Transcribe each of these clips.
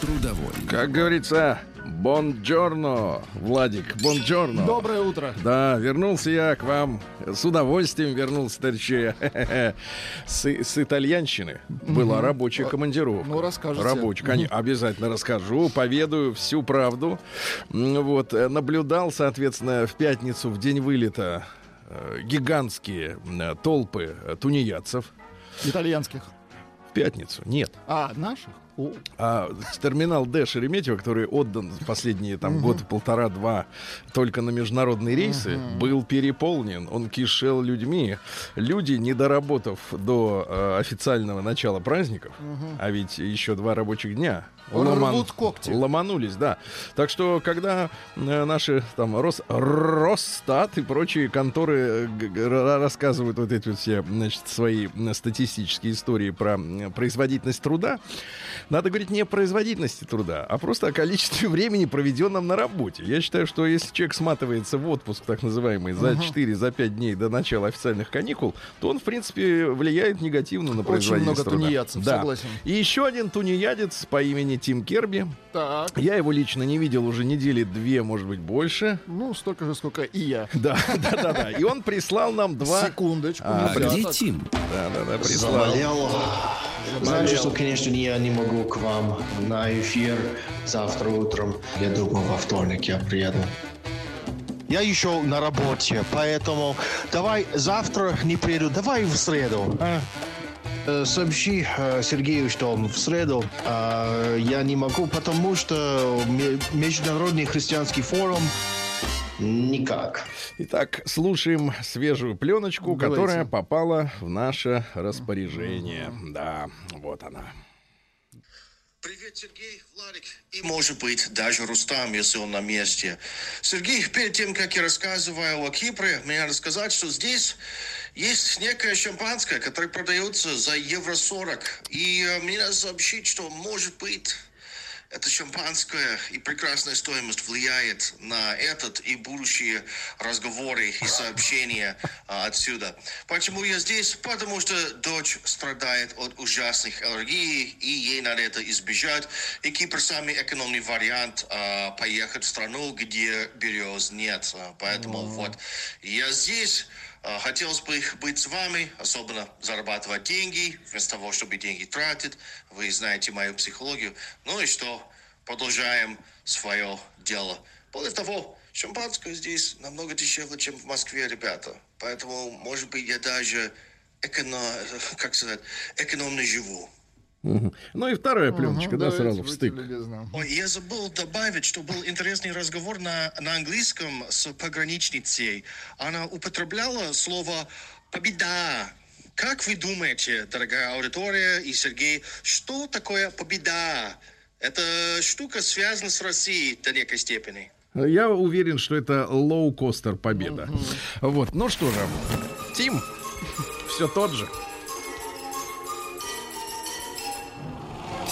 Трудовой. Как говорится, бонджорно, Владик, бонджорно. Доброе утро. Да, вернулся я к вам. С удовольствием вернулся, товарищи. С, с итальянщины. Была рабочая командировка. Ну, расскажете. Рабочая, конечно, обязательно расскажу, поведаю всю правду. Вот, э, наблюдал, соответственно, в пятницу, в день вылета, э, гигантские э, толпы тунеядцев. Итальянских. В пятницу? Нет. А, наших? А терминал Д Шереметьево, который отдан последние там год полтора-два только на международные рейсы, был переполнен. Он кишел людьми. Люди, не доработав до э, официального начала праздников, а ведь еще два рабочих дня. Рвут когти. Ломанулись, да. Так что, когда э, наши там Рос, Росстат и прочие конторы э, рассказывают вот эти вот все, значит, свои статистические истории про производительность труда, надо говорить не о производительности труда, а просто о количестве времени, проведенном на работе. Я считаю, что если человек сматывается в отпуск, так называемый, за 4, за 5 дней до начала официальных каникул, то он, в принципе, влияет негативно на Очень производительность много труда. тунеядцев, да. согласен. И еще один тунеядец по имени Тим Керби. так. Я его лично не видел уже недели две, может быть, больше. Ну, столько же, сколько и я. Да, да, да, да. И он прислал нам два. Секундочку. А, Где. Тим? Да, да, да, прислал. Заболел. Знаете, что, конечно, я не могу к вам на эфир завтра утром. Я думаю, во вторник я приеду. Я еще на работе, поэтому давай завтра не приеду, давай в среду. а? Э, Сообщи э, Сергею, что в среду э, я не могу, потому что ме- Международный христианский форум никак. Итак, слушаем свежую пленочку, Давайте. которая попала в наше распоряжение. Да, вот она. Привет, Сергей, Владик и, может быть, даже Рустам, если он на месте. Сергей, перед тем, как я рассказываю о Кипре, мне надо сказать, что здесь есть некое шампанское, которое продается за евро 40. И э, мне надо сообщить, что, может быть, это шампанское и прекрасная стоимость влияет на этот и будущие разговоры и сообщения а, отсюда. Почему я здесь? Потому что дочь страдает от ужасных аллергий, и ей надо это избежать. И Кипр самый экономный вариант а, поехать в страну, где берез нет. Поэтому вот я здесь. А, Хотелось бы быть с вами, особенно зарабатывать деньги, вместо того, чтобы деньги тратить. Вы знаете мою психологию. Ну и что? Продолжаем свое дело. Более того, шампанское здесь намного дешевле, чем в Москве, ребята. Поэтому, может быть, я даже эконом, как сказать, экономно живу. Ну и вторая пленочка, да, Давайте, сразу в стык. Ой, я забыл добавить, что был интересный разговор на, на английском с пограничницей. Она употребляла слово «победа». Как вы думаете, дорогая аудитория и Сергей, что такое победа? Эта штука связана с Россией до некой степени. Я уверен, что это лоукостер Победа. Вот, ну что же, Тим, все тот же.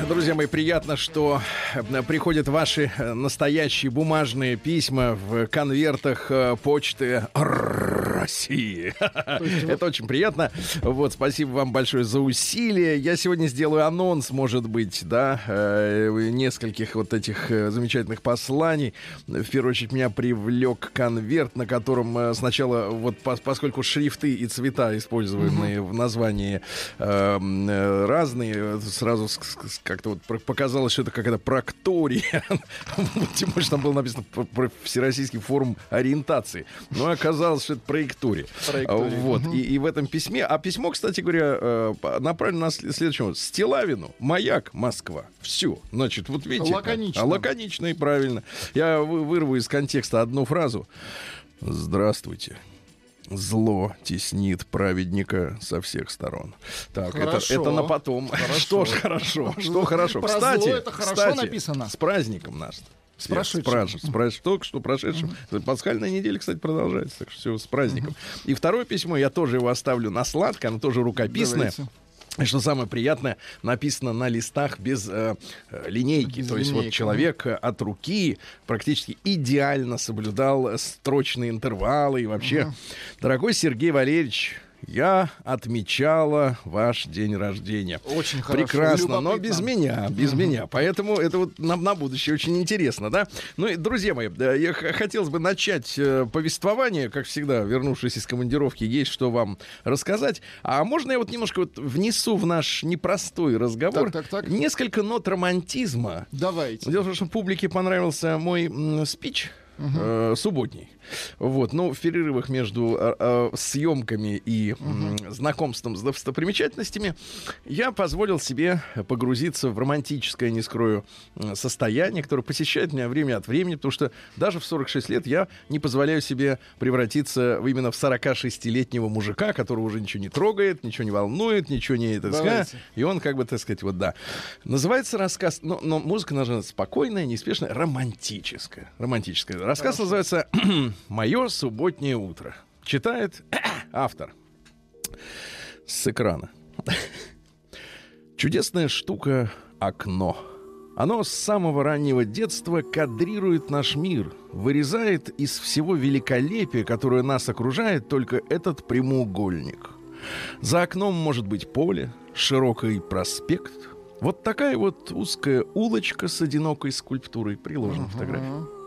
Друзья мои, приятно, что э, приходят ваши э, настоящие бумажные письма в конвертах э, почты России. Это очень приятно. Вот, спасибо вам большое за усилия. Я сегодня сделаю анонс, может быть, да, нескольких вот этих замечательных посланий. В первую очередь меня привлек конверт, на котором сначала, вот пос- поскольку шрифты и цвета, используемые в названии разные, сразу как-то вот показалось, что это какая-то проктория. Тем более, что там было написано про- Всероссийский форум ориентации. Но оказалось, что это проектория. Вот. И, и в этом письме, а письмо, кстати говоря, э, направлено на след- следующем. Стилавину, Маяк, Москва. Все. Значит, вот видите. Лаконично. А, лаконично и правильно. Я вы- вырву из контекста одну фразу. Здравствуйте. Зло теснит праведника со всех сторон. Так, это, Хорошо. это на потом. Что ж хорошо, что хорошо. Про Кстати, зло это хорошо кстати, написано. С праздником нас. С прошедшим. С только что прошедшим. Пасхальная неделя, кстати, продолжается. Так что все с праздником. И второе письмо, я тоже его оставлю на сладко, оно тоже рукописное. Давайте. И Что самое приятное, написано на листах без э, э, линейки. Без То есть вот линейки, человек э, от руки практически идеально соблюдал э, строчные интервалы. И вообще, дорогой Сергей Валерьевич, я отмечала ваш день рождения. Очень хорошо, Прекрасно, но без меня, без меня. Поэтому это вот нам на будущее очень интересно, да? Ну и, друзья мои, я хотелось бы начать э, повествование, как всегда, вернувшись из командировки, есть что вам рассказать. А можно я вот немножко вот внесу в наш непростой разговор Так, так, так. несколько нот романтизма. Давайте. Дело в том, что публике понравился мой м, спич. э, субботний. Вот, но в перерывах между э, э, съемками и м, знакомством с достопримечательностями я позволил себе погрузиться в романтическое, не скрою, состояние, которое посещает меня время от времени, потому что даже в 46 лет я не позволяю себе превратиться именно в 46-летнего мужика, которого уже ничего не трогает, ничего не волнует, ничего не... так сказать, и он, как бы, так сказать, вот да. Называется рассказ, но, но музыка должна быть спокойная, неспешная, романтическая. Романтическая. Рассказ называется «Мое субботнее утро». Читает автор с экрана. Чудесная штука — окно. Оно с самого раннего детства кадрирует наш мир, вырезает из всего великолепия, которое нас окружает, только этот прямоугольник. За окном может быть поле, широкий проспект. Вот такая вот узкая улочка с одинокой скульптурой. Приложена фотография.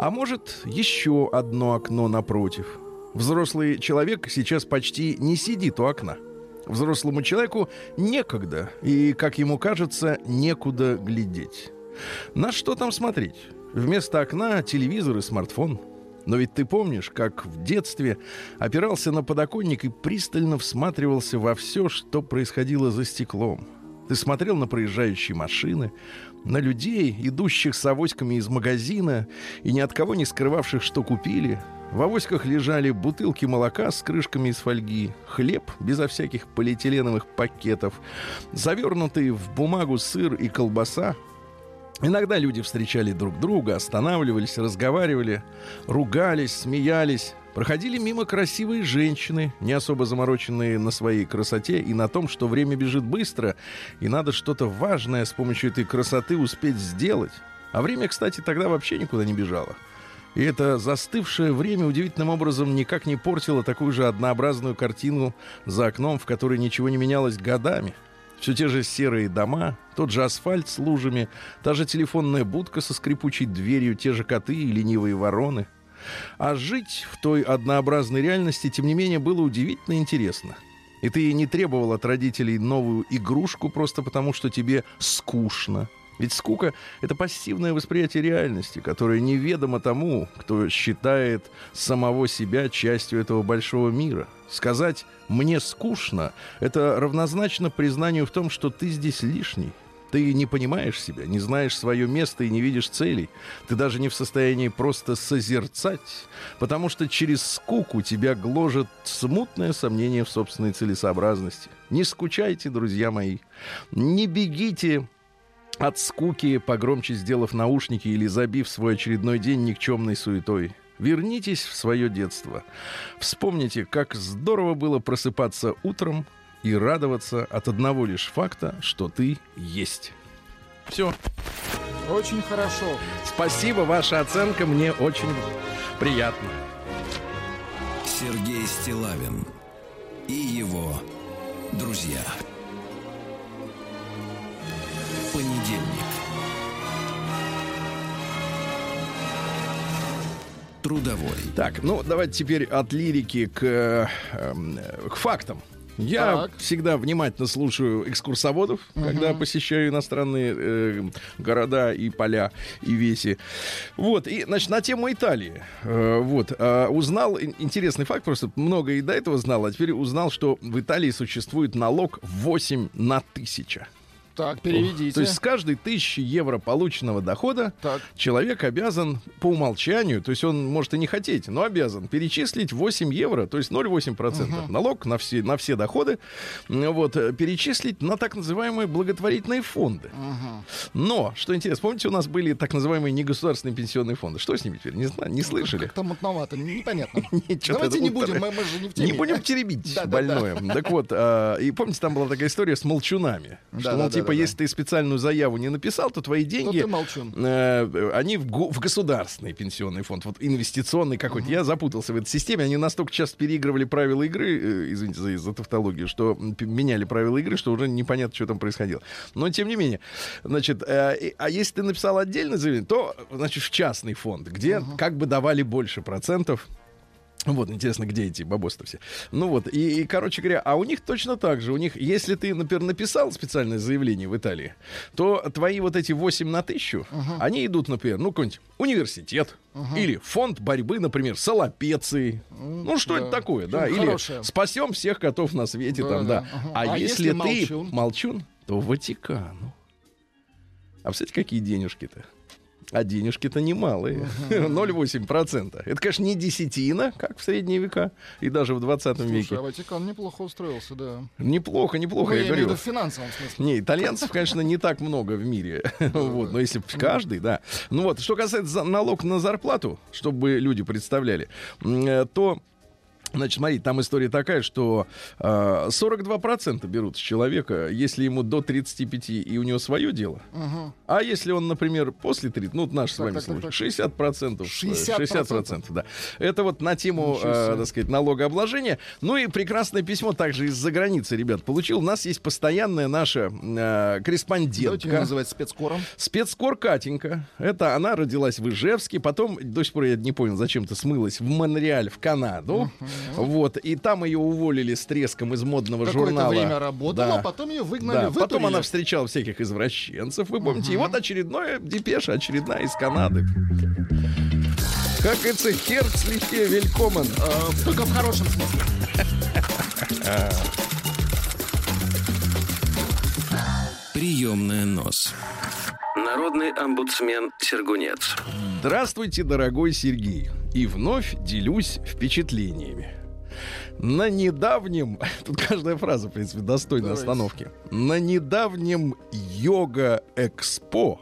А может, еще одно окно напротив. Взрослый человек сейчас почти не сидит у окна. Взрослому человеку некогда и, как ему кажется, некуда глядеть. На что там смотреть? Вместо окна телевизор и смартфон. Но ведь ты помнишь, как в детстве опирался на подоконник и пристально всматривался во все, что происходило за стеклом. Ты смотрел на проезжающие машины, на людей, идущих с авоськами из магазина и ни от кого не скрывавших, что купили. В авоськах лежали бутылки молока с крышками из фольги, хлеб безо всяких полиэтиленовых пакетов, завернутый в бумагу сыр и колбаса, Иногда люди встречали друг друга, останавливались, разговаривали, ругались, смеялись. Проходили мимо красивые женщины, не особо замороченные на своей красоте и на том, что время бежит быстро, и надо что-то важное с помощью этой красоты успеть сделать. А время, кстати, тогда вообще никуда не бежало. И это застывшее время удивительным образом никак не портило такую же однообразную картину за окном, в которой ничего не менялось годами. Все те же серые дома, тот же асфальт с лужами, та же телефонная будка со скрипучей дверью, те же коты и ленивые вороны. А жить в той однообразной реальности, тем не менее, было удивительно интересно. И ты не требовал от родителей новую игрушку просто потому, что тебе скучно. Ведь скука — это пассивное восприятие реальности, которое неведомо тому, кто считает самого себя частью этого большого мира. Сказать «мне скучно» — это равнозначно признанию в том, что ты здесь лишний. Ты не понимаешь себя, не знаешь свое место и не видишь целей. Ты даже не в состоянии просто созерцать, потому что через скуку тебя гложет смутное сомнение в собственной целесообразности. Не скучайте, друзья мои. Не бегите от скуки, погромче сделав наушники или забив свой очередной день никчемной суетой. Вернитесь в свое детство. Вспомните, как здорово было просыпаться утром и радоваться от одного лишь факта, что ты есть. Все. Очень хорошо. Спасибо, ваша оценка мне очень приятна. Сергей Стилавин и его друзья. Понедельник. Трудовой. Так, ну давайте теперь от лирики к, эм, э, к фактам. Я Так. всегда внимательно слушаю экскурсоводов, когда посещаю иностранные э, города и поля и веси. Вот, и, значит, на тему Италии. Э, вот, э, узнал ин- интересный факт, просто много и до этого знал, а теперь узнал, что в Италии существует налог 8 на тысяча. Так, переведите. То есть с каждой тысячи евро полученного дохода Так. человек обязан по умолчанию, то есть он может и не хотеть, но обязан перечислить 8 евро, то есть 0,8% налог на все, на все доходы, вот, э, перечислить на так называемые благотворительные фонды. Мгм. Но, что интересно, помните, у нас были так называемые негосударственные пенсионные фонды. Что с ними теперь? Не знаю, не слышали? Как-то мутновато, непонятно. Ничего, Давайте не будем, мы, же не в теме. Не будем теребить больное. Так вот, а, и помните, там была такая история с молчунами. Что, Типа, если ты специальную заяву не написал, то твои То деньги... э, они в, государственный пенсионный фонд, вот инвестиционный какой-то. Я запутался в этой системе. Они настолько часто переигрывали правила игры, э, извините за, за тавтологию, что меняли правила игры, что уже непонятно, что там происходило. Но тем не менее, значит, э, а если ты написал отдельное заявление, то, значит, в частный фонд, где как бы давали больше процентов. Вот, интересно, где эти бабосы все. Ну вот, и, и, короче говоря, а у них точно так же. У них, если ты, например, написал специальное заявление в Италии, то твои вот эти 8 на тысячу, они идут, например, ну, какой-нибудь университет или фонд борьбы, например, с аллопецией. Ну, что да. это такое, да? Ну, Или хорошее. спасем всех котов на свете, Да, там, да. да. Ага. А, А если, если ты молчун? молчун, то Ватикану. А представляете, какие денежки-то? А денежки-то немалые. 0,8%. Это, конечно, не десятина, как в средние века и даже в 20 Слушай, веке. а Ватикан неплохо устроился, да. Неплохо, неплохо, Ну, я я говорю. в финансовом смысле. Не, итальянцев, конечно, не так много в мире. вот, но если каждый, да. Ну вот, что касается налог на зарплату, чтобы люди представляли, э, то Значит, смотри, там история такая, что э, 42% берут с человека, если ему до 35 и у него свое дело. Мгм. А если он, например, после 30, ну, вот наш с Так, вами так, так, случай, так. 60 процентов. 60%? да. Это вот на тему, э, так сказать, налогообложения. Ну и прекрасное письмо также из-за границы, ребят, получил. У нас есть постоянная наша э, Давайте корреспондентка. называть спецкором. Спецкор Катенька. Это она родилась в Ижевске, потом, до сих пор я не понял, зачем-то смылась в Монреаль, в Канаду. Вот, и там ее уволили с треском из модного Какое-то журнала. время работала, Да. а потом ее выгнали, Да, потом она встречала всяких извращенцев, вы помните. И вот очередное депеша, очередная из Канады. Как говорится, Херцлихе Велькомен. Э, Только в хорошем смысле. Приемная нос. Народный омбудсмен Сергунец. Здравствуйте, дорогой Сергей. И вновь делюсь впечатлениями. На недавнем, тут каждая фраза, в принципе, достойна Давайте. остановки. На недавнем йога-экспо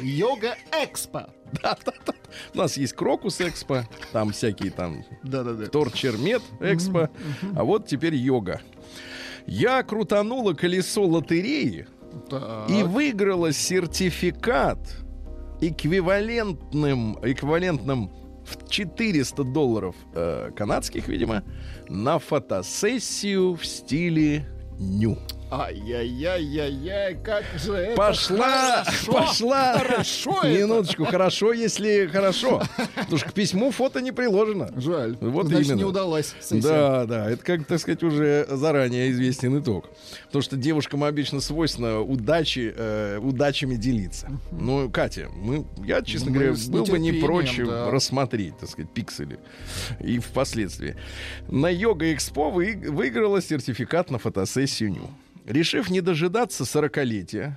Йога Экспо. Да, да, да. У нас есть Крокус Экспо, там всякие там Да-да-да. Торчермет Экспо, а вот теперь йога. Я крутанула колесо лотереи Так. и выиграла сертификат эквивалентным, эквивалентным в 400 долларов э, канадских, видимо, на фотосессию в стиле ню. Ай-яй-яй-яй-яй, как же это Пошла, хорошо. пошла. Хорошо это. Минуточку, хорошо, если хорошо. Потому что к письму фото не приложено. Жаль. Вот Значит, именно. не удалась сессия. Да, да, это, как так сказать, уже заранее известен итог. Потому что девушкам обычно свойственно удачи, э, удачами делиться. Ну, Катя, мы, я, честно Мы говоря, был бы не прочь да. рассмотреть, так сказать, пиксели. И впоследствии. На Йога-Экспо вы, выиграла сертификат на фотосессию НЮ. Решив не дожидаться 40-летия,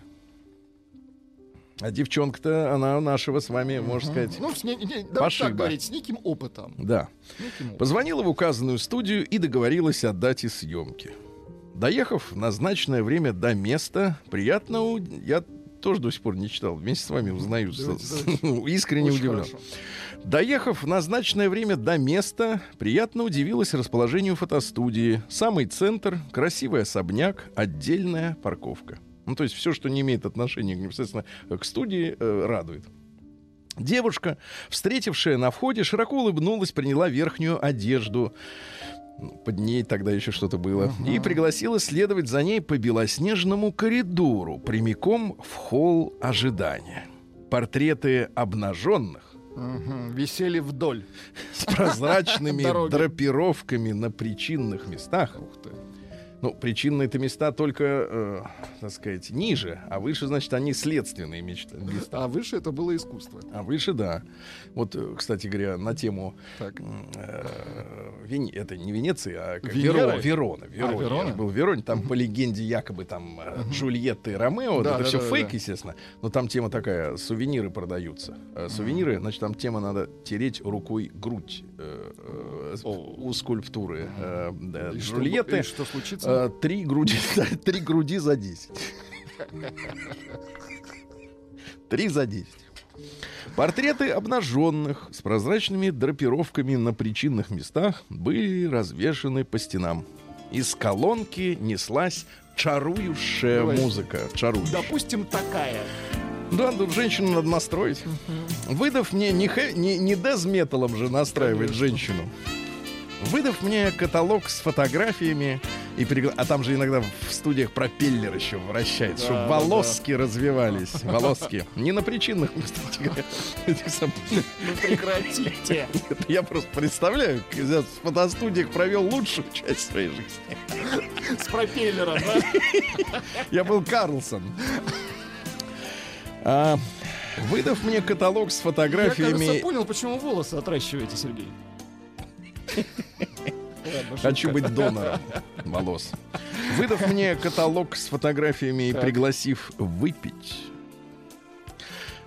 а девчонка-то, она нашего с вами, можно сказать, Ну, с не- не- Пошиба. так говорить, с неким опытом. да. Неким опытом. Позвонила в указанную студию и договорилась о дате съемки. Доехав в назначенное время до места, приятно... Я тоже до сих пор не читал. Вместе с вами узнаю. давайте. Искренне Очень удивлен. хорошо. Доехав в назначенное время до места, приятно удивилась расположению фотостудии. Самый центр, красивый особняк, отдельная парковка. Ну, то есть все, что не имеет отношения непосредственно к студии, э, радует. Девушка, встретившая на входе, широко улыбнулась, приняла верхнюю одежду. Под ней тогда еще что-то было. И пригласила следовать за ней по белоснежному коридору, прямиком в холл ожидания. Портреты обнаженных Мгм. Висели вдоль. с прозрачными драпировками на причинных местах. Ух ты. Ну, причинные это места только, э, так сказать, ниже, а выше, значит, они следственные мечты, места. А выше это было искусство. А выше, да. Вот, э, кстати говоря, на тему Так. э, Вен- это не Венеции, а? Веро- Верона. Верона? Я же был в Вероне, там по легенде якобы там э, Джульетта и Ромео, Да, это да, все да, фейк, да. естественно. Но там тема такая, сувениры продаются. Э, Сувениры, значит, там тема надо тереть рукой грудь э, э, у скульптуры э, да, И что- Джульетты. и что случится? Э, Три груди, три груди за 10. Три за 10. Портреты обнаженных с прозрачными драпировками на причинных местах были развешаны по стенам. Из колонки неслась чарующая Давай. музыка. Чарующая. Допустим, такая. Да, тут женщину надо настроить. Выдав мне не, хэ- не, не дезметалом же настраивать Конечно. женщину. Выдав мне каталог с фотографиями, и пригла- а там же иногда в студиях пропеллер еще вращается, Да, чтобы да, волоски развивались. Волоски. Не на причинных местах. этих самых. Ну прекратите. Я просто представляю, я в фотостудиях провел лучшую часть своей жизни. С пропеллером, да? Я был Карлсон. А, выдав мне каталог с Я, фотографиями... кажется, понял, почему волосы отращиваете, Сергей. Ладно, Хочу быть донором волос. Выдав мне каталог с фотографиями и пригласив выпить,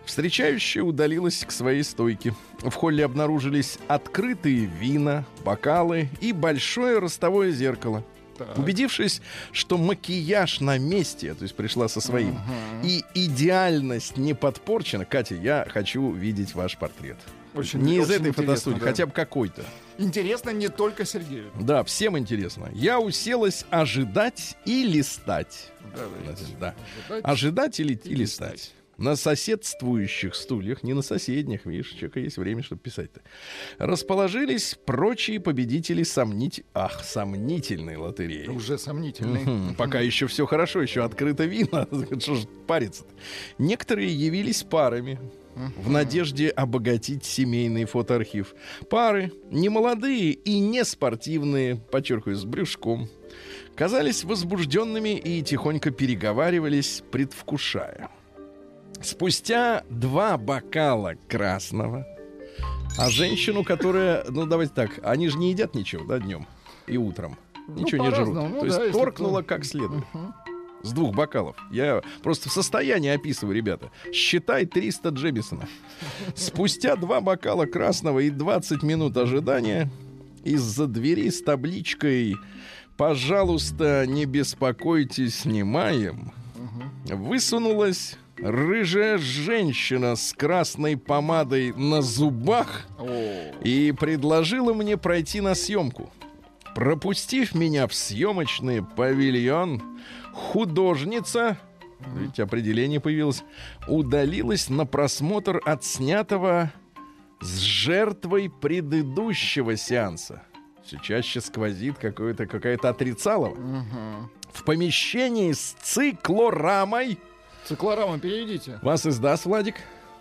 встречающая удалилась к своей стойке. В холле обнаружились открытые вина, бокалы и большое ростовое зеркало. Так. Убедившись, что макияж на месте, то есть пришла со своим, и идеальность не подпорчена, Катя, я хочу видеть ваш портрет. Очень- не из этой фотостудии, да. хотя бы какой-то. Интересно не только Сергею. Да, всем интересно. Я уселась ожидать и листать. Давайте. Да. Ожидать. Ожидать или, и И листать. На соседствующих стульях, не на соседних, видишь, человека есть время, чтобы писать-то. Расположились прочие победители сомнить... Ах, сомнительной лотереи. Уже сомнительный. Мгм, Пока еще все хорошо, еще открыто вино. Что ж париться-то? Некоторые явились парами в надежде обогатить семейный фотоархив. Пары, немолодые и не спортивные, подчеркиваю, с брюшком, казались возбужденными и тихонько переговаривались, предвкушая. Спустя два бокала красного, а женщину, которая, ну давайте так, они же не едят ничего, да, днем и утром. Ну, Ничего не жрут. ну То да, есть кто- как следует. С двух бокалов. Я просто в состоянии описываю, ребята. Считай 300 Джемисона. Спустя два бокала красного и 20 минут ожидания из-за двери с табличкой «Пожалуйста, не беспокойтесь, снимаем» высунулась рыжая женщина с красной помадой на зубах и предложила мне пройти на съемку. Пропустив меня в съемочный павильон, художница, ведь определение появилось, удалилась на просмотр отснятого с жертвой предыдущего сеанса. Все чаще сквозит какое-то, какая-то отрицалова. В помещении с циклорамой циклорама переведите. вас издаст, Владик?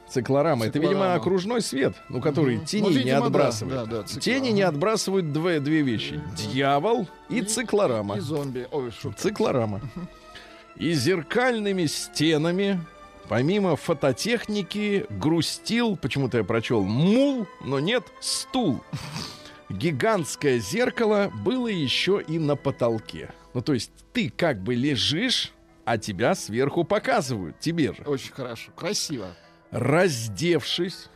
Циклорама. Это, видимо, Циклорама. окружной свет, ну, который Мгм. тени Ну, не видимо, отбрасывает. да, да, циклорама. тени не отбрасывают две, две вещи. Дьявол и, циклорама. И зомби. Ой, шутка. Циклорама. И зеркальными стенами, помимо фототехники, грустил, почему-то я прочел, мул, но нет, стул. Гигантское зеркало было еще и на потолке. Ну, то есть ты как бы лежишь, а тебя сверху показывают, тебе же. Очень хорошо. Красиво. Раздевшись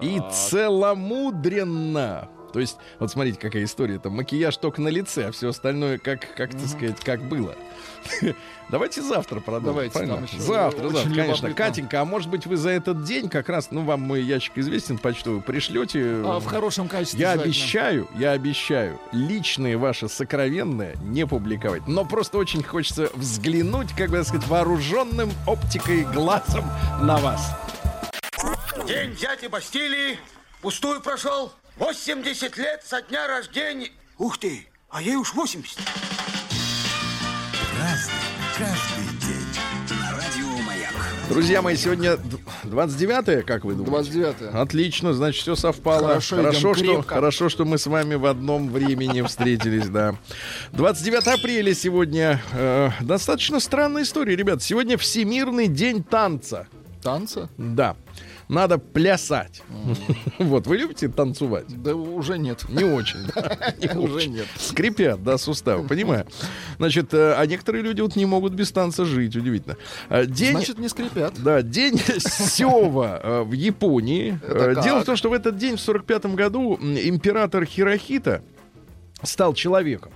и Так. целомудренно. То есть, вот смотрите, какая история. Там макияж только на лице, а все остальное, как, как так сказать, как было. Давайте завтра продолжим. Давайте, правильно? там еще завтра, завтра, конечно. любопытно. Катенька, а может быть, вы за этот день как раз, ну, вам мой ящик известен почтовый, пришлете. А, в хорошем качестве. Я обещаю, я обещаю, личные ваши сокровенные не публиковать. Но просто очень хочется взглянуть, как бы так сказать, вооруженным оптикой глазом на вас. День дяди Бастилии пустую прошел. 80 лет со дня рождения. Ух ты, а ей уж 80. Разный, каждый день. На радио Маяк. Друзья мои, сегодня 29-е, как вы думаете? 29-е. Отлично, значит, все совпало. Хорошо, хорошо, что, крепко. хорошо, что мы с вами в одном времени встретились, да. 29 апреля сегодня. э, достаточно странная история, ребят. Сегодня Всемирный день танца. Танца? Да. Надо плясать. Вот, вы любите танцевать? Да уже нет. Не очень. Уже нет. Скрипят, да, суставы, понимаю. Значит, э, а некоторые люди вот не могут без танца жить, удивительно. Э, День... Значит, не скрипят. Да, день Сева э, в Японии. Дело в том, что в этот день, в 45 году, император Хирохита стал человеком.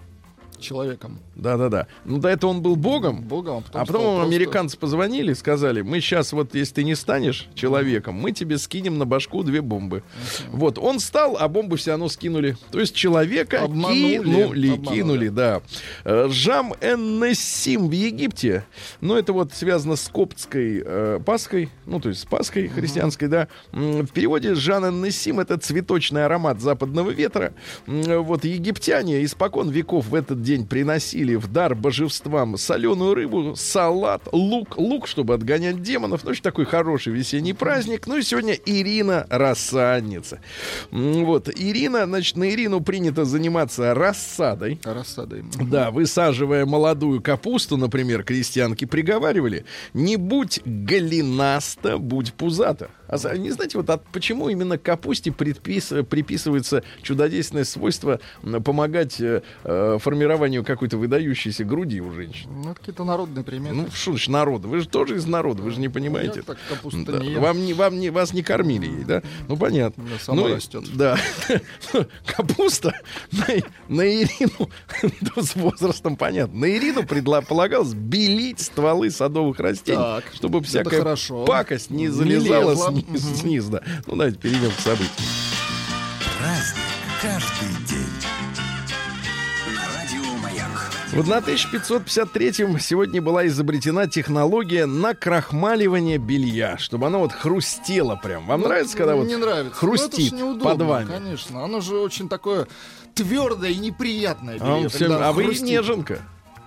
Человеком. Да-да-да. Ну, до этого он был богом. Богом, а потом А потом просто- американцы позвонили, сказали, мы сейчас вот, если ты не станешь человеком, мы тебе скинем на башку две бомбы. Вот, он стал, а бомбу все равно скинули. То есть человека Обманули. кинули, Обманули. кинули, да. Э, Жам Эннессим в Египте, ну, это вот связано с коптской э, Пасхой, ну, то есть с Пасхой христианской, да. В переводе Жан Эннессим — это цветочный аромат западного ветра. Вот египтяне испокон веков в этот день приносили в дар божествам соленую рыбу, салат, лук, лук, чтобы отгонять демонов. Ну, очень такой хороший весенний праздник. Ну и сегодня Ирина Рассадница. Вот, Ирина, значит, на Ирину принято заниматься рассадой. Рассадой. Да, высаживая молодую капусту, например, крестьянки приговаривали, не будь голенаста, будь пузата. А не знаете, вот от, почему именно капусте предпис- приписывается чудодейственное свойство помогать э, э, формированию какой-то выдающейся груди у женщин? Ну, это какие-то народные приметы. Ну, что значит народа? Вы же тоже из народа, вы же не Я понимаете. так капусту Да, не ем. Вам не, вам не, вас не кормили ей, да? Ну, понятно. Да, сама ну, растет. Да. Капуста на, на Ирину, ну, с возрастом понятно, на Ирину предла- полагалось белить стволы садовых растений, Так, чтобы всякая пакость не залезала лезла. сни- снизу. да. Ну, давайте перейдем к событиям. Праздник каждый день. Радио Маяк. Вот на 1553-м сегодня была изобретена технология накрахмаливания белья, чтобы оно вот хрустело прям. Вам Ну, нравится, когда вот не нравится. хрустит Ну, это ж неудобно, под вами? Конечно. Оно же очень такое твердое и неприятное. А, он белье, всё- когда а вы хрустит. неженка.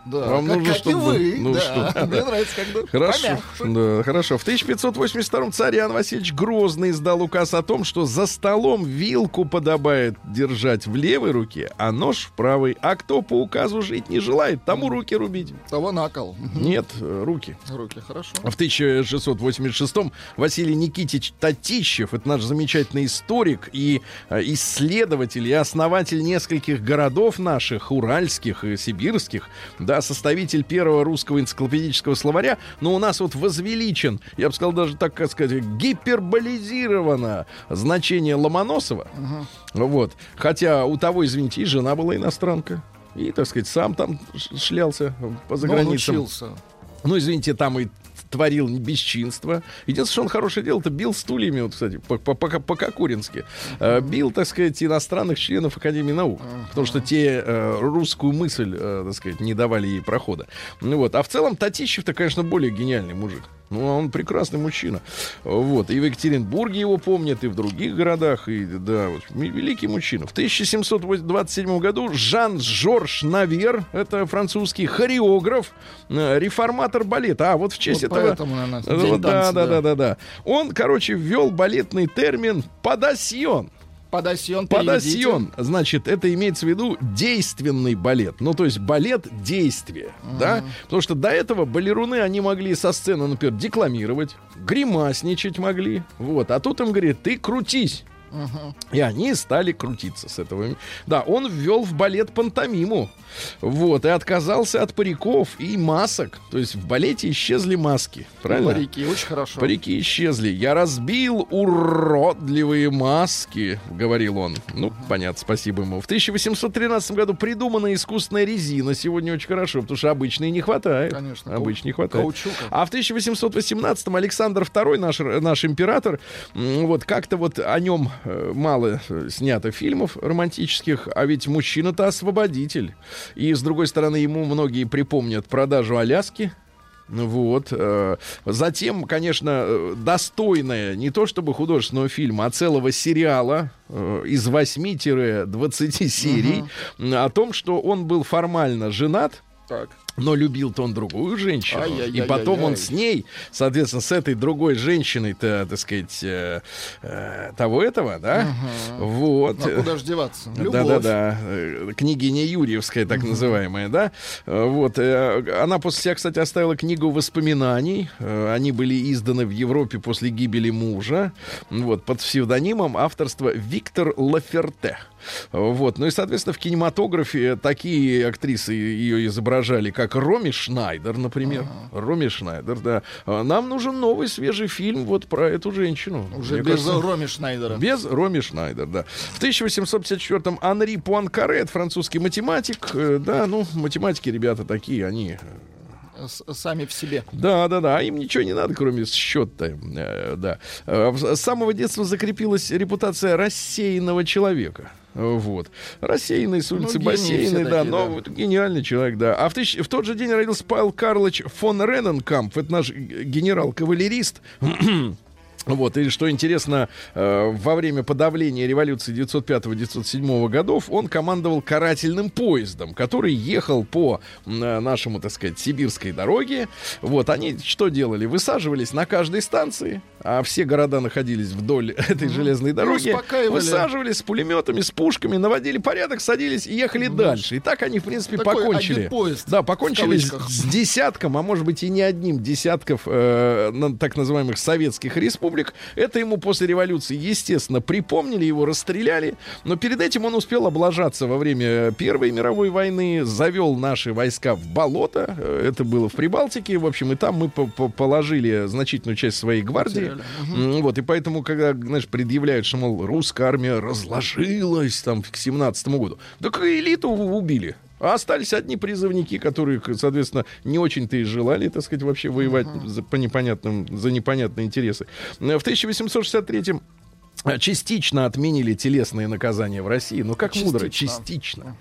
Да, Вам как, нужно, как и чтобы- вы. ну, да. что- Мне нравится, когда Хорошо, помягче. да, хорошо. В 1582 царь Иоанн Васильевич Грозный издал указ о том, что за столом вилку подобает держать в левой руке, а нож в правой. А кто по указу жить не желает, тому руки рубить. Того на кол. Нет, э, руки. Руки, хорошо. В 1686 Василий Никитич Татищев, это наш замечательный историк и э, исследователь и основатель нескольких городов наших, уральских и сибирских, да, составитель первого русского энциклопедического словаря, но у нас вот возвеличен, я бы сказал даже так, как сказать, гиперболизировано значение Ломоносова. Вот. Хотя у того, извините, и жена была иностранка. И, так сказать, сам там шлялся по Но он заграницам. учился. Ну, извините, там и творил бесчинство. Единственное, что он хорошее делал, это бил стульями, вот, кстати, по- по- по- по-кокурински. Э, Бил, так сказать, иностранных членов Академии наук. Потому что те э, русскую мысль, э, так сказать, не давали ей прохода. Ну вот. А в целом Татищев-то, конечно, более гениальный мужик. Ну, он прекрасный мужчина. Вот. И в Екатеринбурге его помнят, и в других городах. И, да, вот, великий мужчина. В 1727 году Жан-Жорж Навер, это французский хореограф, э, реформатор балета. А, вот в честь Вот этого... поэтому, наверное, вот, да, да. да, да, да. Он, короче, ввел балетный термин «подасьон». Подосьон, переведите. Подосьон, значит, это имеется в виду действенный балет. Ну, то есть балет действия, да? Потому что до этого балеруны, они могли со сцены, например, декламировать, гримасничать могли, вот. А тут им говорит, ты крутись. И они стали крутиться с этого. Да, он ввел в балет пантомиму. Вот, и отказался от париков и масок. То есть в балете исчезли маски. Правильно? Парики, очень хорошо. Парики исчезли. Я разбил уродливые маски, говорил он. Ну, понятно, спасибо ему. В 1813 году придумана искусственная резина. Сегодня очень хорошо, потому что обычной не хватает. Конечно, Обычной не хватает. каучука. А в 1818 Александр II, наш, наш император, вот как-то вот о нем мало снято фильмов романтических, а ведь мужчина-то освободитель. И, с другой стороны, ему многие припомнят продажу Аляски, Вот. э, Затем, конечно, э, достойная не то чтобы художественного фильма, а целого сериала э, из 8-20 серий м, о том, что он был формально женат Так. Но любил-то он другую женщину. И потом он с ней, соответственно, с этой другой женщиной-то, так сказать, э, э, того этого, да? Вот. А куда же деваться? Да-да-да. Э, Княгиня Юрьевская, так называемая, да? Э, Вот. Она после себя, кстати, оставила книгу воспоминаний. Они были изданы в Европе после гибели мужа. Вот. Под псевдонимом авторства Виктор Лаферте. Вот. Ну и, соответственно, в кинематографе такие актрисы ее изображали, как Роми Шнайдер, например. Роми Шнайдер, да. А Нам нужен новый свежий фильм вот про эту женщину. Уже Мне без кажется, Роми Шнайдера. без Роми Шнайдер, да. В 1854-м Анри Пуанкаре, это французский математик. Э, Да, ну, математики, ребята, такие, они... Сами в себе. Да, да, да, а им ничего не надо, кроме счета. э, да. В- С самого детства закрепилась репутация рассеянного человека. Вот. Рассеянный с улицы Ну, бассейны, да, такие, но да. вот гениальный человек, да. А в, тысяч- в тот же день родился Павел Карлович фон Рененкамп, это наш генерал-кавалерист. Вот, и что интересно, э, во время подавления революции 905-907 годов он командовал карательным поездом, который ехал по э, нашему, так сказать, сибирской дороге. Вот, они что делали? Высаживались на каждой станции, а все города находились вдоль этой железной дороги. успокаивали. Высаживались с пулеметами, с пушками, наводили порядок, садились и ехали дальше. И так они, в принципе, Такой покончили. поезд, да, покончили с, с десятком, а может быть и не одним десятков э, на- так называемых советских республик. Это ему после революции, естественно, припомнили, его расстреляли. Но перед этим он успел облажаться во время Первой мировой войны, завел наши войска в болото. Э, Это было в Прибалтике. В общем, и там мы по- по- положили значительную часть своей гвардии. Вот, и поэтому, когда, знаешь, предъявляют, что, мол, русская армия разложилась там к 17 году, так и элиту убили. А остались одни призывники, которые, соответственно, не очень-то и желали, так сказать, вообще воевать за, по непонятным, за непонятные интересы. Э, В 1863 э, частично отменили телесные наказания в России. Ну, как мудро, Частично. частично.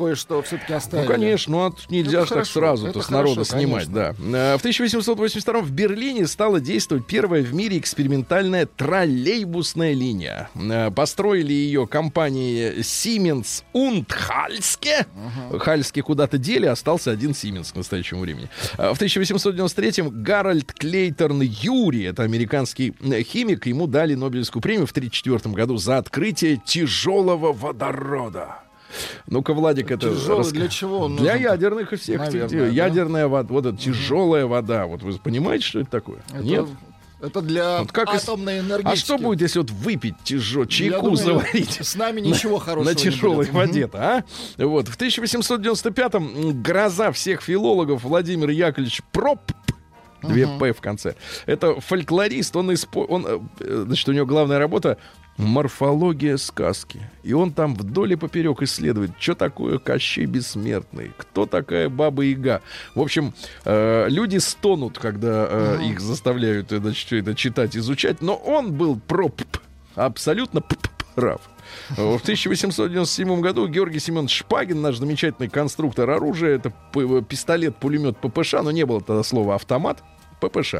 Кое-что все-таки Ну, оставили. конечно, ну, а тут нельзя Это ж так сразу-то с народа хорошо, снимать, да. Э, В 1882 в Берлине стала действовать первая в мире экспериментальная троллейбусная линия. Э, Построили ее компании Siemens und Halske. Хальски куда-то дели, остался один Siemens к настоящему времени. Э, В 1893 Гарольд Клейторн Юри, это американский химик, ему дали Нобелевскую премию в 1934 году за открытие тяжелого водорода. Ну-ка, Владик, это... Тяжелый раска- для чего он Для нужен? ядерных и всех. Наверное, этих- да. Ядерная вода, вот эта тяжелая вода. Вот вы понимаете, что это такое? Это- Нет? Это для Вот как из- атомной энергетики. А что будет, если вот выпить тяжело, Я чайку думаю, заварить? С нами ничего хорошего на не тяжелой будет. воде-то, а? Вот. В 1895-м гроза всех филологов Владимир Яковлевич Проп Две П в конце. Это фольклорист, он, испо... он, э, значит, у него главная работа морфология сказки. И он там вдоль и поперек исследует, что такое Кощей Бессмертный, кто такая Баба Яга. В общем, э, люди стонут, когда э, их заставляют э, значит, всё это читать, изучать, но он был проп абсолютно п- п- прав. В 1897 году Георгий Семенович Шпагин, наш замечательный конструктор оружия, это п- пистолет-пулемет ППШ, но не было тогда слова автомат, ППШ.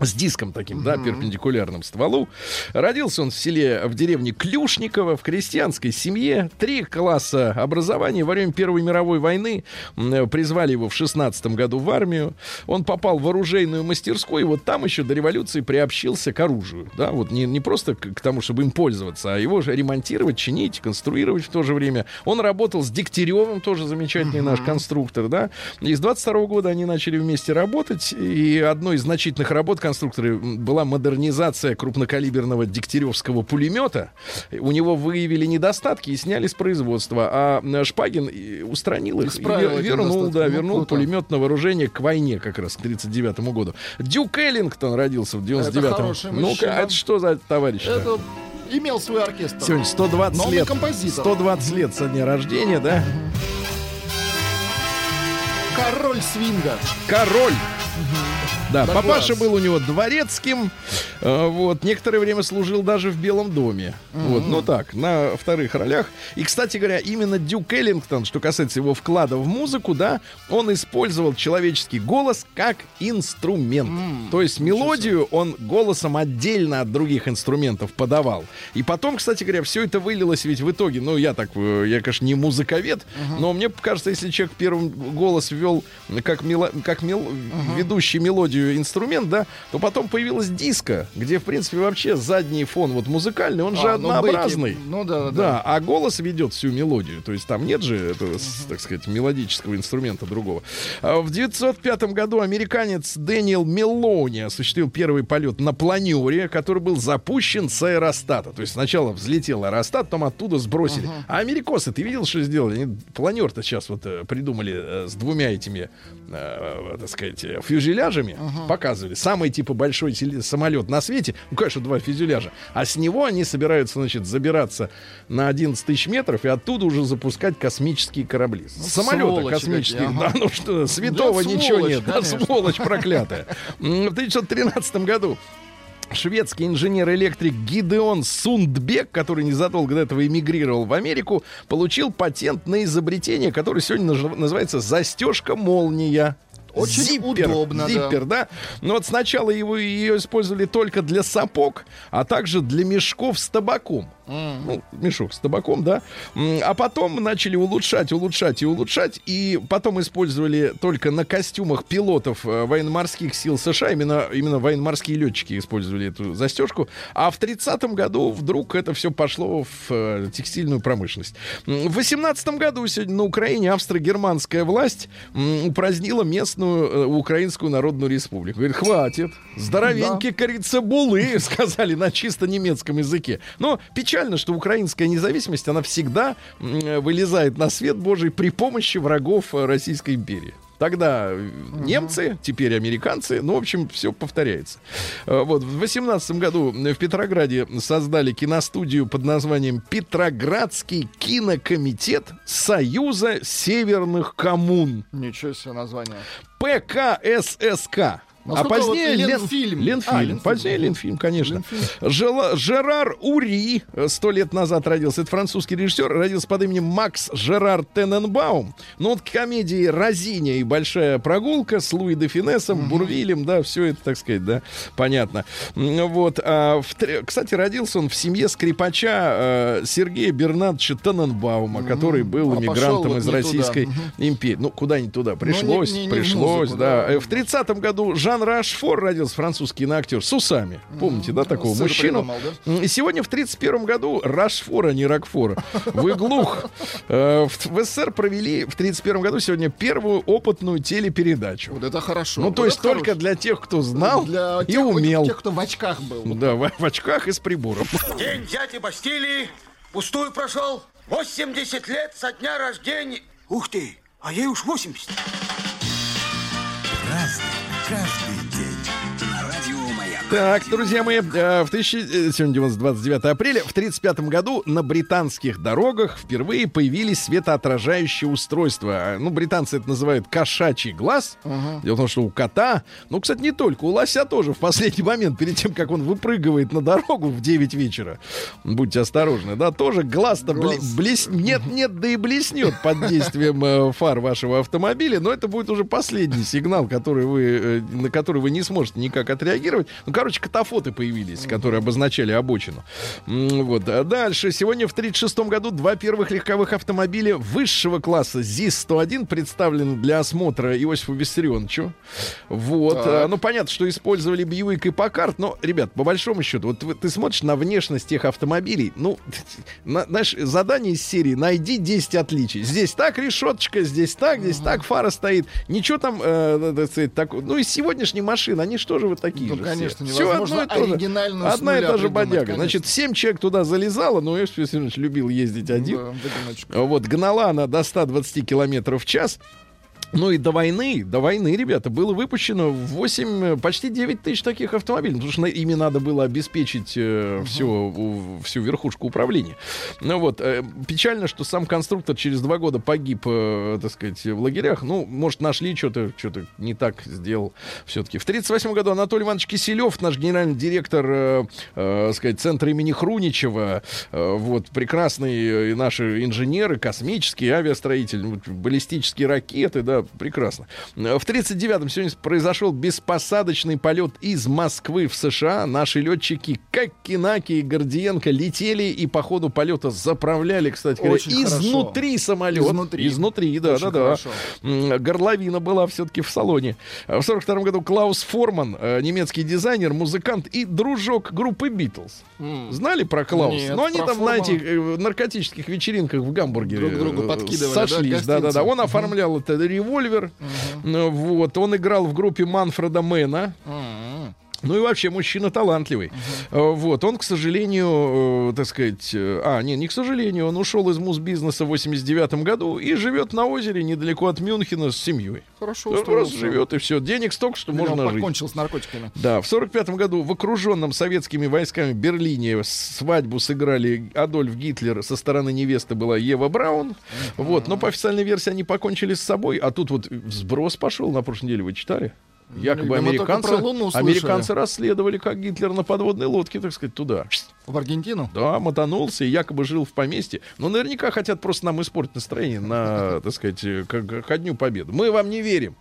С диском таким, да, перпендикулярным стволу. Родился он в селе, в деревне Клюшниково, в крестьянской семье. Три класса образования. Во время Первой мировой войны м, призвали его в 16 году в армию. Он попал в оружейную мастерскую, и вот там еще до революции приобщился к оружию. Да, вот не, не просто к, к тому, чтобы им пользоваться, а его же ремонтировать, чинить, конструировать в то же время. Он работал с Дегтяревым, тоже замечательный наш конструктор, да. И с 22 года они начали вместе работать, и одной из значительных работ конструктора м, была модернизация крупнокалиберного дегтяревского пулемета. У него выявили недостатки и сняли с производства, а Шпагин и устранил их, Исправил вернул, да, Ну, вернул круто. пулемет на вооружение к войне как раз, к 39 году. Дюк Эллингтон родился в 99-м. хороший Ну-ка, это что за товарищ Это имел свой оркестр. Сегодня 120 Новый лет. композитор. 120 лет со дня рождения, да? Король свинга. Король. Да, Да папаша класс. был у него дворецким, э, вот, некоторое время служил даже в Белом доме. Вот, ну так, на вторых ролях. И, кстати говоря, именно Дюк Эллингтон, что касается его вклада в музыку, да, он использовал человеческий голос как инструмент. То есть мелодию он голосом отдельно от других инструментов подавал. И потом, кстати говоря, все это вылилось ведь в итоге, ну, я так, э, я, конечно, не музыковед, но мне кажется, если человек первым голос ввел как, мело- как мел- ведущий мелодию инструмент, да, то потом появилась диско, где, в принципе, вообще задний фон вот музыкальный, он же А, ну, однообразный. бэки, ну да, да, Да, а голос ведет всю мелодию. То есть там нет же этого, с- так сказать, мелодического инструмента другого. А В 905 году американец Дэниел Мелони осуществил первый полет на планере, который был запущен с аэростата. То есть сначала взлетел аэростат, потом оттуда сбросили. А америкосы, ты видел, что сделали? Они планер-то сейчас вот э, придумали э, с двумя этими, э, так сказать, э, фюзеляжами. Показывали. Самый типа большой сел- самолет на свете. Ну, конечно, два фюзеляжа. А с него они собираются, значит, забираться на 11 тысяч метров и оттуда уже запускать космические корабли. С Самолета сволочи космических. какие, ага. Да, ну что, святого Да, ничего сволочь, нет. Да, конечно. сволочь проклятая. В 1913 году шведский инженер-электрик Гидеон Сундбек, который незадолго до этого эмигрировал в Америку, получил патент на изобретение, которое сегодня называется застежка-молния. Очень Зиппер, удобно, да. зиппер, да. Но вот сначала его, ее использовали только для сапог, а также для мешков с табаком. Ну, мешок с табаком, да. А потом начали улучшать, улучшать и улучшать. И потом использовали только на костюмах пилотов э, военно-морских сил США. Именно, именно военно-морские летчики использовали эту застежку. А в 30-м году вдруг это все пошло в э, текстильную промышленность. В 18 году сегодня на Украине австро-германская власть м, упразднила местную э, Украинскую Народную Республику. Говорит, хватит. Здоровенькие, кажется, булы, сказали на чисто немецком языке. Но печально, что украинская независимость, она всегда м, вылезает на свет Божий при помощи врагов э, Российской империи. Тогда э, немцы, теперь американцы, ну, в общем, все повторяется. Э, Вот, в 18 году в Петрограде создали киностудию под названием Петроградский кинокомитет Союза Северных коммун. Ничего себе название. ПКССК. А позднее вот Лен- Ленфильм. Ленфильм. А, Ленфильм. Позднее Ленфильм, конечно. Жела- Жерар Ури э, сто лет назад родился. Это французский режиссер. Родился под именем Макс Жерар Тененбаум. Ну вот комедии «Розиня» и «Большая прогулка» с Луи де Финесом, Бурвилем, да, все это, так сказать, да, понятно. Вот. а в Кстати, родился он в семье скрипача э, Сергея Бернардовича Тененбаума, который был А вот из не туда. Российской империи. Ну, куда не туда. Пришлось, не- не в пришлось, музыку, да. да. Э, В 30-м году Жан Рашфор родился, французский киноактер, с усами. Помните, да, такого Сыр мужчину? придумал, И сегодня в 31 году Рашфор, а не Рокфора. Вы глух. Э, В СССР провели в 31 году сегодня первую опытную телепередачу. Вот это хорошо. Ну, то есть только для тех, кто знал Для и умел. тех, кто в очках был. Да, в, в очках и с прибором. День дяди Бастилии пустую прошел. 80 лет со дня рождения. Ух ты, а ей уж 80. Так, друзья мои, э, в тысячи... э, сегодня у нас 29 апреля. В 1935 году на британских дорогах впервые появились светоотражающие устройства. А, Ну, британцы это называют кошачий глаз. Дело в том, что у кота, ну, кстати, не только, у лося тоже в последний момент, перед тем, как он выпрыгивает на дорогу в 9 вечера, будьте осторожны, да, тоже глаз-то бли- Глаз. блес- Нет, нет, да и блеснет под действием э, фар вашего автомобиля, но это будет уже последний сигнал, который вы, э, на который вы не сможете никак отреагировать. Ну, короче, катафоты появились, которые обозначали обочину. Вот. А дальше. Сегодня в 1936 году два первых легковых автомобиля высшего класса ЗИС-101 представлены для осмотра Иосифу Виссарионовичу. Вот. Так. А, Ну, понятно, что использовали Бьюик и Покарт, но, ребят, по большому счету, вот ты смотришь на внешность тех автомобилей, ну, на- знаешь, задание из серии «Найди 10 отличий». Здесь так решеточка, здесь так, здесь так фара стоит. Ничего там, э, так сказать, так, ну, из сегодняшней машины, они что же вы такие Ну, же конечно, все? Невозможно одно и то же. Одна и та же бодяга. конечно. Значит, 7 человек туда залезало, но Иосиф Виссарионович любил ездить один. Да. Вот, гнала она до 120 километров в час. Ну и до войны, до войны, ребята, было выпущено 8, почти 9 тысяч таких автомобилей, потому что ими надо было обеспечить э, всю, у- всю верхушку управления. Ну вот, э, печально, что сам конструктор через два года погиб, э, так сказать, в лагерях. Ну, может, нашли что-то, что-то не так сделал все-таки. В 1938 году Анатолий Иванович Киселев, наш генеральный директор, э, э, сказать, центра имени Хруничева, э, вот, прекрасные э, наши инженеры, космические, авиастроители, вот, баллистические ракеты, да, прекрасно. В 1939-м сегодня произошел беспосадочный полет из Москвы в США. Наши летчики Кокинаки и Гордиенко летели и по ходу полета заправляли, кстати говоря, Очень хорошо. изнутри самолет. Изнутри. Изнутри, да, Очень да, да. хорошо. Горловина была все-таки в салоне. В 42 году Клаус Форман, э, немецкий дизайнер, музыкант и дружок группы Битлз. Знали про Клауса? Нет, Ну, они там на Формана. этих наркотических вечеринках в Гамбурге Друг другу э, подкидывали, сошлись. Да, да, да. Он оформлял это револьвер. Ну, Вот. Он играл в группе Манфреда Мэна. М-м. Ну и вообще мужчина талантливый. Э, Вот, он, к сожалению, э, так сказать, э, а, не, не к сожалению, он ушел из муз-бизнеса в 89 году и живет на озере недалеко от Мюнхена с семьей. Хорошо устроился. живет и все. Денег столько, что Видимо, можно жить. покончил с наркотиками. Да, в 45 году в окруженном советскими войсками Берлине свадьбу сыграли Адольф Гитлер, со стороны невесты была Ева Браун. Вот, но по официальной версии они покончили с собой, а тут вот сброс пошел на прошлой неделе, вы читали? Якобы американцы, американцы расследовали, как Гитлер на подводной лодке, так сказать, туда. В Аргентину? Да, мотанулся и якобы жил в поместье. Но наверняка хотят просто нам испортить настроение на, так сказать, э, ко дню победы. Мы вам не верим,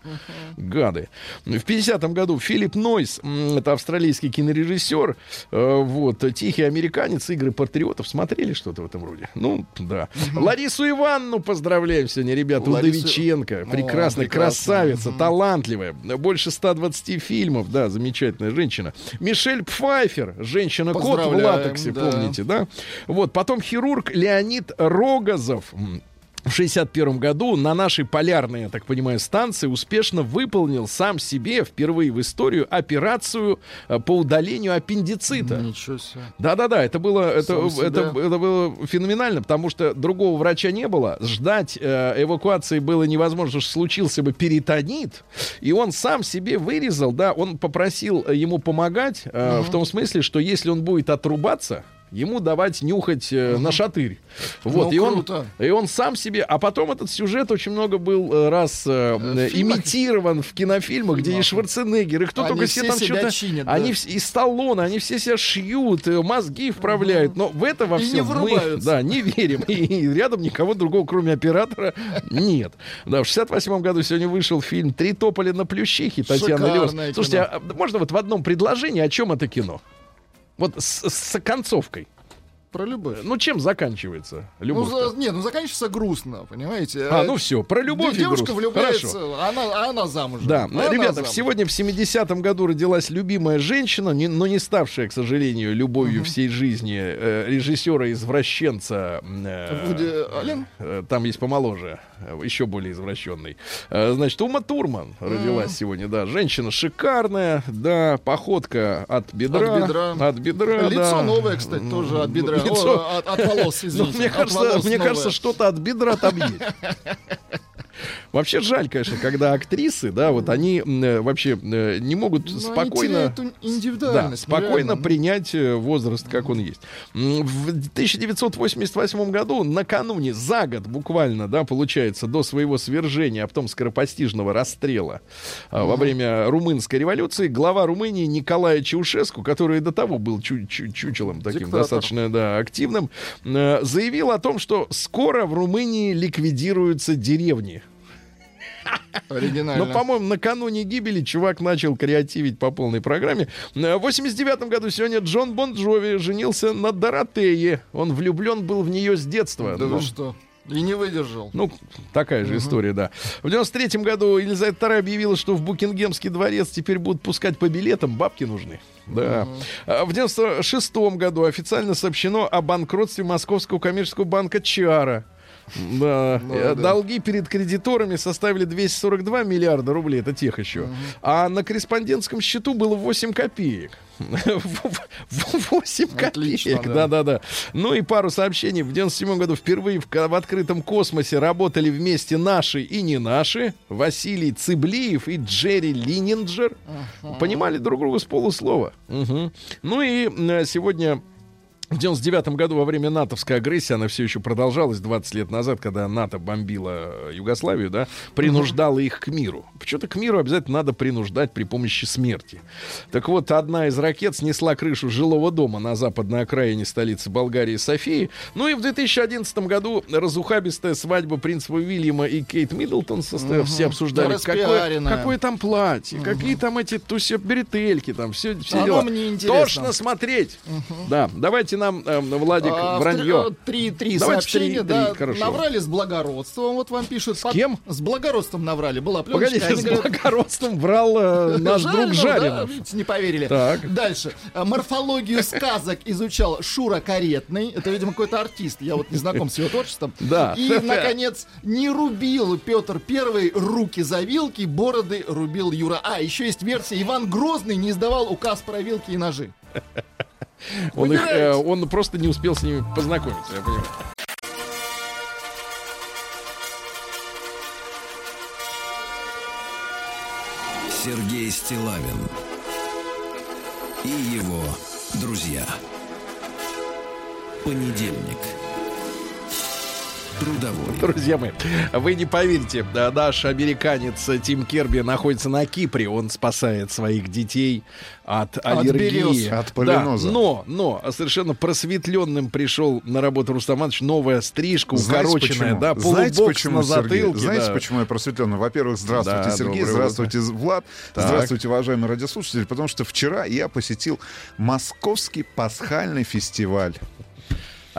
гады. В 50-м году Филипп Нойс, это австралийский кинорежиссер, э, вот, «Тихий американец», «Игры патриотов». Смотрели что-то в этом роде? Ну, да. Ларису Ивановну поздравляем сегодня, ребята. Ларису- Удовиченко. Прекрасная, красавица, талантливая. Больше 120 фильмов, да, замечательная женщина. Мишель Пфайфер, женщина-кот в Латексе, да. помните, да? Вот, потом хирург Леонид Рогозов. В 61 году на нашей полярной, я так понимаю, станции успешно выполнил сам себе впервые в историю операцию э, по удалению аппендицита. Ничего себе. Да-да-да, это было, это, это, это было феноменально, потому что другого врача не было. Ждать э, эвакуации было невозможно, потому что случился бы перитонит, и он сам себе вырезал, да, он попросил э, ему помогать, э, в том смысле, что если он будет отрубаться, ему давать нюхать э, на шатырь. Вот, Ну, и, он, круто. и он сам себе... А потом этот сюжет очень много был э, раз э, э, фильмах? имитирован в кинофильмах, где и Шварценеггер, и кто Они только все там что-то... чинят, да. Они и Сталлоне, они все себя шьют, э, мозги вправляют. Но в это во И всем мы да, не верим. И, и рядом никого другого, кроме оператора, нет. Да, в 68 году сегодня вышел фильм «Три тополя на плющихе» Татьяна Лёс. Слушайте, а можно вот в одном предложении, о чем это кино? Вот с, с концовкой. Про любовь. Ну, чем заканчивается Ну, любовь? за- нет, ну заканчивается грустно, понимаете? А, ну все, про любовь Девушка грусть. влюбляется, Хорошо. она, а она замужем. Да, Она ребята, замужем. сегодня в 70-м году родилась любимая женщина, не- но не ставшая, к сожалению, любовью всей жизни э, режиссера-извращенца. э, Вуди Аллен? э, Там есть помоложе, еще более извращенный. Э, Значит, Ума Турман родилась сегодня, да. Женщина шикарная, да, походка от бедра. От бедра. От бедра, Лицо да. новое, кстати, тоже от бедра. Лицо- О, от, от волос, Ну, извините. мне от кажется, волос мне новое. кажется, что-то от бедра там есть. Вообще жаль, конечно, когда актрисы, да, вот они э, вообще э, не могут они спокойно... Да, спокойно реально. принять э, возраст, как он есть. В 1988 году, накануне, за год буквально, да, получается, до своего свержения, а потом скоропостижного расстрела а, во время румынской революции, глава Румынии Николая Чаушеску, который до того был чу- чу- чучелом таким Диктатор. достаточно да, активным, заявил о том, что скоро в Румынии ликвидируются деревни. Оригинально. Но, по-моему, накануне гибели чувак начал креативить по полной программе. Э, В 89 году сегодня Джон Бон Джови женился на Доротее. Он влюблен был в нее с детства. Да Ну, что? И не выдержал. ну, такая же история, да. В 93 году Елизавета II объявила, что в Букингемский дворец теперь будут пускать по билетам, бабки нужны. Да. А В 96 году официально сообщено о банкротстве Московского коммерческого банка Чара. Да. Ну, да. Долги перед кредиторами составили 242 миллиарда рублей, это тех еще. А на корреспондентском счету было 8 копеек. 8 Отлично, копеек, да. да-да-да. Ну и пару сообщений. В 97 году впервые в, в открытом космосе работали вместе наши и не наши. Василий Цыблиев и Джерри Лининджер. Понимали друг друга с полуслова. Мгм. Ну и э, сегодня в 99 году во время натовской агрессии, она все еще продолжалась 20 лет назад, когда НАТО бомбила Югославию, да, принуждала их к миру. Почему-то к миру обязательно надо принуждать при помощи смерти. Так вот, одна из ракет снесла крышу жилого дома на западной окраине столицы Болгарии Софии. Ну и в 2011 году разухабистая свадьба принца Уильяма и Кейт Миддлтон состоялась. Все обсуждали, какое, какое там платье, какие там эти туси бретельки, там все, все Оно дела. мне интересно. Тошно смотреть. Да, давайте нам, эм, Владик, А, вранье. три- Три, три Давайте сообщения, три, да. три, хорошо. Наврали с благородством, вот вам пишут. С кем? С благородством наврали. Была пленочка, Погодите, с говорят, благородством врал э, наш друг Жаринов, да, видите, не поверили. Так. Дальше. А, Морфологию сказок изучал Шура Каретный. Это, видимо, какой-то артист. Я вот не знаком с его творчеством. Да. И, наконец, не рубил Петр Первый руки за вилки, бороды рубил Юра. А, еще есть версия. Иван Грозный не издавал указ про вилки и ножи. Он, их, э, он просто не успел с ними познакомиться, я понимаю. Сергей Стилавин и его друзья. Понедельник. Трудовой. Друзья мои, вы не поверите, да, наш американец Тим Керби находится на Кипре. Он спасает своих детей от аллергии. берез. От Да, полиноза. но, но совершенно просветленным пришел на работу Рустам Иванович. Новая стрижка, Знаете укороченная, почему? да, Знаете почему, на Сергей? затылке. Знаете, да. почему я просветленный? Во-первых, здравствуйте, Да, Сергей, здравствуйте, Влад, Так. здравствуйте, уважаемые радиослушатели, потому что вчера я посетил Московский пасхальный фестиваль.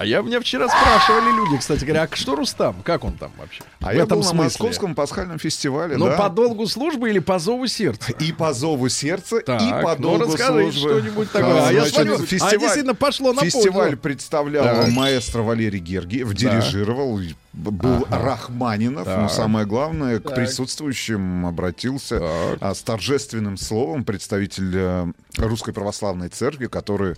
А я меня вчера спрашивали люди, кстати говоря, а что Рустам? Как он там вообще? А В я этом был на смысле? Московском пасхальном фестивале, Ну, да. по долгу службы или по зову сердца? И по зову сердца, Так, и по ну, долгу расскажите службы. что-нибудь такое. А, А я смотрю, а фестиваль- действительно пошло на Фестиваль представлял Так. маэстро Валерий Гергиев, дирижировал, был Рахманинов, но Так. самое главное, к Так. присутствующим обратился Так. а, с торжественным словом представитель э, Русской Православной Церкви, который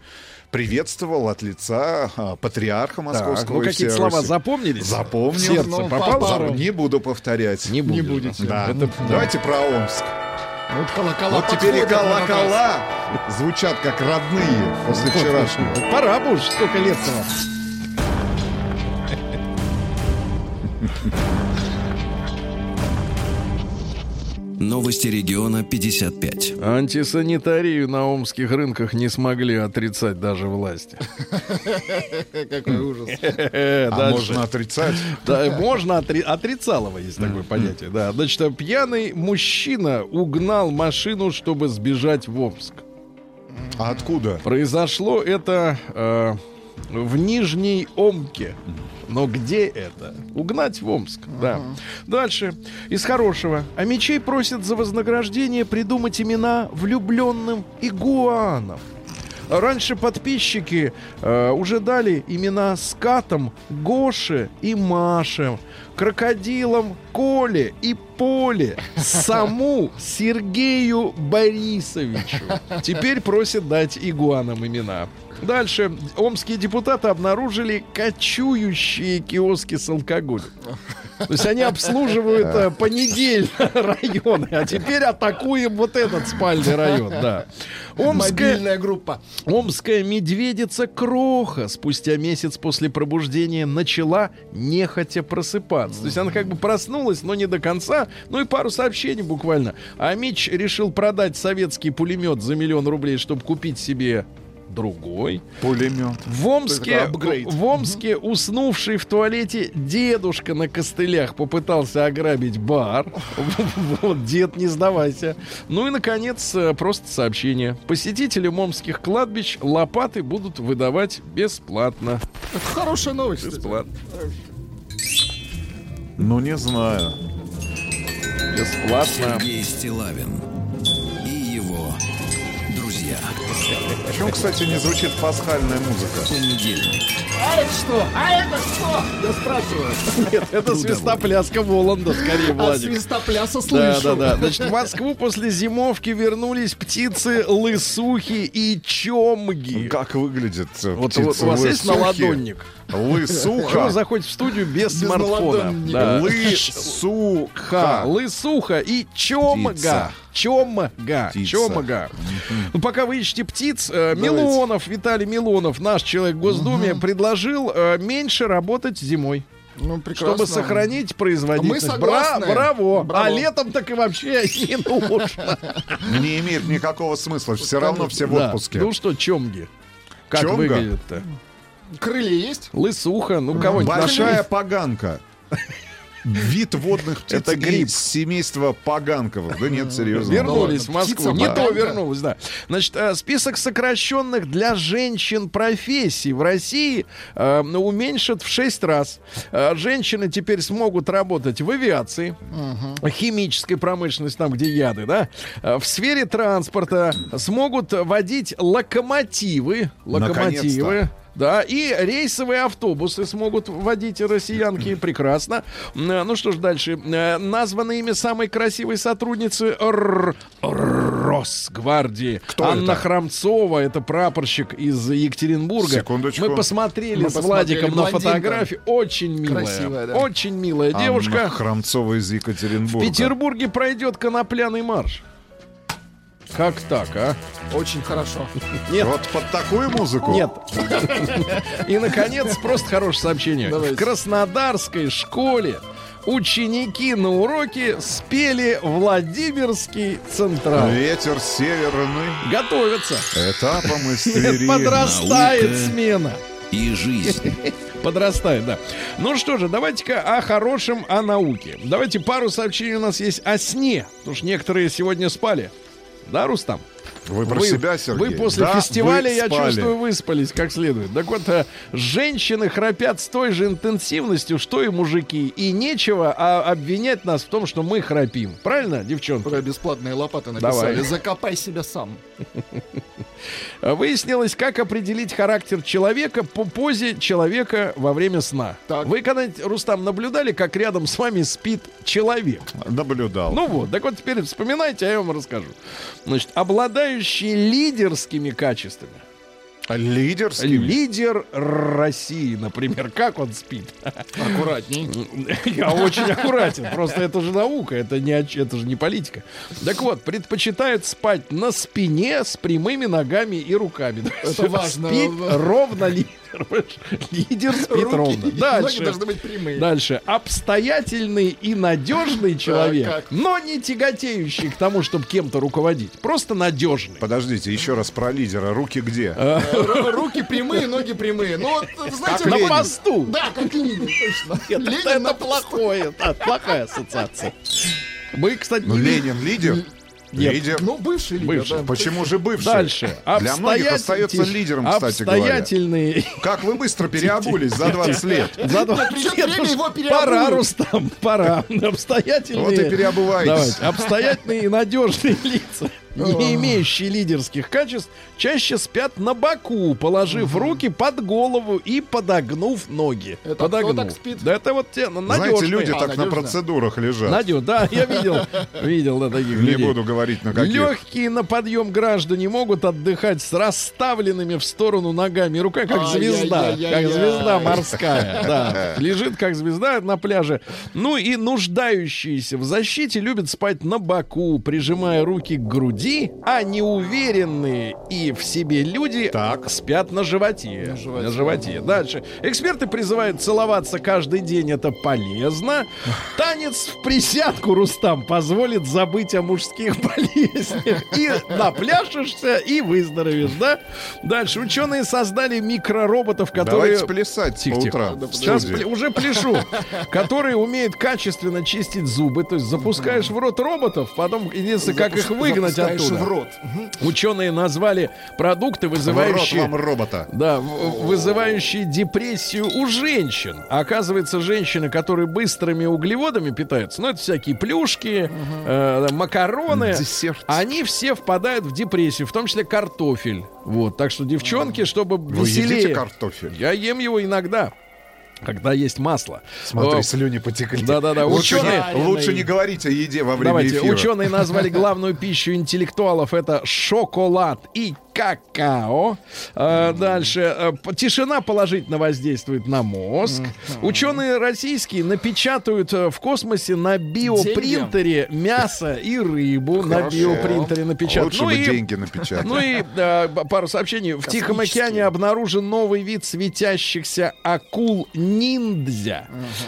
приветствовал от лица а, патриарха Так, Московского ну, и какие слова Руси. запомнились? Запомнил. Сердце Ну, попало? Не буду повторять. Не, будешь, будете. Да. Это- Давайте про Омск. Вот колокола Вот теперь и колокола звучат как родные после вчерашнего. Ну, Пора бы уж, сколько лет-то. Новости региона 55. Антисанитарию на омских рынках не смогли отрицать даже власти. Какой ужас. Э, А дальше. можно отрицать? Да, можно отри- отрицалово есть такое понятие. Да, значит, а пьяный мужчина угнал машину, чтобы сбежать в Омск. А откуда? Произошло это э, в Нижней Омке. Но где это? Угнать в Омск, да. Дальше. Из хорошего. А мечей просят за вознаграждение придумать имена влюбленным игуанам. Раньше подписчики э, уже дали имена скатам Гоше и Маше, крокодилам Коле и Поле, саму Сергею Борисовичу. Теперь просят дать игуанам имена. Дальше. Омские депутаты обнаружили кочующие киоски с алкоголем. То есть они обслуживают э, понедельно районы, а теперь атакуем вот этот спальный район, да. Омская, Мобильная группа. Омская медведица Кроха спустя месяц после пробуждения начала нехотя просыпаться. То есть она как бы проснулась, но не до конца. Ну и пару сообщений буквально. А Мич решил продать советский пулемет за миллион рублей, чтобы купить себе другой. Пулемет. В Омске, в Омске уснувший в туалете дедушка на костылях попытался ограбить бар. Вот, дед, не сдавайся. Ну и, наконец, э, просто сообщение. Посетителям омских кладбищ лопаты будут выдавать бесплатно. Это хорошая новость. Бесплатно. Ну, не знаю. Бесплатно. Сергей Стилавин друзья. Почему, кстати, не звучит пасхальная музыка? Понедельник. А это что? А это что? Я спрашиваю. Нет, это свистопляска Воланда, скорее, От Владик. свистопляса Да, слышу. да, да. Значит, в Москву после зимовки вернулись птицы лысухи и чомги. Как выглядит э, Вот, птица вот у вас есть наладонник? Лысуха. заходит в студию без, Без смартфона? Да. Лысуха. Лысуха и чомга. Птица. Чомга. Птица. Чомга. Ну, пока вы ищете птиц, э, Милонов, Виталий Милонов, наш человек в Госдуме, предложил э, меньше работать зимой. Ну, прекрасно. Чтобы сохранить производительность. Мы согласны. Бра- браво. Браво. А летом так и вообще не нужно. Не имеет никакого смысла. Все равно все в отпуске. Ну что, чомги? Как выглядит-то? Крылья есть? Лысуха, ну кого-нибудь Большая поганка. Вид водных птиц Это гриб. из семейства поганковых. Да нет, серьезно. Вернулись в Москву. Не то поганка. вернулась, да. Значит, э, список сокращенных для женщин профессий в России э, уменьшат в 6 раз. Э, Женщины теперь смогут работать в авиации, химической промышленности, там, где яды, да. В сфере транспорта смогут водить локомотивы. Локомотивы. Да, и рейсовые автобусы смогут водить россиянки. Прекрасно. М, Ну что ж дальше. Э, Названы ими самой красивой сотрудницы Росгвардии. Кто Анна это? Храмцова, это прапорщик из Екатеринбурга. Секундочку. Мы посмотрели Мы с посмотрели, Владиком на блондинка. фотографии. Очень милая. Красивая, да. Очень милая Анна девушка. Храмцова из В Екатеринбурга. Петербурге пройдет конопляный марш. Как так, а? Очень хорошо. Нет. Вот под такую музыку? Нет. И, наконец, просто хорошее сообщение. Давайте. В Краснодарской школе ученики на уроке спели Владимирский централ. Ветер северный Готовятся. этапом Нет, истерии. подрастает Наука. смена. И жизнь. Подрастает, да. Ну что же, давайте-ка о хорошем, о науке. Давайте пару сообщений у нас есть о сне. Потому что некоторые сегодня спали. Да, Рустам? Вы про себя, Сергей? Вы после Да, фестиваля, вы я спали. чувствую, выспались как следует. Так вот, э, женщины храпят с той же интенсивностью, что и мужики. И нечего а, обвинять нас в том, что мы храпим. Правильно, девчонки? Про бесплатные лопаты написали. Давай. Закопай себя сам. Выяснилось, как определить характер человека по позе человека во время сна. Так. Вы когда-нибудь, Рустам, наблюдали, как рядом с вами спит человек? Наблюдал. Ну вот, так вот теперь вспоминайте, а я вам расскажу. Значит, обладающие лидерскими качествами. Лидерский. Лидер России, например, как он спит? Аккуратней. Я очень аккуратен. Просто это же наука, это, не, это же не политика. Так вот, предпочитают спать на спине с прямыми ногами и руками. Это важно. Спит ровно лидер. Лидер спит Руки ровно. Дальше. должны быть прямые. Дальше. Обстоятельный и надежный человек, как? но не тяготеющий к тому, чтобы кем-то руководить. Просто надежный. Подождите, еще раз про лидера. Руки где? А, Ру- Руки прямые, ноги прямые. Ну, вот, знаете, На посту. Да, как Ленин, точно. Ленин это, плохое, плохая ассоциация. Мы, кстати, Ну, Ленин лидер? Нет. Лидер. Ну, бывший лидер, Бывший. да. Почему же бывший? Дальше. Для многих остается лидером, кстати говоря. Обстоятельные. Как вы быстро переобулись за 20 лет? За 20 придет лет его Пора. Рустам, пора. Обстоятельные. Вот и переобуваетесь. Обстоятельные и надежные лица, не имеющие лидерских качеств, чаще спят на боку, положив руки под голову и подогнув ноги. Это кто подогнув. так спит? Да это вот те, ну, Знаете, люди А, так на надежно. процедурах лежат. Надежно, да, я видел, видел да, таких Не людей. буду говорить, на каких. Легкие на подъем граждане могут отдыхать с расставленными в сторону ногами и руками, как звезда, как звезда морская. Да, лежит как звезда на пляже. Ну и нуждающиеся в защите любят спать на боку, прижимая руки к груди, а неуверенные и в себе люди Так. спят на животе. На животе. На животе. Дальше. Эксперты призывают целоваться каждый день. Это полезно. Танец в присядку, Рустам, позволит забыть о мужских болезнях. И напляшешься, и выздоровеешь, да? Дальше. Ученые создали микророботов, которые... Давайте плясать по Тихо, утрам. в Сейчас пля- уже пляшу. Которые умеют качественно чистить зубы. То есть запускаешь в рот роботов, потом единственное, как их выгнать запускаешь Оттуда. в рот. Ученые назвали продукты, В рот вызывающие... вам робота. Да, вызывающие депрессию у женщин. Оказывается, женщины, которые быстрыми углеводами питаются, ну, это всякие плюшки, э, макароны, Десерт. они все впадают в депрессию, в том числе картофель. Вот, так что, девчонки, чтобы Вы веселее... едите картофель? Я ем его иногда, когда есть масло. Смотри, О, слюни потекли. Да-да-да, Лучше, ученые- не, лучше не говорить о еде во время Давайте, эфира. ученые назвали главную пищу интеллектуалов это шоколад и какао. А, дальше э, тишина положительно воздействует на мозг. Ученые российские напечатают э, в космосе на биопринтере мясо и рыбу. На биопринтере напечатают. Лучше Ну бы и деньги напечатать. ну и б- пару сообщений. В Тихом океане обнаружен новый вид светящихся акул ниндзя.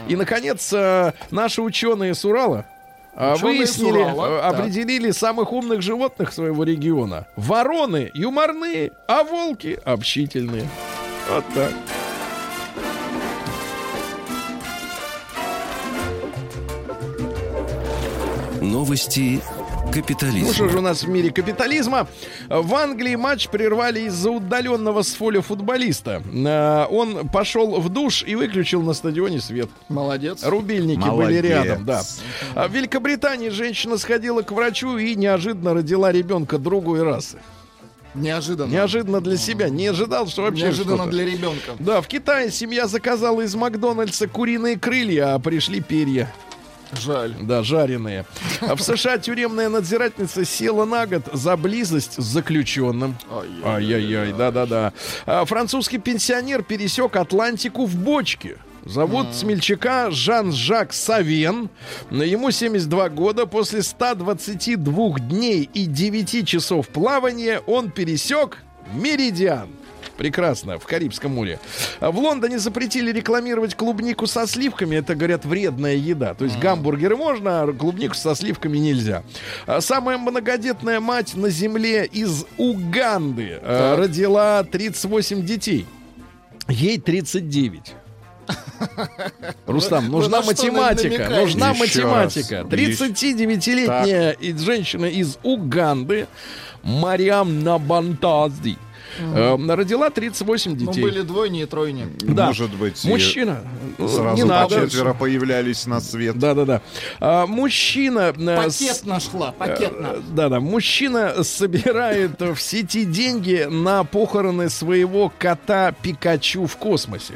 И, наконец, э, наши ученые с Урала э, Ученые с выяснили, Урала, э, так. определили самых умных животных своего региона. Вороны юморные, а волки общительные. Вот так. Новости Ну капитализма. что же у нас в мире капитализма? В Англии матч прервали из-за удаленного с поля футболиста. Э, Он пошел в душ и выключил на стадионе свет. Молодец. Рубильники были Молодец. рядом, да. А в Великобритании женщина сходила к врачу и неожиданно родила ребенка другой расы. Неожиданно. Неожиданно для себя. Не ожидал, что вообще Неожиданно что-то. для ребенка. Да, в Китае семья заказала из Макдональдса куриные крылья, а пришли перья. Жаль. Да, жареные. А в США тюремная надзирательница села на год за близость с заключенным. Ай-яй-яй, да-да-да. А французский пенсионер пересек Атлантику в бочке. Зовут смельчака Жан-Жак Савен. Ему 72 года. После 122 дней и 9 часов плавания он пересек Меридиан. Прекрасно, в Карибском море. А В Лондоне запретили рекламировать клубнику со сливками. Это, говорят, вредная еда. То есть гамбургеры можно, а клубнику со сливками нельзя. А Самая многодетная мать на земле из Уганды э, родила 38 детей. Ей 39. Рустам, вы нужна на что математика. Нужна Еще математика. раз. 39-летняя и женщина из Уганды Мариам Набантазди э, родила 38 Ну, детей. были двойни и тройни. Да. Может быть, Мужчина. сразу не по надо. четверо появлялись на свет. Да-да-да. А, мужчина... э, с- Пакет нашла, пакет Э, Да-да, мужчина собирает в сети деньги на похороны своего кота Пикачу в космосе.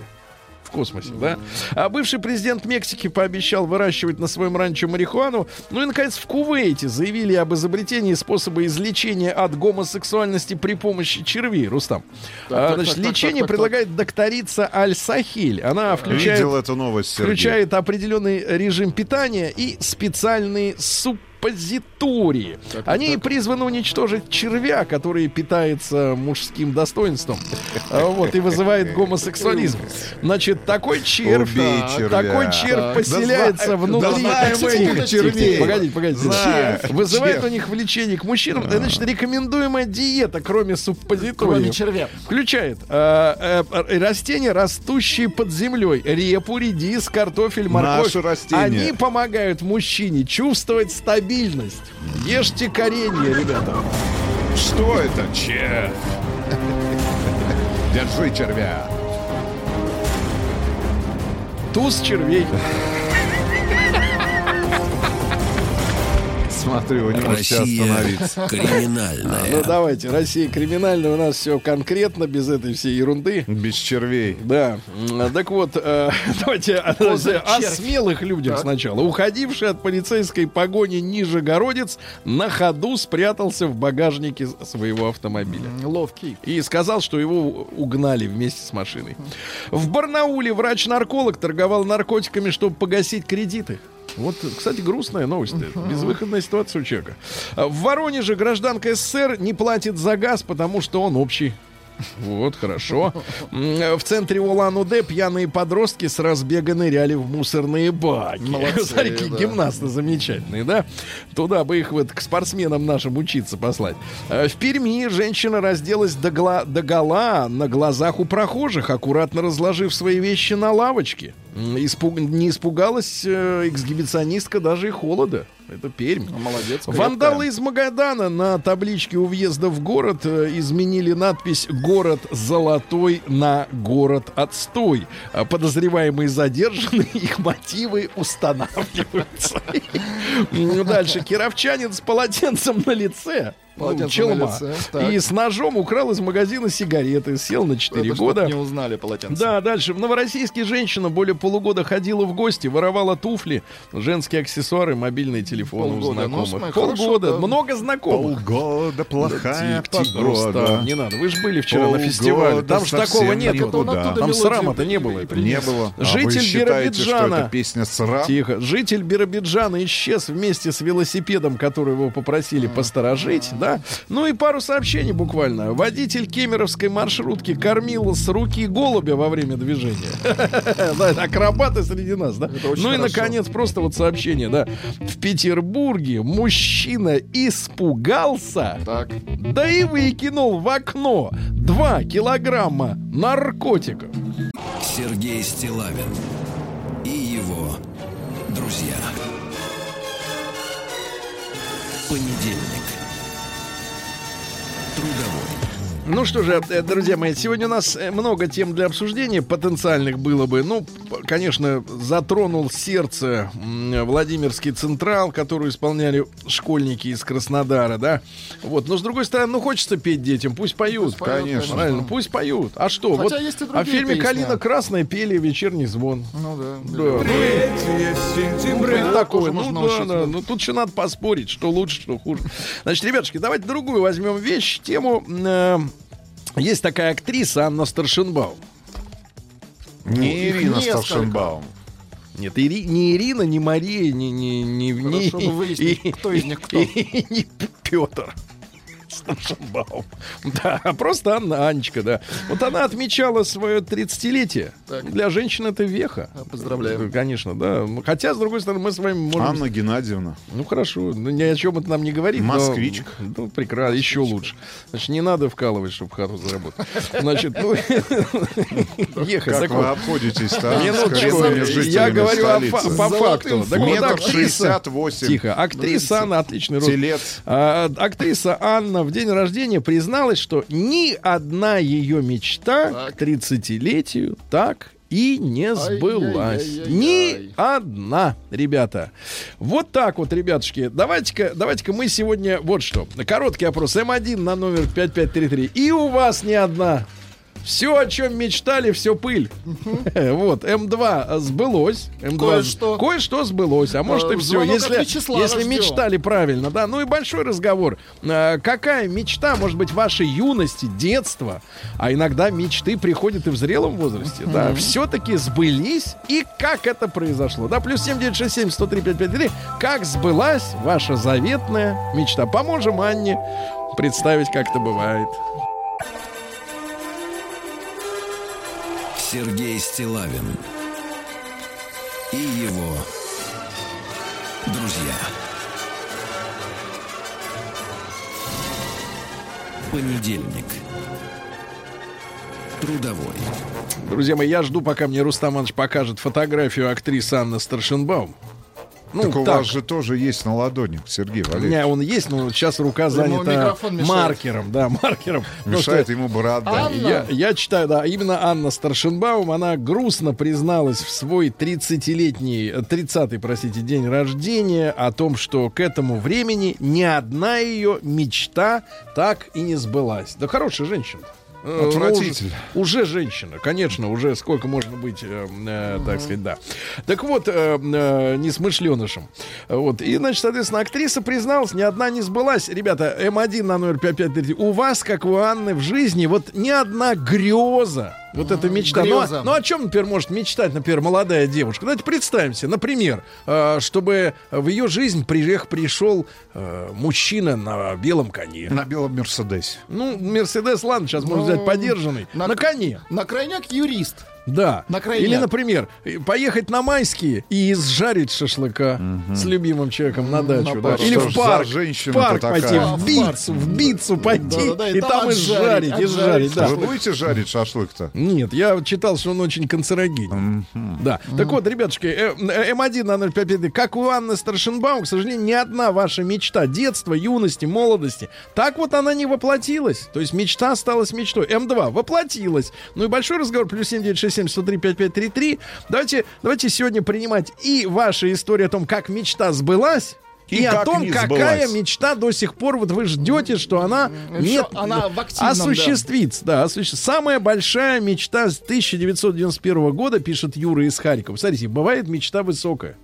В космосе, да? А бывший президент Мексики пообещал выращивать на своем ранчо марихуану. Ну и, наконец, в Кувейте заявили об изобретении способа излечения от гомосексуальности при помощи червей, Рустам. А, так, значит, так, так, лечение так, так, предлагает докторица Аль-Сахиль. Она включает Видел эту новость, Сергей. включает определенный режим питания и специальные суппозитории. Они призваны уничтожить червя, который питается мужским достоинством. А, Вот, и вызывает гомосексуализм. Значит, такой червь, так, такой червь Так. поселяется внутри этих. Погодите, погодите. Вызывает у них влечение к мужчинам. Значит, рекомендуемая диета, кроме суппозиториев. Кроме червя. Включает э, э, растения, растущие под землей. Репу, редис, картофель, морковь. Они помогают мужчине чувствовать стабильность. Ешьте коренья, ребята. Что это? Червь. Держи червя. Туз червей. Смотри, вы не можете Россия остановиться. Ну криминальная. давайте, Россия криминальная, у нас все конкретно, без этой всей ерунды. Без червей. Да, так вот, э, давайте о, о смелых людях сначала. Уходивший от полицейской погони Нижегородец на ходу спрятался в багажнике своего автомобиля. Ловкий. И сказал, что его угнали вместе с машиной. В Барнауле врач-нарколог торговал наркотиками, чтобы погасить кредиты. Вот, кстати, грустная новость. Безвыходная ситуация у человека. А В Воронеже гражданка СССР не платит за газ, потому что он общий. Вот, хорошо. М, В центре Улан-Удэ пьяные подростки с разбега ныряли в мусорные баки. Молодцы, Смотри, какие да. гимнасты замечательные, да? Туда бы их вот к спортсменам нашим учиться послать. Э, В Перми женщина разделась до, гла- до гола на глазах у прохожих, аккуратно разложив свои вещи на лавочке. Испуг- Не испугалась э, эксгибиционистка даже и холода. Это Пермь. Ну, Молодец. Вандалы из Магадана на табличке у въезда в город э, изменили надпись «Город золотой» на «Город отстой». А Подозреваемые задержаны, их мотивы устанавливаются. Ну, Дальше. Кировчанин с полотенцем на лице. Ну, на челма. лице. И с ножом украл из магазина сигареты. Сел на 4 Это года. не узнали полотенце. Да, дальше. В Новороссийске женщина более полугода ходила в гости, воровала туфли, женские аксессуары, мобильные телефоны у Полгода. Ну, знакомых. смотри, Полгода. хорошо, да. Много знакомых. Полгода плохая Тихо, Просто погода. не надо. Вы же были вчера на Полгода фестивале. Там же такого нет. никуда. оттуда Там срама-то не было. Не было. А вы Житель считаете, что Биробиджана. песня срам? Тихо. Житель Биробиджана исчез вместе с велосипедом, который его попросили посторожить, да. Ну и пару сообщений буквально. Водитель кемеровской маршрутки кормил с руки голубя во время движения. Да, это акробаты среди нас, да. Ну и, наконец, просто вот сообщение, да. В Петербурге мужчина испугался, да и выкинул в окно 2 килограмма наркотиков. Сергей Стилавин и его друзья. Понедельник. Трудовой. Ну что же, э, друзья мои, сегодня у нас э, много тем для обсуждения потенциальных было бы. Ну, конечно, затронул сердце Владимирский Централ, который исполняли школьники из Краснодара, да. Вот, но с другой стороны, ну хочется петь детям, пусть поют. Пусть поют, Конечно. Правильно, пусть поют. А что? Хотя вот есть и а в другие фильме песни. «Калина красная» пели «Вечерний звон». Ну да. Да, ну, сентября. ну, такое, ну, можно да, учить, да. да. ну тут еще надо поспорить, что лучше, что хуже. Значит, ребятушки, давайте другую возьмем вещь, тему. э, есть такая актриса Анна Старшинбаум. Не Ирина несколько. Старшенбаум. Нет, Ири- не Ирина, не Мария, не, не, не, не, Хорошо бы выяснить, и- кто из них кто. и не Петр. Старшинбаум. Да, а просто Анна, Анечка, да. Вот она отмечала свое 30-летие. Так. Для женщин это веха. А, Поздравляем. Конечно, да. Хотя, с другой стороны, мы с вами можем... Анна Геннадьевна. Ну хорошо, ну, ни о чем это нам не говорит. но- Москвичка. ну, прекрасно, еще лучше. Значит, не надо вкалывать, чтобы хату заработать. Значит, ну, ехать. Как вы а, ну, чё, коренными я говорю по факту. Метр актриса... шестьдесят восемь. Тихо. Актриса Анна, отличный рост. Телец. А, актриса Анна в день рождения призналась, что ни одна ее мечта Так. к 30-летию так и не сбылась. Ни одна, ребята. Вот так вот, ребятушки. Давайте-ка, давайте-ка мы сегодня вот что. Короткий опрос М1 на номер 5533. И у вас не одна. Все, о чем мечтали, все пыль. Вот, М2 сбылось. М2 Кое-что. Кое-что сбылось, а может Э, и все. Если, если мечтали правильно, да. Ну и большой разговор. Э, Какая мечта, может быть, вашей юности, детства, а иногда мечты приходят и в зрелом возрасте, да, все-таки сбылись, и как это произошло, да, плюс 7967 103 553, как сбылась ваша заветная мечта. Поможем Анне представить, как это бывает. Сергей Стилавин и его друзья. Понедельник. Трудовой. Друзья мои, я жду, пока мне Рустам Иванович покажет фотографию актрисы Анны Старшинбаум. Ну, так у так. вас же тоже есть на ладони, Сергей У Валерьевич. меня он есть, но сейчас рука занята маркером, да, маркером. Что Мешает ему борода. Анна. Я, я читаю, да, именно Анна Старшинбаум, она грустно призналась в свой 30-летний, э, 30-й, простите, день рождения о том, что к этому времени ни одна ее мечта так и не сбылась. Да хорошая женщина. Э, Отвратитель. Уже, уже женщина, конечно, уже сколько можно быть, э, э, так сказать, да. Так вот, э, э, несмышленышем. Вот. И, значит, соответственно, актриса призналась, ни одна не сбылась. Ребята, М1 на номер 5533. У вас, как у Анны, в жизни вот ни одна греза, вот эта мечта. Ну, а- греза. ну, о чем, например, может мечтать, например, молодая девушка? Давайте представимся, например, э, чтобы в ее жизнь приех, пришел э, мужчина на белом коне. На белом Мерседесе. Ну, Мерседес, ладно, сейчас можно Ну, взять подержанный. На, на- коне. На крайняк юрист. Да. На. Или, например, э, поехать на майские и изжарить шашлыка с любимым человеком на дачу. на да. Или в за парк, в парк такая? пойти, А, в бицу, в бицу пойти, Да-да-да, и там изжарить, отжарить, изжарить. да. Вы будете жарить шашлык-то? Нет, я читал, что он очень канцерогенен. Да. Так вот, ребятушки, э, э, М1 на 055, как у Анны Старшинбаум, к сожалению, ни одна ваша мечта детства, юности, молодости, так вот она не воплотилась. То есть мечта осталась мечтой. М2 воплотилась. Ну и большой разговор, плюс 7967 103 5533. Давайте, давайте сегодня принимать и ваши истории о том, как мечта сбылась, и, И о том, какая сбылась. мечта до сих пор вот вы ждете, что она нет, она в активном, осуществится. Да, осуществ- Самая большая мечта с 1991 года, пишет Юра из Харькова. Смотрите, бывает мечта высокая.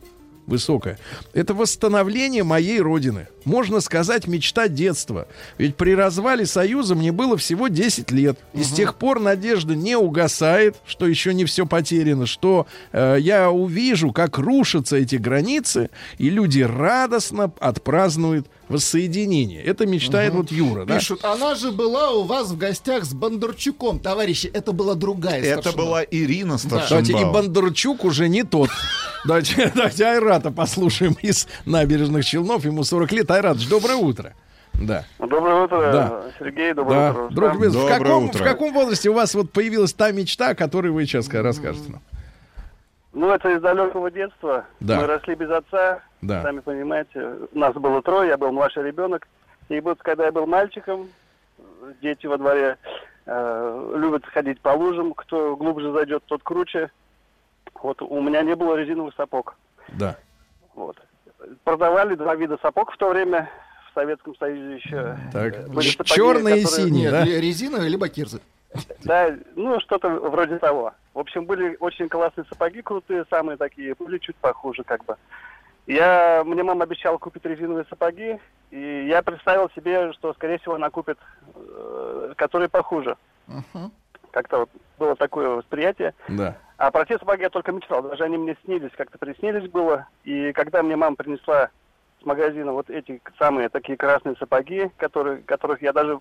Высокая. Это восстановление моей родины. Можно сказать, мечта детства. Ведь при развале Союза мне было всего 10 лет. И с тех пор надежда не угасает, что еще не все потеряно, что э, я увижу, как рушатся эти границы, и люди радостно отпразднуют воссоединение. Это мечтает вот Юра. да? Пишут, она же была у вас в гостях с Бондарчуком. Товарищи, это была другая Это Старшина. была Ирина Давайте, и. Бондарчук уже не тот. Давайте, давайте Айрата послушаем из набережных Челнов. Ему 40 лет. Айрат, доброе утро. Да. Доброе утро, Да. Сергей, доброе Да. утро. Друг любезный, в Доброе каком, утро. в каком возрасте у вас вот появилась та мечта, о которой вы сейчас расскажете нам? Ну, это из далекого детства. Да. Мы росли без отца, Да. сами понимаете. Нас было трое, я был младший ребенок. И вот когда я был мальчиком, дети во дворе э, любят ходить по лужам. Кто глубже зайдет, тот круче. Вот у меня не было резиновых сапог. Да. Вот. Продавали два вида сапог в то время. В Советском Союзе еще. Так. были сапоги, черные и которые- синие. Нет, да? резиновые либо кирзы. Да, ну что-то вроде того. В общем, были очень классные сапоги, крутые, самые такие, были чуть похуже как бы. Я, мне мама обещала купить резиновые сапоги, и я представил себе, что, скорее всего, она купит, э, которые похуже. Как-то вот было такое восприятие. Да. А про те сапоги я только мечтал, даже они мне снились, как-то приснились было. И когда мне мама принесла с магазина вот эти самые такие красные сапоги, которые, которых я даже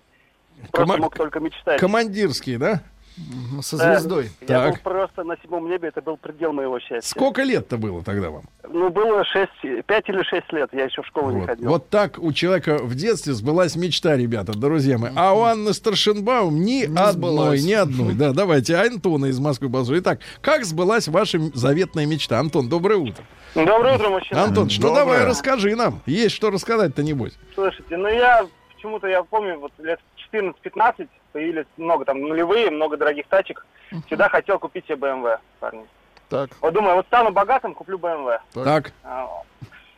просто Кома- мог только мечтать. Командирские, да? М, Со Да. звездой. Я был Так. просто на седьмом небе, это был предел моего счастья. Сколько лет-то было тогда вам? Ну, было шесть, пять или шесть лет, я еще в школу не Вот. ходил. Вот так у человека в детстве сбылась мечта, ребята, друзья мои. А у Анны Старшинбаум ни одной, сбылась. ни одной. Да, давайте Антона из Москвы послушаем. Итак, как сбылась ваша заветная мечта? Антон, доброе утро. Доброе утро, мужчина. Антон, ну Доброе. давай расскажи нам. Есть что рассказать-то, небось. Слушайте, ну я почему-то, я помню, вот лет 14-15 появились много там нулевые, много дорогих тачек. Всегда хотел купить себе BMW, парни. Так. Вот думаю, вот стану богатым, куплю BMW. Так, А,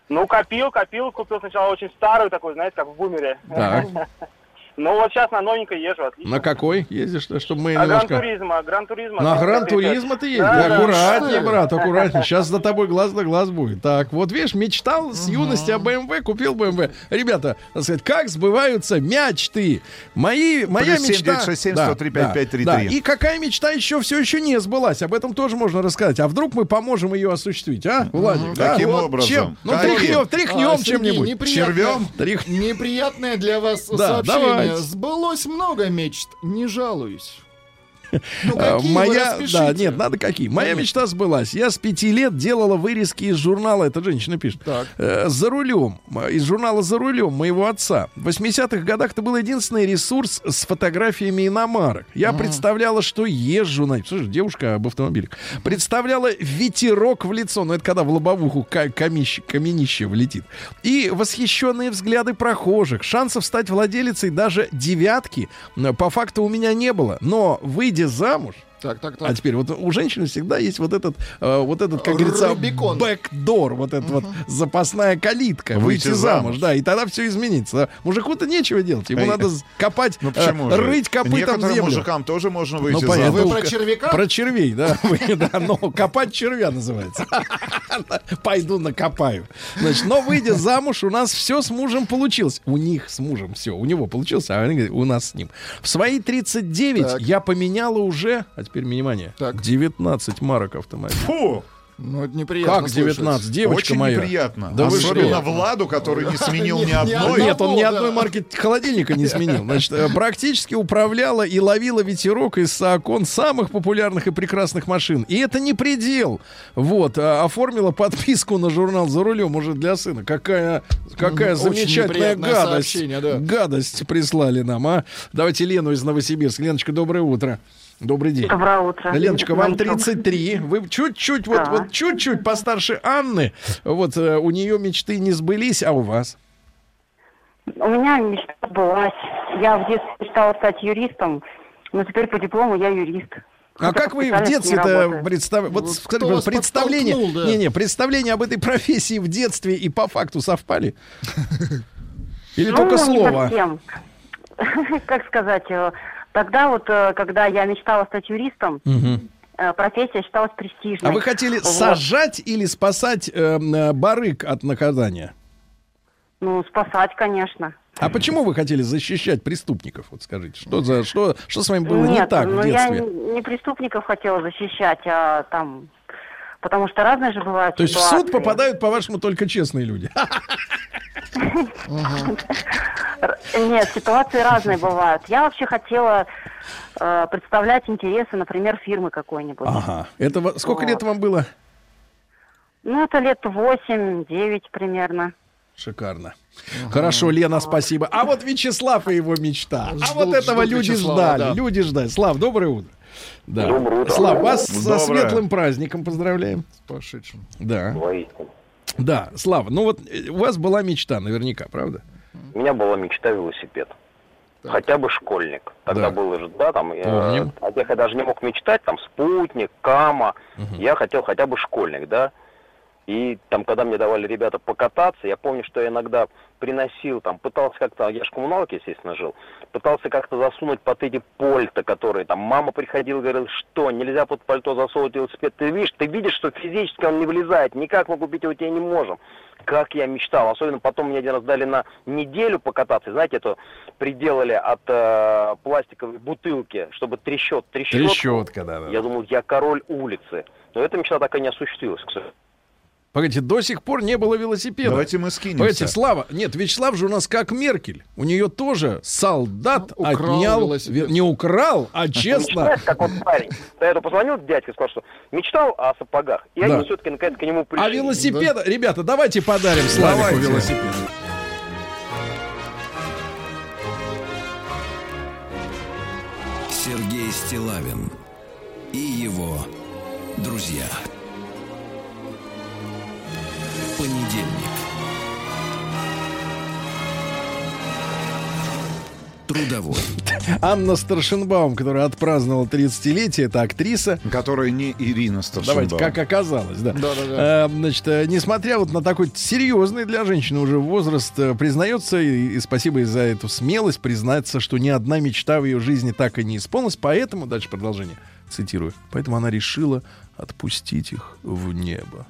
Ну, копил, копил, купил сначала очень старую такой, знаете, как в бумере. так. Ну, вот сейчас на новенькой езжу, отлично. На какой ездишь, чтобы мы А немножко... Гран-туризма, Гран-туризма. На там, Гран-туризма ты едешь? Да, да. аккуратнее, ли? брат, аккуратнее. Сейчас за тобой глаз на глаз будет. Так, вот видишь, мечтал с юности о БМВ, купил БМВ. Ребята, так сказать, как сбываются мечты? Мои, моя Плюс мечта... 7967 Да, 103 да, 5533. да. И какая мечта еще все еще не сбылась? Об этом тоже можно рассказать. А вдруг мы поможем ее осуществить, а, Владик? да? Каким Вот образом? Чем? Ну, Каким? тряхнем, тряхнем А, чем-нибудь. неприятное- Червем? Трях- Неприятное для вас Да, сообщение. давайте. Сбылось много мечт, не жалуюсь. Ну, А, какие Моя, да, нет, надо какие. Моя мечта сбылась. Я с пяти лет делала вырезки из журнала, это женщина пишет, Так. э, за рулем, из журнала за рулем моего отца. В 80-х годах это был единственный ресурс с фотографиями иномарок. Я представляла, что езжу на... Слушай, девушка об автомобилях. Представляла ветерок в лицо, но это когда в лобовуху ка- камищ- каменище влетит. И восхищенные взгляды прохожих. Шансов стать владелицей даже девятки по факту у меня не было. Но выйдя замуж, Так, так, а так. теперь вот у женщины всегда есть вот этот, э, вот этот, как говорится, Рубикон. бэкдор, вот эта вот запасная калитка, выйти, Выйти замуж, замуж. да, и тогда все изменится. Мужику-то нечего делать, ему Эй, надо з- копать, Ну э, почему же? рыть копытом Некоторым землю. мужикам тоже можно выйти Ну, понятно. замуж. Вы про червяка? Про червей, да. Но копать червя называется. Пойду накопаю. Значит, но выйдя замуж, у нас все с мужем получилось. У них с мужем все. У него получилось, а они говорят, у нас с ним. В свои 39 Так. я поменяла уже, а теперь внимание, Так. 19 марок автомобиля. Фу! Ну, это неприятно Как слышать. 19? Девочка Очень моя. неприятно. Да вы Особенно что? Владу, который не сменил ни одной. Нет, он ни одной марки холодильника не сменил. Значит, э, практически управляла и ловила ветерок из окон самых популярных и прекрасных машин. И это не предел. Вот, а, оформила подписку на журнал «За рулем» уже для сына. Какая, какая замечательная гадость. да. Гадость прислали нам, а. Давайте Лену из Новосибирска. Леночка, доброе утро. Добрый день. Доброе утро. Леночка, вам Мальчик. 33. Вы чуть-чуть, вот, Да. вот чуть-чуть постарше Анны. Вот э, у нее мечты не сбылись, а у вас? У меня мечта сбылась. Я в детстве мечтала стать юристом, но теперь по диплому я юрист. А как вы в детстве-то представляете? Вот, вас представление, да? не, не, представление об этой профессии в детстве и по факту совпали? Или Ну, только не слово? совсем. Как сказать, э, тогда вот, э, когда я мечтала стать юристом, э, профессия считалась престижной. А вы хотели Вот. сажать или спасать э, э, барыг от наказания? Ну, спасать, конечно. А почему вы хотели защищать преступников? Вот скажите, что за что, что с вами было не Нет, так в ну я детстве? не не преступников хотела защищать, а там... Потому что разные же бывают То есть в суд попадают, по-вашему, только честные люди. Нет, ситуации разные бывают. Я вообще хотела э, представлять интересы, например, фирмы какой-нибудь. Ага. Это сколько лет вам было? Ну, это лет 8-9 примерно. Шикарно. Хорошо, Лена, спасибо. А вот Вячеслав и его мечта. а Ждут- вот этого люди Вячеслава, ждали. да. Люди ждали. Слав, доброе утро. Да. Доброе утро. Слав, вас со Доброе. светлым праздником поздравляем. С пошедшим. Да. Воистину. Да, Слава, ну вот э, у вас была мечта, наверняка, правда? У меня была мечта велосипед. Хотя бы школьник. Тогда Да. было же, да, там, э, Помним. тех я даже не мог мечтать, там, спутник, кама. Я хотел хотя бы школьник, да. И там, когда мне давали ребята покататься, я помню, что я иногда приносил, там, пытался как-то, я же коммуналке, естественно, жил, пытался как-то засунуть под эти польта, которые там, мама приходила, говорила, что, нельзя под пальто засовывать велосипед, ты видишь, ты видишь, что физически он не влезает, никак мы купить его тебе не можем. Как я мечтал, особенно потом мне один раз дали на неделю покататься, знаете, это приделали от э, пластиковой бутылки, чтобы трещот, трещотку. Трещотка, да, да. Я думал, я король улицы. Но эта мечта так и не осуществилась, к сожалению. Погодите, до сих пор не было велосипеда. Давайте мы скинемся. Погодите, Слава, нет, Вячеслав же у нас как Меркель. У нее тоже солдат Ну, украл отнял, велосипед. ве- не украл, а честно. Мечтает, как вот парень. Этого позвонил дядька и сказал, что мечтал о сапогах. И они все-таки наконец к нему пришли. А велосипеда, ребята, давайте подарим Славику велосипед. Сергей Стилавин и его друзья. Понедельник. Трудовой. Анна Старшенбаум, которая отпраздновала 30-летие, это актриса. Которая не Ирина Старшенбаум. Давайте, как оказалось, да. Да-да-да. Э, значит, э, несмотря вот на такой серьезный для женщины уже возраст, э, признается, и, и спасибо ей за эту смелость, признаться, что ни одна мечта в ее жизни так и не исполнилась, поэтому, дальше продолжение, цитирую, поэтому она решила отпустить их в небо.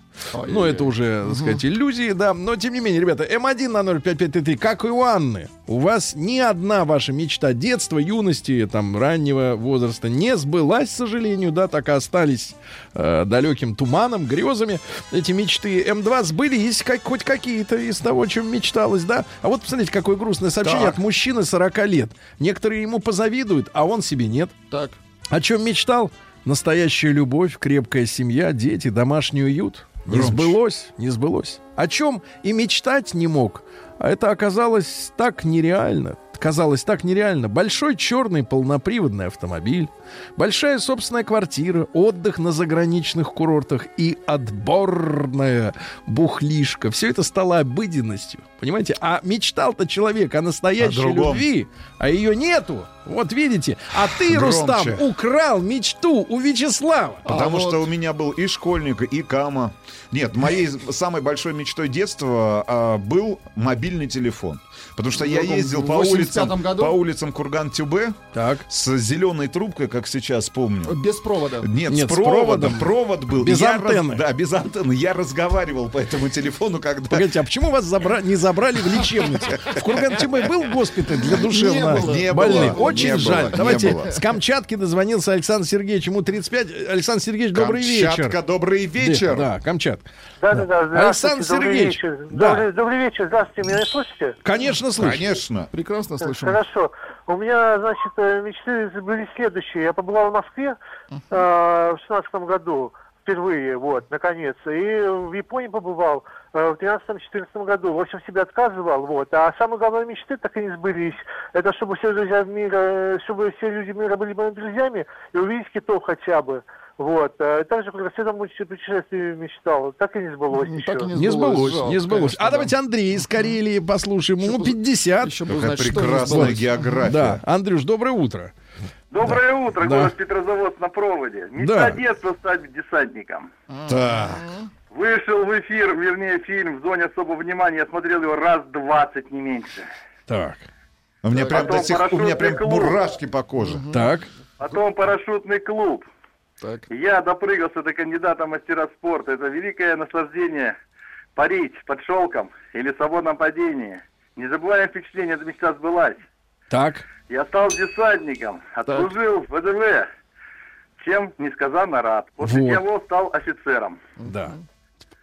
Ну, это уже, так сказать, иллюзии, да. Но, тем не менее, ребята, М1 на 05533, как и у Анны, у вас ни одна ваша мечта детства, юности, там, раннего возраста не сбылась, к сожалению, да, так и остались э, далеким туманом, грезами. Эти мечты М2 сбылись, как, хоть какие-то из того, о чем мечталось, да. А вот, посмотрите, какое грустное сообщение Так. от мужчины 40 лет. Некоторые ему позавидуют, а он себе нет. Так. О чем мечтал? Настоящая любовь, крепкая семья, дети, домашний уют. Не Громче. сбылось, не сбылось. О чем и мечтать не мог. А это оказалось так нереально. Казалось так нереально. Большой черный полноприводный автомобиль, большая собственная квартира, отдых на заграничных курортах и отборная бухлишка. Все это стало обыденностью. Понимаете? А мечтал-то человек о настоящей О любви, а ее нету. Вот видите. А ты, Громче. Рустам, украл мечту у Вячеслава. Потому А что вот- у меня был и школьник, и кама. Нет, моей самой большой мечтой детства а, был мобильный телефон. Потому что я ездил по 85-м улицам, году? по улицам Курган-Тюбе Так. с зеленой трубкой, как сейчас помню. Без провода. Нет, Нет, с с проводом. проводом. Провод был. Без Я раз- антенны. да, без антенны. Я разговаривал по этому телефону, когда... Погодите, а почему вас забра- не забрали в лечебницу? В Курган-Тюрьме был госпиталь для душевно Не больных? было, Очень не жаль. было, не Давайте было. с Камчатки дозвонился Александр Сергеевич, ему 35. Александр Сергеевич, добрый вечер. Камчатка, добрый вечер. Да, Камчатка. Да, да, да. Александр Здравствуйте, добрый Сергеевич, вечер. да. Добрый, добрый вечер, здравствуйте, меня слышите? Конечно, слышно. Конечно. Прекрасно слышим. Хорошо. У меня, значит, э, мечты были следующие. Я побывал в Москве э, в шестнадцатом году впервые, вот, наконец. И в Японии побывал э, в 13-14 году. В общем, себе отказывал, вот. А самые главные мечты так и не сбылись. Это чтобы все друзья мира, чтобы все люди мира были моими друзьями и увидеть китов хотя бы. Вот. А также кругосветом путешествие мечтал. Так и не сбылось еще. Так и Не сбылось, Жалко, не сбылось. конечно, А да. давайте Андрей из Карелии послушаем. Ему 50. Еще Какая узнать, не прекрасная сбылось. география. Да, Андрюш, доброе утро. Доброе утро, Да. город Петрозаводск на проводе. Мечта Да. детства стать десантником. Так. Вышел в эфир, вернее, фильм в зоне особого внимания. Я смотрел его раз 20, не меньше. Так, У меня прям до сих у меня прям клуб. мурашки по коже. так. Потом парашютный клуб. Так. Я допрыгался до кандидата мастера спорта. Это великое наслаждение парить под шелком или в свободном падении. Незабываемое впечатление, эта мечта сбылась. Так. Я стал десантником, отслужил в ВДВ, чем несказанно рад. После Вот. него стал офицером. Да.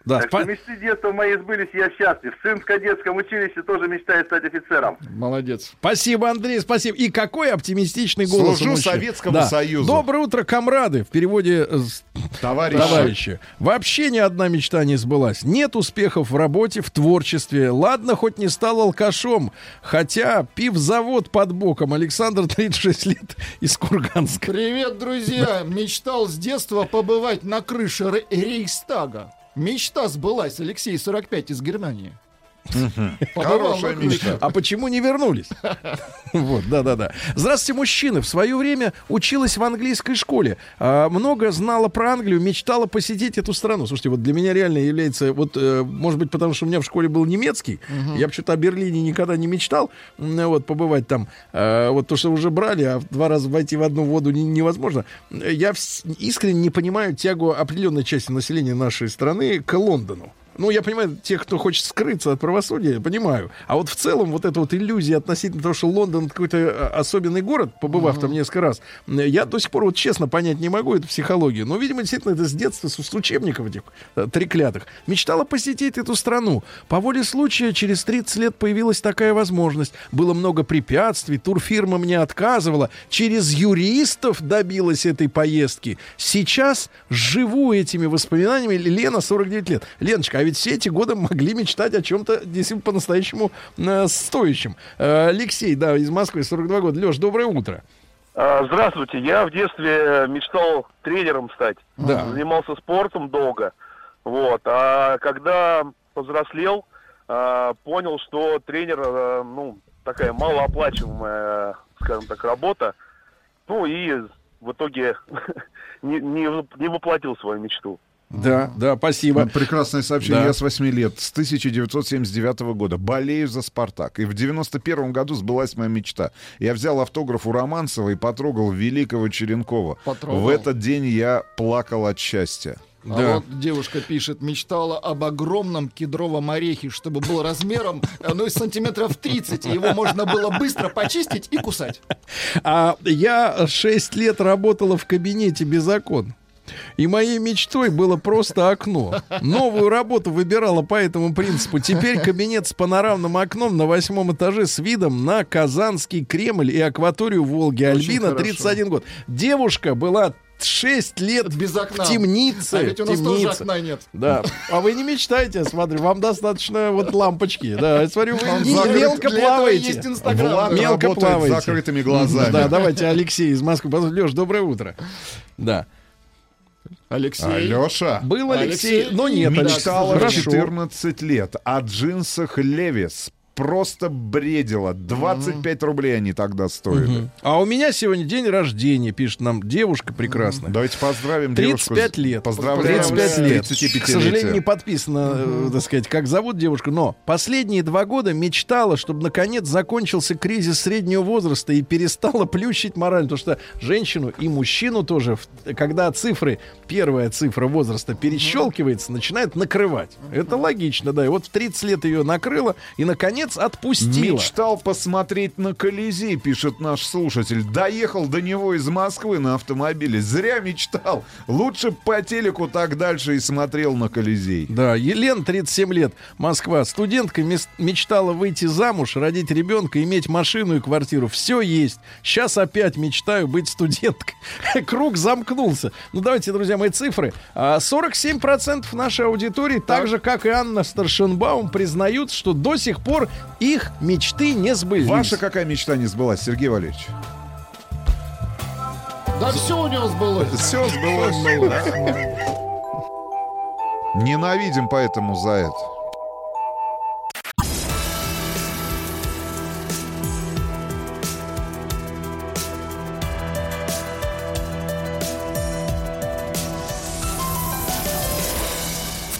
Да, Так спа- что мечты детства мои сбылись, я счастлив. Сын в кадетском училище тоже мечтает стать офицером. Молодец. Спасибо, Андрей, спасибо. И какой оптимистичный голос. Служу. Советскому Союзу. Доброе утро, комрады. В переводе э, с- Товарищи. товарищи. Вообще ни одна мечта не сбылась. Нет успехов в работе, в творчестве. Ладно, хоть не стал алкашом. Хотя пивзавод под боком. Александр, 36 лет, из Курганска. Привет, друзья! Мечтал с детства побывать на крыше Ре- Рейхстага. Мечта сбылась. Алексей, 45 из Германии. Крыше. мечта. А почему не вернулись? Вот, да-да-да. Здравствуйте, мужчины. В свое время училась в английской школе. А, много знала про Англию, мечтала посетить эту страну. Слушайте, вот для меня реально является, вот, э, может быть, потому что у меня в школе был немецкий, я почему-то о Берлине никогда не мечтал, м, вот, побывать там. А, вот то, что уже брали, а в два раза войти в одну воду не- невозможно. Я искренне не понимаю тягу определенной части населения нашей страны к Лондону. Ну, я понимаю, тех, кто хочет скрыться от правосудия, понимаю. А вот в целом вот эта вот иллюзия относительно того, что Лондон какой-то э, особенный город, побывав там несколько раз, я до сих пор вот честно понять не могу эту психологию. Но, видимо, действительно, это с детства, с, с учебников этих э, треклятых. Мечтала посетить эту страну. По воле случая через 30 лет появилась такая возможность. Было много препятствий, турфирма мне отказывала. Через юристов добилась этой поездки. Сейчас живу этими воспоминаниями. Лена, 49 лет. Леночка, а ведь все эти годы могли мечтать о чем-то действительно по-настоящему э, стоящем. Э, Алексей, да, из Москвы, 42 года. Леш, доброе утро. А, Здравствуйте. Я в детстве э, мечтал тренером стать. Да. Занимался спортом долго. Вот. А когда повзрослел, а, понял, что тренер, э, ну, такая малооплачиваемая, скажем так, работа. Ну и в итоге не, не, не воплотил свою мечту. Да, да, спасибо. Прекрасное сообщение. Да. Я с 8 лет, с 1979 года, болею за «Спартак». И в 91 году сбылась моя мечта. Я взял автограф у Романцева и потрогал великого Черенкова. Потрогал. В этот день я плакал от счастья. А вот девушка пишет, мечтала об огромном кедровом орехе, чтобы был размером, э, ну, сантиметров 30, и его можно было быстро почистить и кусать. А я 6 лет работала в кабинете без окон. И моей мечтой было просто окно. Новую работу выбирала по этому принципу. Теперь кабинет с панорамным окном на восьмом этаже с видом на Казанский Кремль и акваторию Волги. Очень Альбина, хорошо. 31 год. Девушка была 6 лет Без окна. в темнице. А ведь у нас в тоже темнице. окна нет. Да. А вы не мечтаете, я смотрю, вам достаточно вот лампочки. Да, я смотрю, вы не- закрыт. мелко плаваете. есть Инстаграм. Влад Мелко плаваете. с закрытыми глазами. Да, давайте Алексей из Москвы. Леш, доброе утро. Да. Алексей. Алеша Был Алексей, Алексей но нет. Мечтала в Хорошо. 14 лет о джинсах Левис. Просто бредила. 25 рублей они тогда стоили. Мгм. А у меня сегодня день рождения, пишет нам девушка прекрасная. Давайте поздравим 35 девушку. лет. Поздравляем 35 с лет. 35 К сожалению, не подписано, э, так сказать, как зовут девушку. Но последние два года мечтала, чтобы наконец закончился кризис среднего возраста и перестала плющить морально. Потому что женщину и мужчину тоже, когда цифры, первая цифра возраста перещелкивается, начинает накрывать. Это логично, да. И вот в 30 лет ее накрыло и, наконец, отпустила. Мечтал посмотреть на Колизей, пишет наш слушатель. Доехал до него из Москвы на автомобиле. Зря мечтал. Лучше по телеку так дальше и смотрел на Колизей. Да, Елена, 37 лет, Москва. Студентка мечтала выйти замуж, родить ребенка, иметь машину и квартиру. Все есть. Сейчас опять мечтаю быть студенткой. Круг замкнулся. Ну, давайте, друзья мои, цифры. А, 47% нашей аудитории, так же, как и Анна Старшенбаум, признают, что до сих пор их мечты не сбылись. Ваша какая мечта не сбылась, Сергей Валерьевич? Да все у него сбылось. Все сбылось. Ненавидим поэтому за это.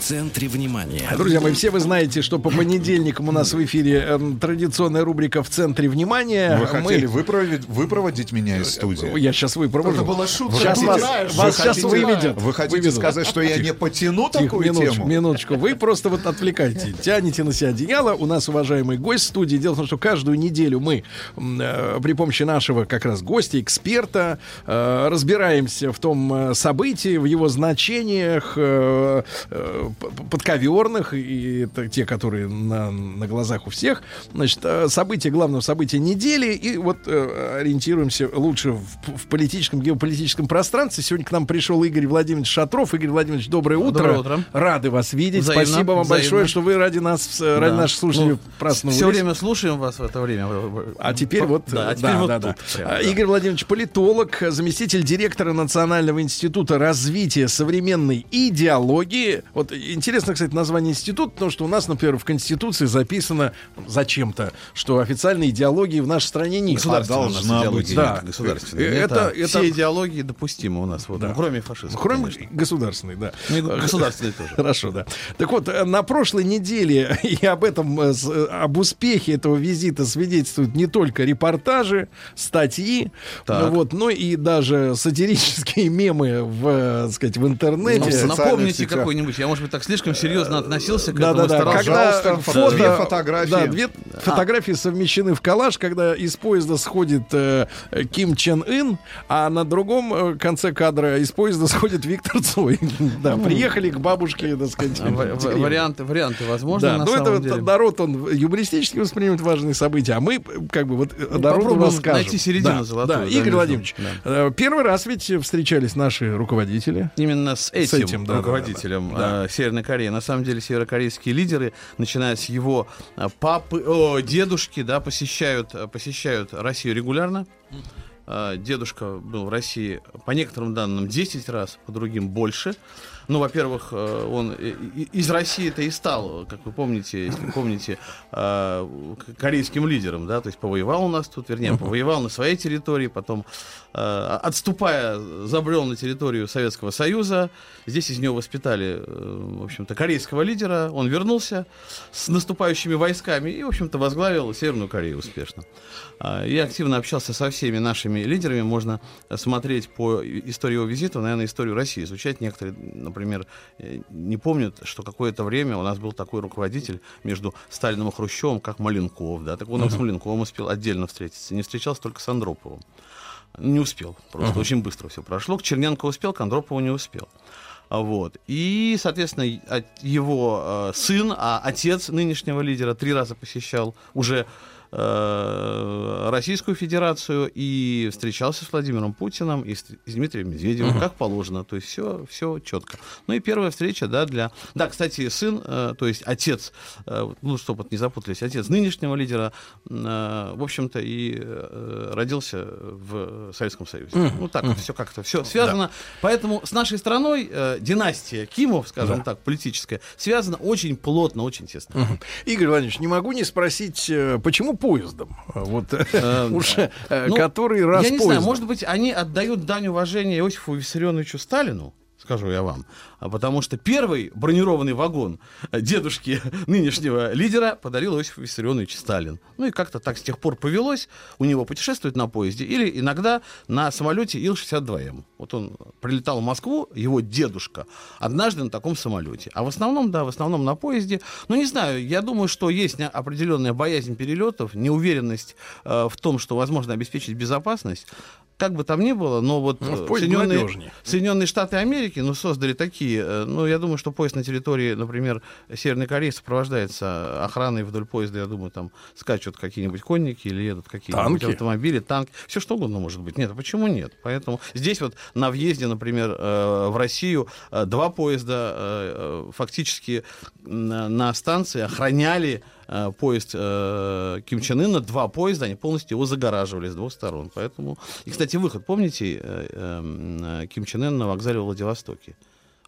Центре внимания. Друзья мои, все вы знаете, что по понедельникам у нас в эфире эм, традиционная рубрика «В центре внимания». Вы Мы- хотели выпроводить, выпроводить меня из студии? Я сейчас выпровожу. Это была шутка. Сейчас вас, знаешь, вас вы сейчас хотите- выведет. Вы хотите Выведут. сказать, что я не потяну Тихо, такую минуточку, тему? минуточку. Вы просто вот отвлекаете, тянете на себя одеяло. У нас уважаемый гость в студии. Дело в том, что каждую неделю мы э, при помощи нашего как раз гостя, эксперта, э, разбираемся в том э, событии, в его значениях э, э, подковерных и это те, которые на, на глазах у всех. Значит, э, события, главного события недели. И вот э, ориентируемся лучше в, в политическом, геополитическом пространстве. Сегодня к нам пришел Игорь Владимирович Шатров. Игорь Владимирович, доброе утро. Доброе утро. Рады вас видеть. Взаимно, Спасибо вам взаимно. большое, что вы ради нас, э, ради Да. наших слушателей Ну, проснулись. Все время слушаем вас в это время. А теперь вот, Да, а э, теперь да, вот да, тут. да. прям, А, да. Игорь Владимирович, политолог, заместитель директора Национального института развития современной идеологии. Вот интересно, кстати, название института, потому что у нас, например, в Конституции записано зачем-то, что официальной идеологии в нашей стране нет. Государственная должна быть. Да. государственная. Это, это- это- все идеологии допустимы у нас, вот, Да. ну, кроме фашизма. Кроме конечно. государственной, да. Ну, и государственной тоже. Хорошо, да. Так вот, э, на прошлой неделе и об этом, э, э, об успехе этого визита свидетельствуют не только репортажи, статьи, Так. ну вот, но и даже сатирические мемы в, так сказать, в Ну, интернете. социальных напомните какой-нибудь. Я, может быть, так слишком серьезно относился к Да, этому. да, да. Когда фото, две фотографии. Да, две фотографии совмещены в коллаж, когда из поезда сходит э, Ким Чен Ын, а на другом э, конце кадра из поезда сходит Виктор Цой. Да, приехали к бабушке, так сказать. А, в. Варианты, варианты возможны Да, на ну это самом вот деле. народ, он юмористически воспринимает важные события, а мы как бы вот э, народу попробуем расскажем. найти середину Да, золотую, Да, Игорь Владимирович, да. э, первый раз ведь встречались наши руководители. Именно с этим, этим, да, да, руководителем да, да. Северной Кореи. На самом деле северокорейские лидеры, начиная с его э, папы, о, дедушки, да, посещают, э, посещают Россию регулярно. Э, Дедушка был в России, по некоторым данным, 10 раз, по другим больше. Ну, во-первых, э, он из России-то и стал, как вы помните, если вы помните, э, корейским лидером, да, то есть повоевал у нас тут, вернее, повоевал на своей территории, потом, э, отступая, забрел на территорию Советского Союза. Здесь из него воспитали, в общем-то, корейского лидера. Он вернулся с наступающими войсками и, в общем-то, возглавил Северную Корею успешно. А, Я активно общался со всеми нашими лидерами. Можно смотреть по истории его визита, наверное, историю России изучать. Некоторые, например, э, не помнят, что какое-то время у нас был такой руководитель между Сталином и Хрущевым, как Маленков. Да? Так он с Маленковым успел отдельно встретиться. Не встречался только с Андроповым. Не успел. Просто очень быстро все прошло. К Черненко успел, к Андропову не успел. А Вот. И, соответственно, его э, сын, а отец нынешнего лидера три раза посещал уже э, Российскую Федерацию и встречался с Владимиром Путиным и с, с Дмитрием Медведевым, Мгм. как положено. То есть все, все четко. Ну и первая встреча, да, для... Да, кстати, сын, э, то есть отец, э, ну, чтобы не запутались, отец нынешнего лидера, э, в общем-то, и э, родился в Советском Союзе. Мгм. Ну, так Мгм. все как-то, все связано. Поэтому с нашей страной э, династия Кимов, скажем Да. так, политическая, связана очень плотно, очень тесно. Мгм. Игорь Владимирович, не могу не спросить, почему поездом? Вот. Э, уже э, ну, который раз Я не знаю, может быть, они отдают дань уважения Иосифу Виссарионовичу Сталину, скажу я вам, потому что первый бронированный вагон э, дедушки нынешнего лидера подарил Иосиф Виссарионович Сталин. Ну и как-то так с тех пор повелось у него путешествовать на поезде или иногда на самолете Ил-62М. Вот он прилетал в Москву, его дедушка, однажды на таком самолете. А в основном, да, в основном на поезде. Ну, не знаю, я думаю, что есть определенная боязнь перелетов, неуверенность э, в том, что возможно обеспечить безопасность. Как бы там ни было, но вот Ну, э, Соединенные. Соединенные Штаты Америки ну, создали такие, э, ну, я думаю, что поезд на территории, например, Северной Кореи сопровождается охраной вдоль поезда, я думаю, там скачут какие-нибудь конники или едут какие-нибудь Танки. автомобили, танк, все что угодно может быть. Нет, а почему нет? Поэтому здесь вот на въезде, например, э, в Россию э, два поезда фактически на, станции охраняли поезд э, Ким Чен Ына, два поезда, они полностью его загораживали с двух сторон. Поэтому... И, кстати, выход, помните, э, э, Ким Чен Ын на вокзале в Владивостоке?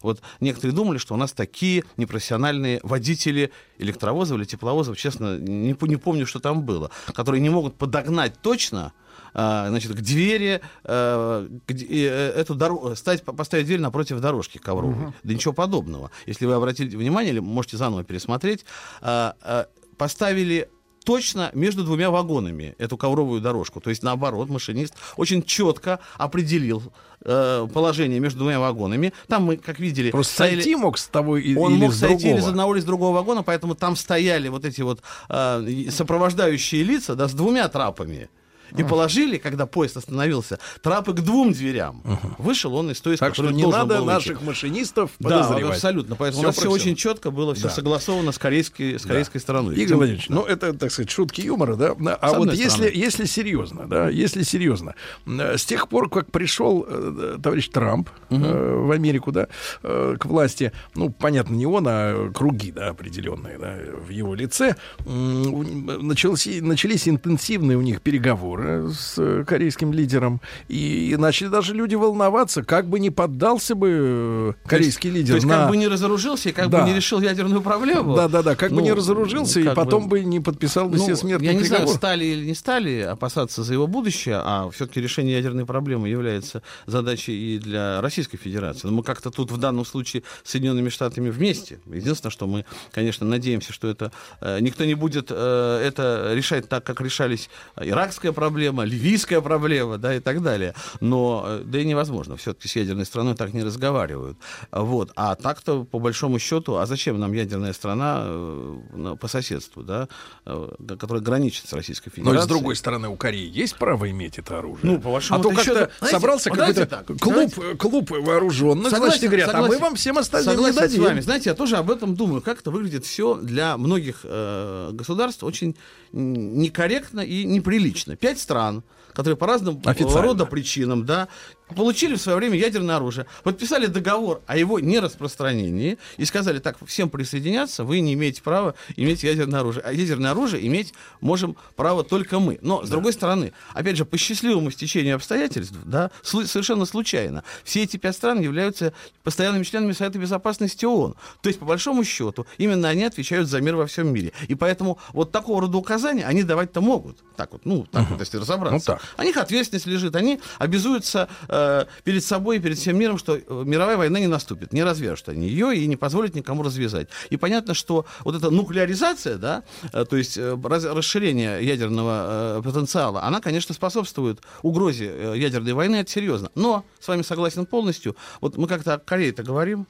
Вот некоторые думали, что у нас такие непрофессиональные водители электровозов или тепловозов, честно, не, не помню, что там было, которые не могут подогнать точно а, значит, к двери, э, и, э, эту дорогу, стать, поставить дверь напротив дорожки ковровой. Мгм. Да ничего подобного. Если вы обратили внимание, или можете заново пересмотреть, а, а, поставили точно между двумя вагонами эту ковровую дорожку. То есть, наоборот, машинист очень четко определил э, положение между двумя вагонами. Там мы, как видели... Просто стояли- сойти мог с того и- он или мог с сойти или другого. из одного, или с другого вагона, поэтому там стояли вот эти вот э, сопровождающие лица, да, с двумя трапами. И положили, когда поезд остановился, трапы к двум дверям. Вышел он из той, из Так что не надо наших машинистов Да, подозревать. абсолютно. Поэтому Всё у нас все очень четко было, все Да. согласовано с корейской, с Да. корейской стороной. Игорь Тем- Владимирович, ну это, так сказать, шутки юмора, да? А вот если, стороны. если серьезно, да, если серьезно, э, с тех пор, как пришел э, товарищ Трамп э, в Америку, да, э, к власти, ну, понятно, не он, а круги, да, определенные, да, в его лице, у- начались, начались интенсивные у них переговоры с э, корейским лидером, и начали даже люди волноваться, как бы не поддался бы э, корейский лидер То есть, на... как бы не разоружился и как Да. бы не решил ядерную проблему. Да, да, да, как бы Ну, не разоружился, и потом бы не подписал бы Ну, все смертные я не знаю, приговоры. стали или не стали опасаться за его будущее, а все-таки решение ядерной проблемы является задачей и для Российской Федерации. Но мы как-то тут в данном случае с Соединенными Штатами вместе. Единственное, что мы, конечно, надеемся, что это э, никто не будет э, это решать так, как решались иракская проблема, ливийская проблема, да, и так далее. Но, э, да и невозможно. Все-таки с ядерной страной так не разговаривают. Вот. А так-то, по большому счету, а зачем нам ядерная страна э, по соседству, да, э, которая граничит с Российской Но Федерацией? и с другой стороны, у Кореи есть право иметь это оружие? Ну, по большому а то счету, как-то собрался какой-то так, клуб, клуб вооруженных, Согласен, значит, говорят, а мы согласен. вам всем остальным Согласен не дадим. с вами. Знаете, я тоже об этом думаю. Как это выглядит все для многих э, государств очень некорректно и неприлично. Пять стран, которые по разным Официально. рода причинам, да, получили в свое время ядерное оружие, подписали договор о его нераспространении и сказали, так, всем присоединяться, вы не имеете права иметь ядерное оружие. А ядерное оружие иметь можем право только мы. Но, с другой стороны, опять же, по счастливому стечению обстоятельств, да, совершенно случайно, все эти пять стран являются постоянными членами Совета Безопасности ООН. То есть, по большому счету, именно они отвечают за мир во всем мире. И поэтому вот такого рода указания они давать-то могут. Так вот, ну, так вот, если разобраться. Ну, так. О них ответственность лежит. Они обязуются э, перед собой и перед всем миром, что э, мировая война не наступит. Не развяжут они ее и не позволят никому развязать. И понятно, что вот эта нуклеаризация, да, э, то есть расширение ядерного потенциала, она, конечно, способствует угрозе ядерной войны, это серьезно. Но, с вами согласен полностью, вот мы как-то о Корее-то говорим,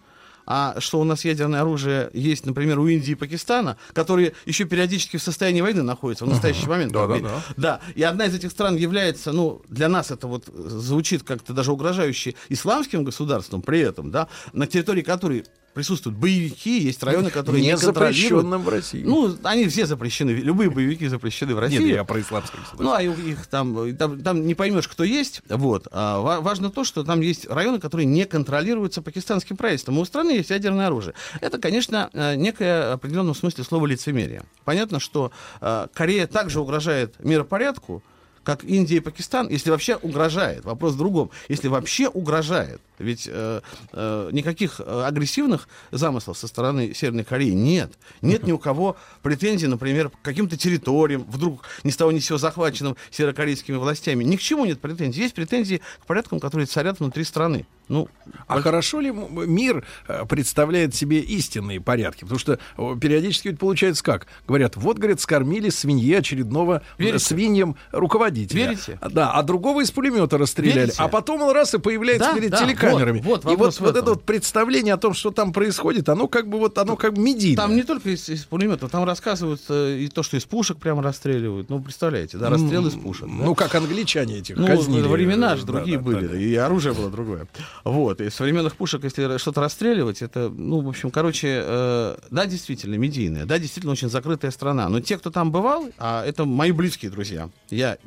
а что у нас ядерное оружие есть, например, у Индии и Пакистана, которые еще периодически в состоянии войны находятся в настоящий момент. Да, да, да. Да, и одна из этих стран является, ну, для нас это вот звучит как-то даже угрожающе исламским государством при этом, да, на территории которой присутствуют боевики, есть районы, которые Не не запрещенным в России. Ну, они все запрещены, любые боевики запрещены в России. Нет, я про государство. Ну, а их там, там, там не поймешь, кто есть. Вот. А ва- важно то, что там есть районы, которые не контролируются пакистанским правительством. У страны есть ядерное оружие. Это, конечно, э, некое в определенном смысле слово лицемерие. Понятно, что э, Корея также угрожает миропорядку, как Индия и Пакистан, если вообще угрожает. Вопрос в другом. Если вообще угрожает. Ведь э, э, никаких э, агрессивных замыслов со стороны Северной Кореи нет. Нет ни у кого претензий, например, к каким-то территориям, вдруг ни с того ни с сего захваченным северокорейскими властями. Ни к чему нет претензий. Есть претензии к порядкам, которые царят внутри страны. Ну, А хорошо ли мир э, представляет себе истинные порядки? Потому что периодически ведь получается как? Говорят, вот, говорят, скормили свинье очередного Верите? свиньям руководителя. Верите? Да, а другого из пулемета расстреляли. Верите? А потом он раз и появляется Да, перед да, телекамерами. вот, вот и вот, вот это вот представление о том, что там происходит, оно как бы вот, оно как бы медийное. Там не только из, из пулеметов, там рассказывают э, и то, что из пушек прямо расстреливают. Ну, представляете, да, расстрел из пушек. да. Ну, как англичане этих Ну, казнили. времена же Да, другие да, были, да, да. и оружие было другое. Вот, и современных пушек, если что-то расстреливать, это, ну, в общем, короче, э, да, действительно, медийная, да, действительно очень закрытая страна. Но те, кто там бывал, а это мои близкие друзья, я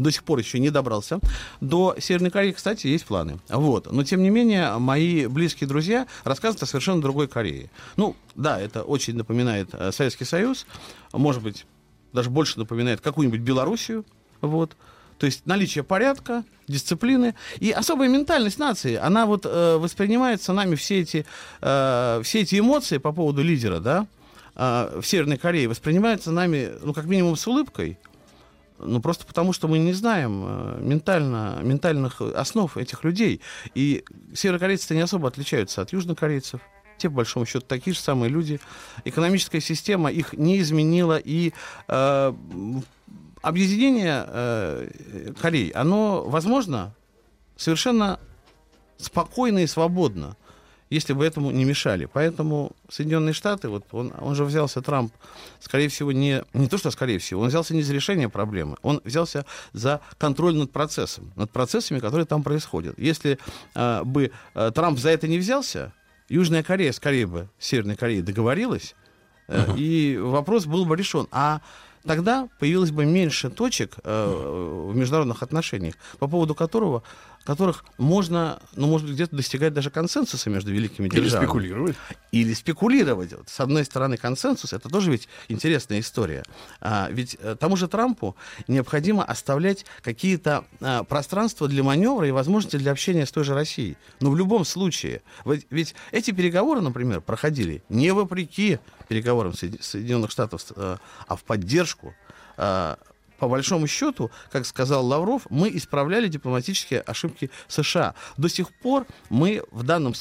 до сих пор еще не добрался. До Северной Кореи, кстати, есть планы. Вот. Но, тем не менее, мои близкие друзья рассказывают о совершенно другой Корее. Ну, да, это очень напоминает э, Советский Союз. Может быть, даже больше напоминает какую-нибудь Белоруссию. Вот. То есть наличие порядка, дисциплины и особая ментальность нации, она вот э, воспринимается нами все эти, э, все эти эмоции по поводу лидера, да, э, в Северной Корее воспринимаются нами, ну, как минимум с улыбкой, ну, просто потому, что мы не знаем э, ментально, ментальных основ этих людей. И северокорейцы не особо отличаются от южнокорейцев. Те, по большому счету, такие же самые люди. Экономическая система их не изменила. И э, объединение э, Корей, оно возможно совершенно спокойно и свободно, если бы этому не мешали. Поэтому Соединенные Штаты, вот он, он же взялся, Трамп, скорее всего, не, не то, что скорее всего, он взялся не за решение проблемы, он взялся за контроль над процессом, над процессами, которые там происходят. Если э, бы э, Трамп за это не взялся, Южная Корея, скорее бы, с Северной Кореей договорилась, э, и вопрос был бы решен. А тогда появилось бы меньше точек э, в международных отношениях, по поводу которого, которых можно, ну, может быть, где-то достигать даже консенсуса между великими Или державами. спекулировать. Или спекулировать. Вот, С одной стороны, консенсус, это тоже ведь интересная история. А, ведь э, тому же Трампу необходимо оставлять какие-то а, пространства для маневра и возможности для общения с той же Россией. Но в любом случае, ведь, ведь эти переговоры, например, проходили не вопреки переговорам Соедин- Соединенных Штатов, э, а в поддержку э, по большому счету, как сказал Лавров, мы исправляли дипломатические ошибки США. До сих пор мы в данном,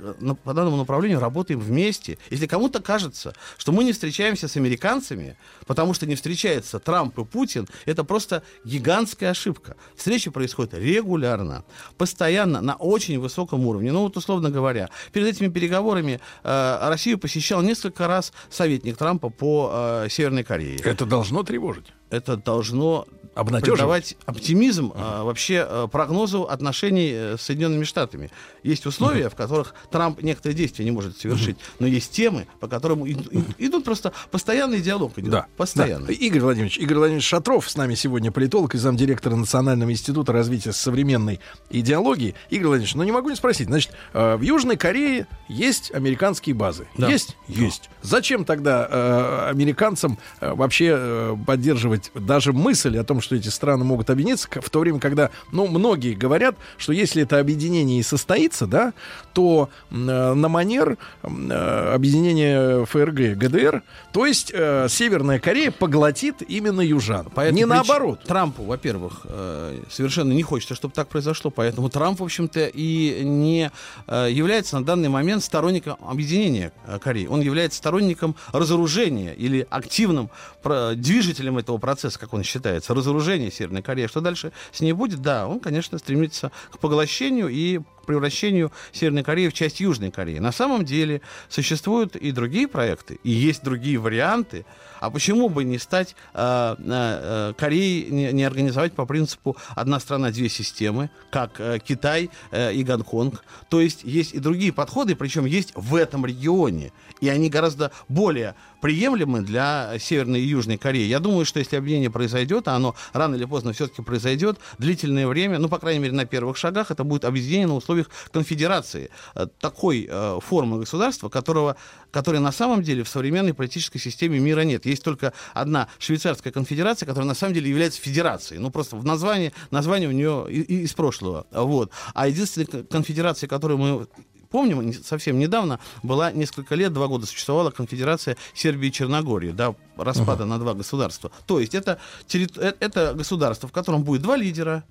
э, по данному направлению работаем вместе. Если кому-то кажется, что мы не встречаемся с американцами, потому что не встречаются Трамп и Путин, это просто гигантская ошибка. Встречи происходят регулярно, постоянно, на очень высоком уровне. Ну вот, условно говоря, перед этими переговорами э, Россию посещал несколько раз советник Трампа по э, Северной Корее Это должно тревожить. Это должно Обнадеживать. оптимизм а, вообще а, прогнозу отношений э, с Соединенными Штатами. Есть условия, в которых Трамп некоторые действия не может совершить, но есть темы, по которым и- и- идут просто постоянный диалог идет. Да. Постоянно. Да. Игорь Владимирович, Игорь Владимирович Шатров с нами сегодня политолог и замдиректора Национального института развития современной идеологии. Игорь Владимирович, ну не могу не спросить. Значит, э, в Южной Корее есть американские базы. Да. Есть? Есть. Зачем тогда э, американцам э, вообще э, поддерживать даже мысль о том, что эти страны могут объединиться, в то время, когда, ну, многие говорят, что если это объединение и состоится, да, то э, на манер э, объединения ФРГ, ГДР, то есть э, Северная Корея поглотит именно южан. По этой не наоборот. Трампу, во-первых, э, совершенно не хочется, чтобы так произошло, поэтому Трамп, в общем-то, и не э, является на данный момент сторонником объединения э, Кореи. Он является сторонником разоружения или активным про- движителем этого процесса, как он считается, разоружения Северной Кореи. Что дальше с ней будет? Да, он, конечно, стремится к поглощению и превращению Северной Кореи в часть Южной Кореи. На самом деле существуют и другие проекты, и есть другие варианты. А почему бы не стать э, э, Кореей, не, не организовать по принципу одна страна, две системы, как э, Китай э, и Гонконг? То есть есть и другие подходы, причем есть в этом регионе. И они гораздо более приемлемы для Северной и Южной Кореи. Я думаю, что если объединение произойдет, а оно рано или поздно все-таки произойдет, длительное время, ну, по крайней мере, на первых шагах, это будет объединение на условиях конфедерации. Э, такой э, формы государства, которого, которой на самом деле в современной политической системе мира нет. Есть только одна швейцарская конфедерация, которая на самом деле является федерацией. Ну, просто в названии, название у нее из прошлого. Вот. А единственная конфедерация, которую мы помним, совсем недавно была несколько лет, два года существовала конфедерация Сербии и Черногории, да, распада uh-huh. на два государства. То есть это, э, это государство, в котором будет два лидера,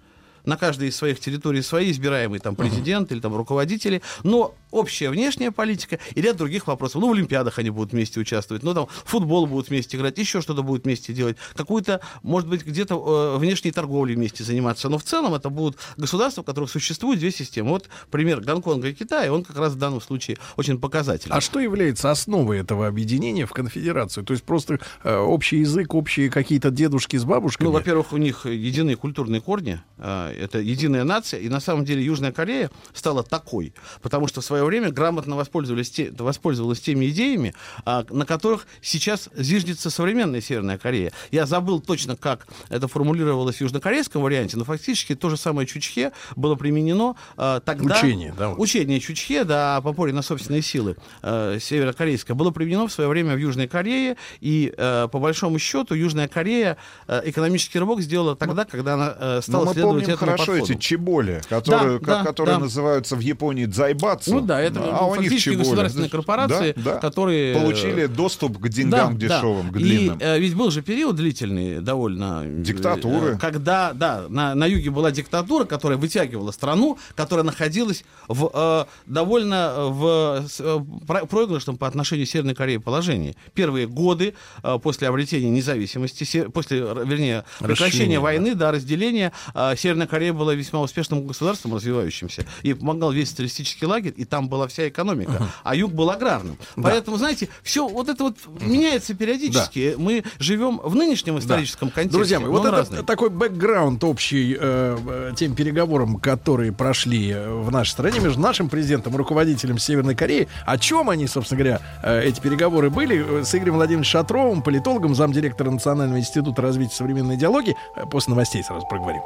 на каждой из своих территорий свои избираемые там президент uh-huh. или там руководители, но общая внешняя политика и ряд других вопросов. Ну, в Олимпиадах они будут вместе участвовать, ну, там, футбол будут вместе играть, еще что-то будут вместе делать, какую-то, может быть, где-то э, внешней торговлей вместе заниматься. Но в целом это будут государства, в которых существуют две системы. Вот пример Гонконга и Китая, он как раз в данном случае очень показательный. А что является основой этого объединения в конфедерацию? То есть просто э, общий язык, общие какие-то дедушки с бабушками? Ну, во-первых, у них единые культурные корни, э, это единая нация, и на самом деле Южная Корея стала такой, потому что в свое время грамотно воспользовались те, воспользовалась теми идеями, а, на которых сейчас зиждется современная Северная Корея. Я забыл точно, как это формулировалось в южнокорейском варианте, но фактически то же самое Чучхе было применено а, тогда... Учение, да? Вот. Учение Чучхе, да, по опоре на собственные силы а, северокорейское, было применено в свое время в Южной Корее, и а, по большому счету Южная Корея а, экономический рывок сделала тогда, когда она а, стала мы следовать помним этому хорошо подходу. эти чеболи, которые, Да, да, которые да. называются в Японии дзайбацу. Ну да, это а у них фактически государственные корпорации, Да, да. которые... Получили доступ к деньгам Да, да. дешевым, к И длинным. э, ведь был же период длительный довольно... э, Диктатуры. э, когда, да, на, на юге была диктатура, которая вытягивала страну, которая находилась в э, довольно э, в э, про- проигрышном по отношению к Северной Корее положении. Первые годы э, после обретения независимости, се- после, вернее, прекращения Расчленения, войны, да, разделения, э, Северная Корея была весьма успешным государством развивающимся. И помогал весь социалистический лагерь, и там была вся экономика. А юг был аграрным. Поэтому, знаете, все вот это вот меняется периодически. Мы живем в нынешнем историческом контексте. Друзья мои, вот это разный. такой бэкграунд общий э, э, тем переговорам, которые прошли э, в нашей стране между нашим президентом и руководителем Северной Кореи. О чем они, собственно говоря, э, эти переговоры были? Э, С Игорем Владимировичем Шатровым, политологом, замдиректора Национального института развития современной идеологии. После новостей сразу проговорим.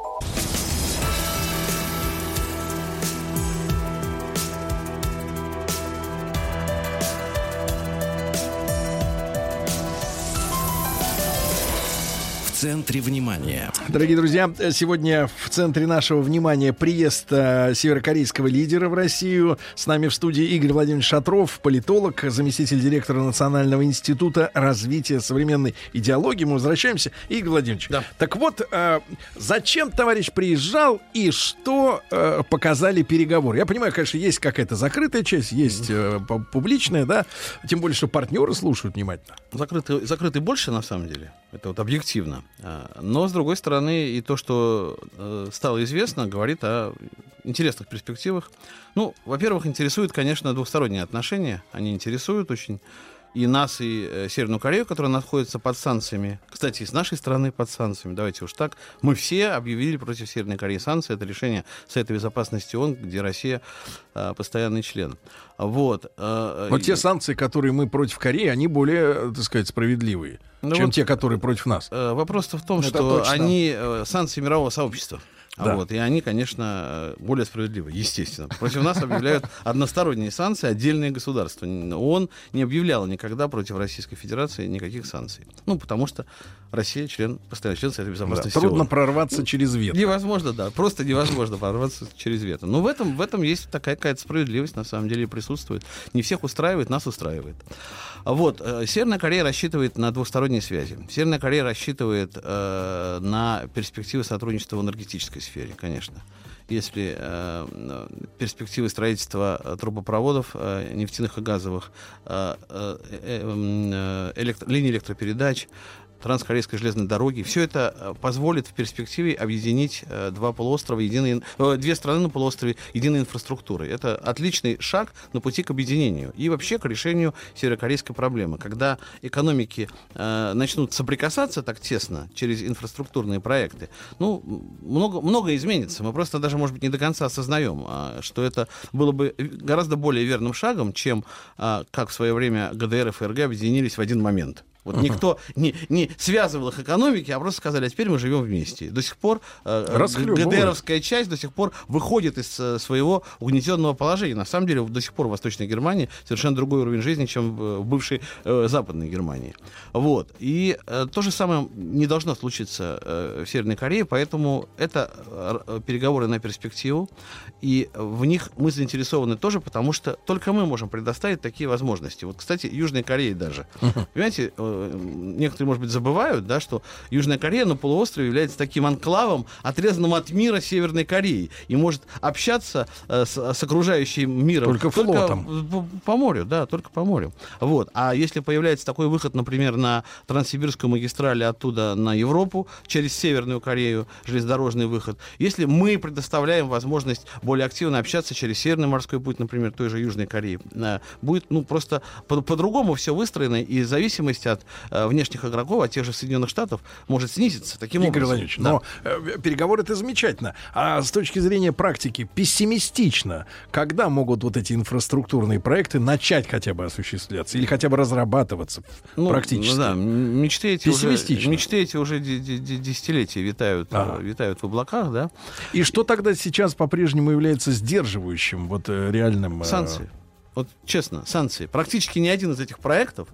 Центре внимания. Дорогие друзья, сегодня в центре нашего внимания приезд э, северокорейского лидера в Россию. С нами в студии Игорь Владимирович Шатров, политолог, заместитель директора Национального института развития современной идеологии. Мы возвращаемся. Игорь Владимирович, так вот, э, зачем товарищ приезжал и что э, показали переговоры? Я понимаю, конечно, есть какая-то закрытая часть, есть э, пу- публичная, да, тем более, что партнеры слушают внимательно. Закрытый, закрытый больше, на самом деле. Это вот объективно. А, Но, с другой стороны, и то, что э, стало известно, говорит о интересных перспективах. Ну, во-первых, интересуют, конечно, двухсторонние отношения. Они интересуют очень и нас, и э, Северную Корею, которая находится под санкциями. Кстати, и с нашей стороны под санкциями. Давайте уж так. Мы все объявили против Северной Кореи санкции. Это решение Совета Безопасности ООН, где Россия э, постоянный член. Вот. э, Вот и- те санкции, которые мы против Кореи, они более, э, так сказать, справедливые, Ну чем вот, те, которые против нас. Э, Вопрос-то в том, Это что точно. они э, санкции мирового сообщества. Да. Вот, и они, конечно, э, более справедливы, естественно. Против нас объявляют односторонние санкции отдельные государства. ООН не объявляла никогда против Российской Федерации никаких санкций. Ну, потому что Россия член, постоянный член Совета Да, Безопасности трудно ООН. прорваться через вето. Невозможно, да. Просто невозможно прорваться через вето. Но в этом, в этом есть такая какая-то справедливость, на самом деле, присутствует. Не всех устраивает, нас устраивает. Вот. э, Северная Корея рассчитывает на двусторонние связи. Северная Корея рассчитывает э, на перспективы сотрудничества в энергетической сфере, конечно. Если э, перспективы строительства э, трубопроводов э, нефтяных и газовых, э, э, э, э, электро- линий электропередач, транскорейской железной дороги. Все это э, позволит в перспективе объединить э, два полуострова, единой, э, две страны на полуострове единой инфраструктурой. Это отличный шаг на пути к объединению и вообще к решению северокорейской проблемы. Когда экономики э, начнут соприкасаться так тесно через инфраструктурные проекты, ну, много, многое изменится. Мы просто даже, может быть, не до конца осознаем, а, что это было бы гораздо более верным шагом, чем а, как в свое время ГДР и ФРГ объединились в один момент. Вот Ага. никто не, не связывал их экономики, а просто сказали, а теперь мы живем вместе. До сих пор э. ГДРовская часть до сих пор выходит из э, своего угнетенного положения. На самом деле, до сих пор в Восточной Германии совершенно другой уровень жизни, чем в в бывшей э, Западной Германии. Вот. И э, то же самое не должно случиться э, в Северной Корее, поэтому это э, переговоры на перспективу, и в них мы заинтересованы тоже, потому что только мы можем предоставить такие возможности. Вот, кстати, Южной Корее даже. Понимаете, э, некоторые, может быть, забывают, да, что Южная Корея на полуострове является таким анклавом, отрезанным от мира Северной Кореи, и может общаться э, с, с окружающим миром Только флотом. по, по морю, да, только по морю. Вот. А если появляется такой выход, например, на Транссибирскую магистраль оттуда на Европу через Северную Корею, железнодорожный выход, если мы предоставляем возможность более активно общаться через Северный морской путь, например, той же Южной Кореи, э, будет ну, просто по- по-другому все выстроено, и зависимость от э, внешних игроков, от тех же Соединенных Штатов, может снизиться таким Игорь образом. Владимирович, Да. но э, переговоры это замечательно. А с точки зрения практики, пессимистично, когда могут вот эти инфраструктурные проекты начать хотя бы осуществляться или хотя бы разрабатываться Ну, практически? ну да, мечты эти уже, мечты эти уже де- де- де- десятилетия витают, Ага. э, витают в облаках, да. И что тогда сейчас по-прежнему является сдерживающим вот реальным... э, Санкции. Вот честно, санкции. Практически ни один из этих проектов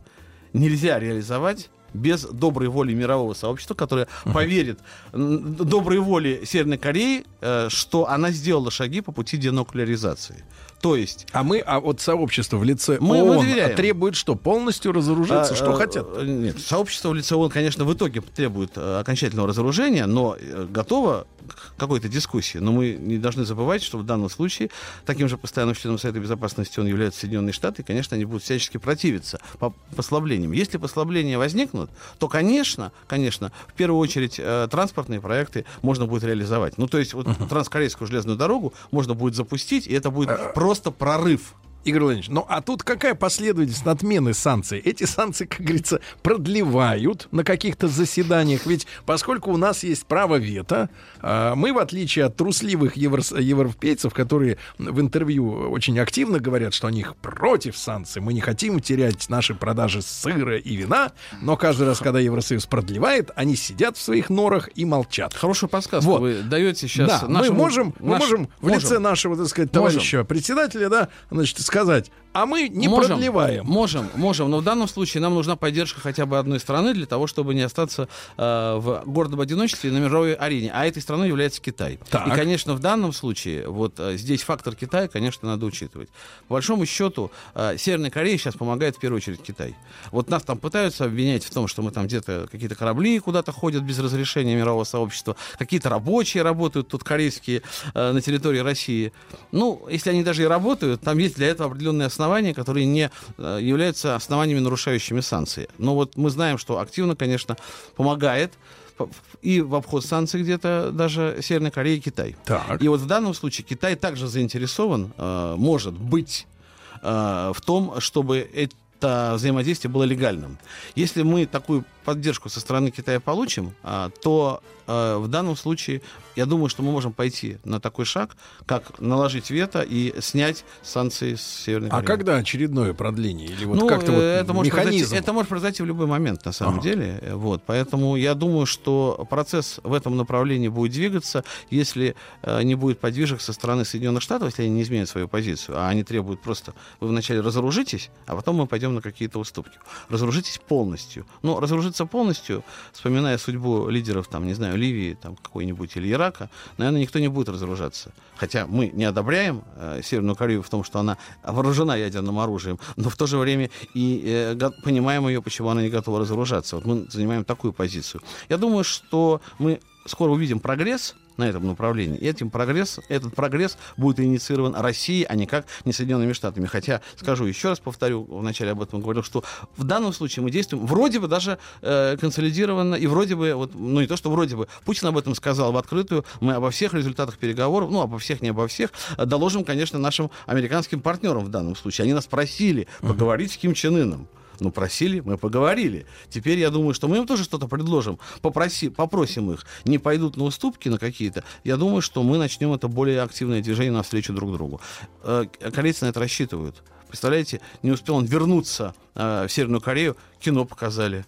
нельзя реализовать без доброй воли мирового сообщества, которое поверит м, доброй воле Северной Кореи, э, что она сделала шаги по пути денуклеаризации. То есть... А мы, а вот сообщество в лице Мы- ООН доверяем. требует что? Полностью разоружиться? А, что э, хотят? э, Нет, сообщество в лице ООН, конечно, в итоге требует э, окончательного разоружения, но готово к какой-то дискуссии. Но мы не должны забывать, что в данном случае таким же постоянным членом Совета Безопасности он является Соединенные Штаты, и, конечно, они будут всячески противиться по послаблениям. Если послабления возникнут, то, конечно, конечно, в первую очередь э, транспортные проекты можно будет реализовать. Ну, то есть вот транскорейскую железную дорогу можно будет запустить, и это будет просто прорыв. Игорь Владимирович, ну а тут какая последовательность отмены санкций? Эти санкции, как говорится, продлевают на каких-то заседаниях. Ведь поскольку у нас есть право вето, а, мы, в отличие от трусливых евро- европейцев, которые в интервью очень активно говорят, что они против санкций, мы не хотим терять наши продажи сыра и вина, но каждый раз, когда Евросоюз продлевает, они сидят в своих норах и молчат. Хорошую подсказку Вот. вы даете сейчас Да, нашему- мы можем, мы наш- можем в можем. лице нашего, так сказать, Можем. товарища председателя, да, значит, сказать, сказать, а мы не можем, продлеваем. Можем, можем, но в данном случае нам нужна поддержка хотя бы одной страны для того, чтобы не остаться э, в гордом одиночестве на мировой арене. А этой страной является Китай. Так. И, конечно, в данном случае вот э, здесь фактор Китая, конечно, надо учитывать. По большому счету, э, Северная Корея сейчас помогает в первую очередь Китай. Вот нас там пытаются обвинять в том, что мы там где-то какие-то корабли куда-то ходят без разрешения мирового сообщества, какие-то рабочие работают тут корейские э, на территории России. Ну, если они даже и работают, там есть для этого определенные основания, которые не э, являются основаниями, нарушающими санкции. Но вот мы знаем, что активно, конечно, помогает по- и в обход санкций где-то даже Северная Корея и Китай. Так. И вот в данном случае Китай также заинтересован, э, может быть, э, в том, чтобы это взаимодействие было легальным. Если мы такую поддержку со стороны Китая получим, а, то в данном случае я думаю, что мы можем пойти на такой шаг, как наложить вето и снять санкции с Северной А Кореи. когда очередное продление? Или вот Ну, как-то вот э, это может, произойти, это может произойти в любой момент, на самом Ага. деле. Э, Вот, поэтому я думаю, что процесс в этом направлении будет двигаться, если э, не будет подвижек со стороны Соединенных Штатов, если они не изменят свою позицию, а они требуют просто, вы вначале разоружитесь, а потом мы пойдем на какие-то уступки. Разоружитесь полностью. Но разоружиться полностью, вспоминая судьбу лидеров, там, не знаю, Ливии, там, какой-нибудь или Ирака, наверное, никто не будет разоружаться. Хотя мы не одобряем э, Северную Корею в том, что она вооружена ядерным оружием, но в то же время и э, понимаем ее, почему она не готова разоружаться. Вот мы занимаем такую позицию. Я думаю, что мы скоро увидим прогресс на этом направлении. И этим прогресс, этот прогресс будет инициирован Россией, а никак не Соединенными Штатами. Хотя, скажу еще раз, повторю, вначале об этом говорил, что в данном случае мы действуем вроде бы даже э, консолидированно, и вроде бы, вот, ну не то, что вроде бы, Путин об этом сказал в открытую, мы обо всех результатах переговоров, ну, обо всех, не обо всех, доложим, конечно, нашим американским партнерам в данном случае. Они нас просили поговорить с Ким Чен Ыном. Ну, просили, мы поговорили. Теперь я думаю, что мы им тоже что-то предложим. Попроси, попросим их. Не пойдут на уступки на какие-то. Я думаю, что мы начнем это более активное движение навстречу друг другу. Э, Корейцы на это рассчитывают. Представляете, не успел он вернуться э, в Северную Корею, кино показали.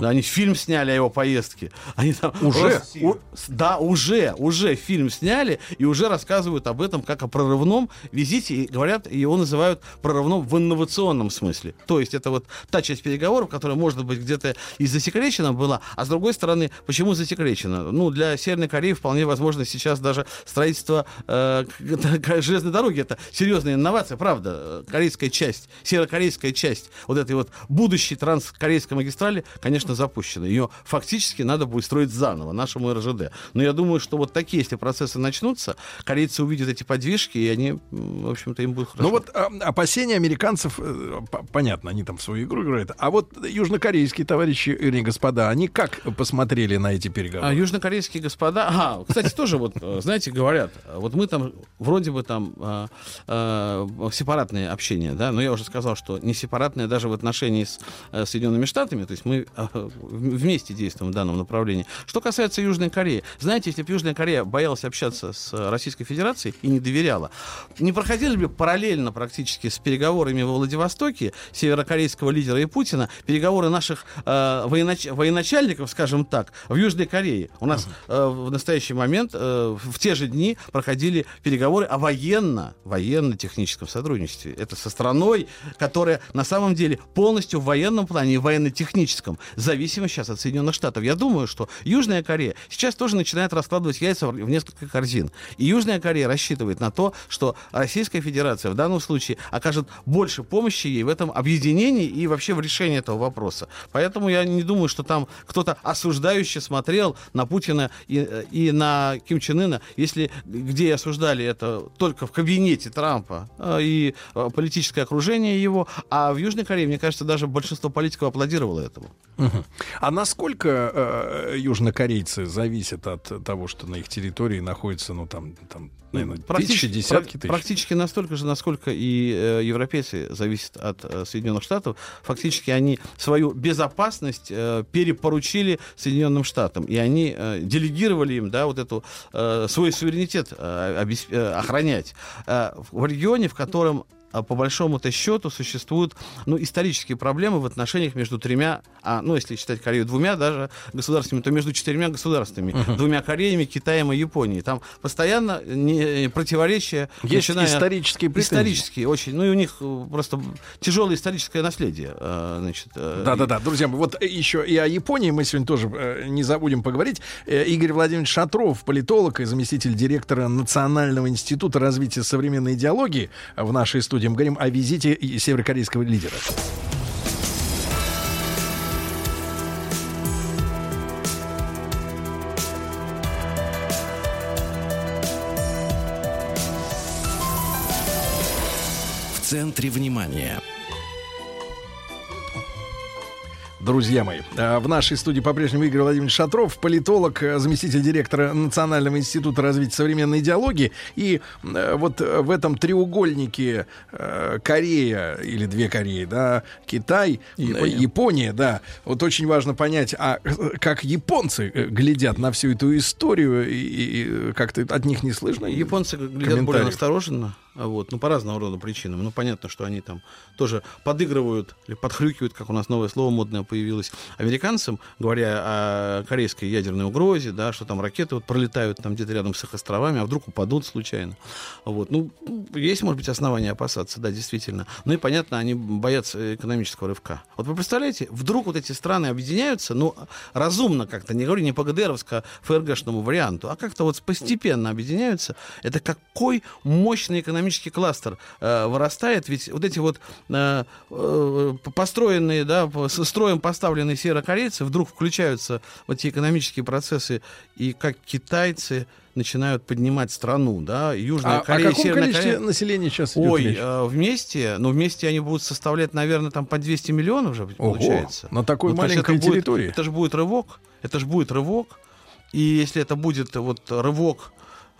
Да, они фильм сняли о его поездке. Они там Уже? У- да, уже, уже фильм сняли и уже рассказывают об этом как о прорывном визите. И говорят, его называют прорывном в инновационном смысле. То есть это вот та часть переговоров, которая, может быть, где-то и засекречена была, а с другой стороны, почему засекречена? Ну, для Северной Кореи вполне возможно сейчас даже строительство э, железной дороги. Это серьезная инновация, правда. Корейская часть, северокорейская часть вот этой вот будущей транскорейской магистрали, конечно, запущена. Ее фактически надо будет строить заново, нашему РЖД. Но я думаю, что вот такие, если процессы начнутся, корейцы увидят эти подвижки, и они, в общем-то, им будет хорошо. Ну вот а, опасения американцев, э, понятно, они там свою игру играют. А вот южнокорейские товарищи, или господа, они как посмотрели на эти переговоры? А южнокорейские господа, ага, кстати, тоже вот, э, знаете, говорят, вот мы там вроде бы там э, э, сепаратное общение, да, но я уже сказал, что не сепаратное даже в отношении с э, Соединенными Штатами, то есть мы вместе действуем в данном направлении. Что касается Южной Кореи, знаете, если бы Южная Корея боялась общаться с Российской Федерацией и не доверяла, не проходили бы параллельно практически с переговорами во Владивостоке северокорейского лидера и Путина переговоры наших э, военач- военачальников, скажем так, в Южной Корее. У нас э, в настоящий момент э, в те же дни проходили переговоры о военно, военно-техническом сотрудничестве. Это со страной, которая на самом деле полностью в военном плане и военно-техническом зависима сейчас от Соединенных Штатов. Я думаю, что Южная Корея сейчас тоже начинает раскладывать яйца в несколько корзин. И Южная Корея рассчитывает на то, что Российская Федерация в данном случае окажет больше помощи ей в этом объединении и вообще в решении этого вопроса. Поэтому я не думаю, что там кто-то осуждающе смотрел на Путина и, и на Ким Чен Ына, если где осуждали это только в кабинете Трампа э, и э, политическое окружение его, а в Южной Корее, мне кажется, даже большинство политиков аплодировало этому. А насколько э, южнокорейцы зависят от того, что на их территории находится, ну там, там наверное, тысячи, десятки тысяч? Практически настолько же, насколько и э, европейцы зависят от э, Соединенных Штатов. Фактически они свою безопасность э, перепоручили Соединенным Штатам. И они э, делегировали им да, вот эту, э, свой суверенитет э, обесп- э, охранять. Э, в регионе, в котором по большому-то счету существуют ну, исторические проблемы в отношениях между тремя, а, ну, если считать Корею двумя даже государствами, то между четырьмя государствами. Мгм. Двумя Кореями, Китаем и Японией. Там постоянно не, противоречия. Есть исторические претензии. Исторические, очень. Ну, и у них э, просто тяжелое историческое наследие. э, Значит, э, Да-да-да, друзья мои, вот еще и о Японии мы сегодня тоже э, не забудем поговорить. Э, Игорь Владимирович Шатров, политолог и заместитель директора Национального института развития современной идеологии э, в нашей студии. Мы говорим о визите северокорейского лидера. В центре внимания. Друзья мои, э, в нашей студии по-прежнему Игорь Владимирович Шатров, политолог, э, заместитель директора Национального института развития современной идеологии. И э, вот в этом треугольнике Корея или две Кореи, да, Китай, Япония. Япония, да, вот очень важно понять, а как японцы глядят на всю эту историю и, и, как-то от них не слышно. Японцы глядят более комментариев? А вот, ну, по разного рода причинам. Ну, понятно, что они там тоже подыгрывают или подхрюкивают, как у нас новое слово модное появилось, американцам, говоря о корейской ядерной угрозе, да, что там ракеты вот пролетают там где-то рядом с их островами, а вдруг упадут случайно. Вот. Ну, есть, может быть, основания опасаться, да, действительно. Ну и, понятно, они боятся экономического рывка. Вот вы представляете, вдруг вот эти страны объединяются, ну, разумно как-то, не говорю не по ГДРовско-ФРГшному варианту, а как-то вот постепенно объединяются. Это какой мощный экономический экономический кластер э, вырастает, ведь вот эти вот э, э, построенные, да, по- с строем поставленные северокорейцы вдруг включаются в эти экономические процессы, и как китайцы начинают поднимать страну, да, Южная А о Корея, каком Северная количестве Корея. населения сейчас идет Ой, речь? э, вместе, ну вместе они будут составлять, наверное, там по 200 миллионов же Ого, получается. на такой есть маленькой это будет- территории. это же будет рывок, это же будет рывок, и если это будет вот рывок,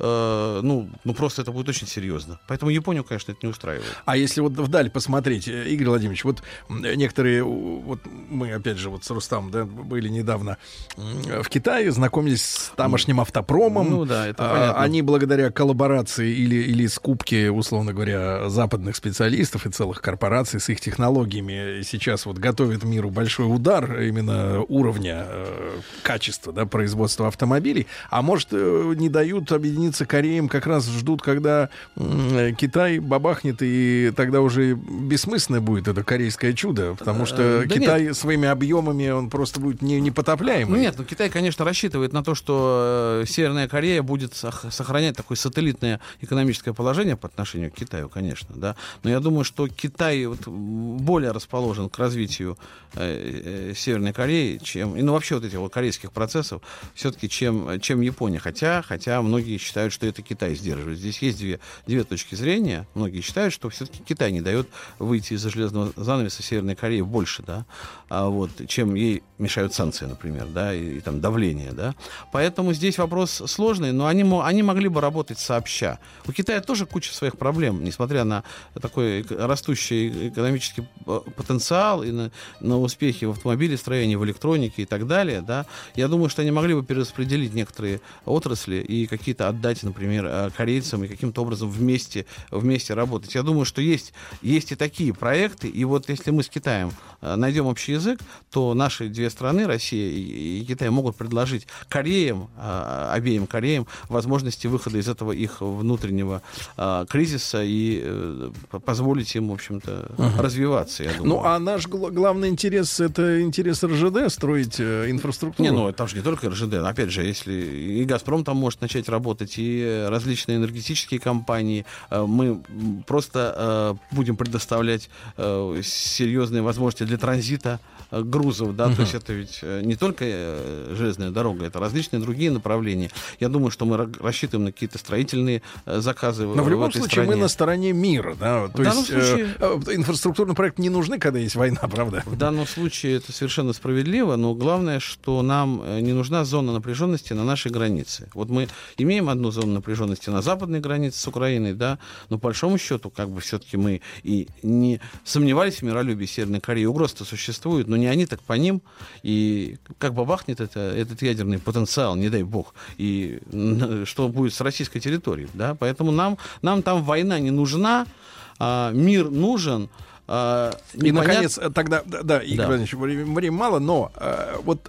э, ну, ну просто это будет очень серьезно. Поэтому Японию, конечно, это не устраивает. А если вот вдаль посмотреть, э, Игорь Владимирович, вот некоторые, вот мы опять же вот с Рустам, да, были недавно в Китае, знакомились с тамошним автопромом. Ну да, это А, понятно. Они благодаря коллаборации или, или скупке, условно говоря, западных специалистов и целых корпораций с их технологиями сейчас вот готовят миру большой удар именно уровня э, качества да, производства автомобилей. А может, э, не дают объединиться Кореям, как раз ждут, когда э, Китай бабахнет, и тогда уже бессмысленно будет это корейское чудо, потому что Э, да Китай своими объемами, он просто будет не, непотопляемый. Нет, ну Китай, конечно, рассчитывает на то, что э, Северная Корея будет сох- сохранять такое сателлитное экономическое положение по отношению к Китаю, конечно, да. Но я думаю, что Китай вот более расположен к развитию э, э, Северной Кореи, чем, и ну вообще вот этих вот корейских процессов, все-таки чем, чем Япония. Хотя, хотя многие считают, что это Китай сдерживает. Здесь есть две, две точки зрения. Многие считают, что все-таки Китай не дает выйти из-за железного занавеса Северной Кореи больше, да, а вот, чем ей мешают санкции, например, да, и, и там давление, да. Поэтому здесь вопрос сложный, но они, они могли бы работать сообща. У Китая тоже куча своих проблем, несмотря на такой растущий экономический э, потенциал и на, на успехи в автомобилестроении, в электронике и так далее, да. Я думаю, что они могли бы перераспределить некоторые отрасли и какие-то отдать, например, э, корейцам и каким-то образом вместе, вместе работать. Я думаю, что есть, есть и такие проекты, и вот если мы с Китаем э, найдем общий язык, то наши две страны, Россия и, Китай, могут предложить Кореям, э, обеим Кореям, возможности выхода из этого их внутреннего кризиса и по- позволить им, в общем-то, Ага. развиваться, я думаю. Ну, а наш гла- главный интерес это интерес РЖД строить инфраструктуру. Не, ну это же не только РЖД. Опять же, если и Газпром там может начать работать, и э, различные энергетические компании, э, мы просто э, будем предоставлять э, серьезные возможности для транзита грузов, да, Мгм. то есть это ведь э, не только э, железная дорога, это различные другие направления. Я думаю, что мы ра- рассчитываем на какие-то строительные э, заказы в- Но в любом этой случае мы стране. на стороне мира, да. То В данном есть э, случае- э, инфраструктурный проект не нужны, когда есть война, правда? В данном случае это совершенно справедливо, но главное, что нам э, не нужна зона напряженности на нашей границе. Вот мы имеем одну зону напряженности на западной границе с Украиной, да, но по большому счету, как бы все-таки мы и не сомневались в миролюбии Северной Кореи. Угрозы-то существуют, но не они, так по ним. И как бы бахнет это, этот ядерный потенциал, не дай бог, и что будет с российской территорией, да. Поэтому нам, нам там война не нужна, а мир нужен. А, И, наконец, тогда, да, да Игорь Да. Владимирович, времени, мало, но э, вот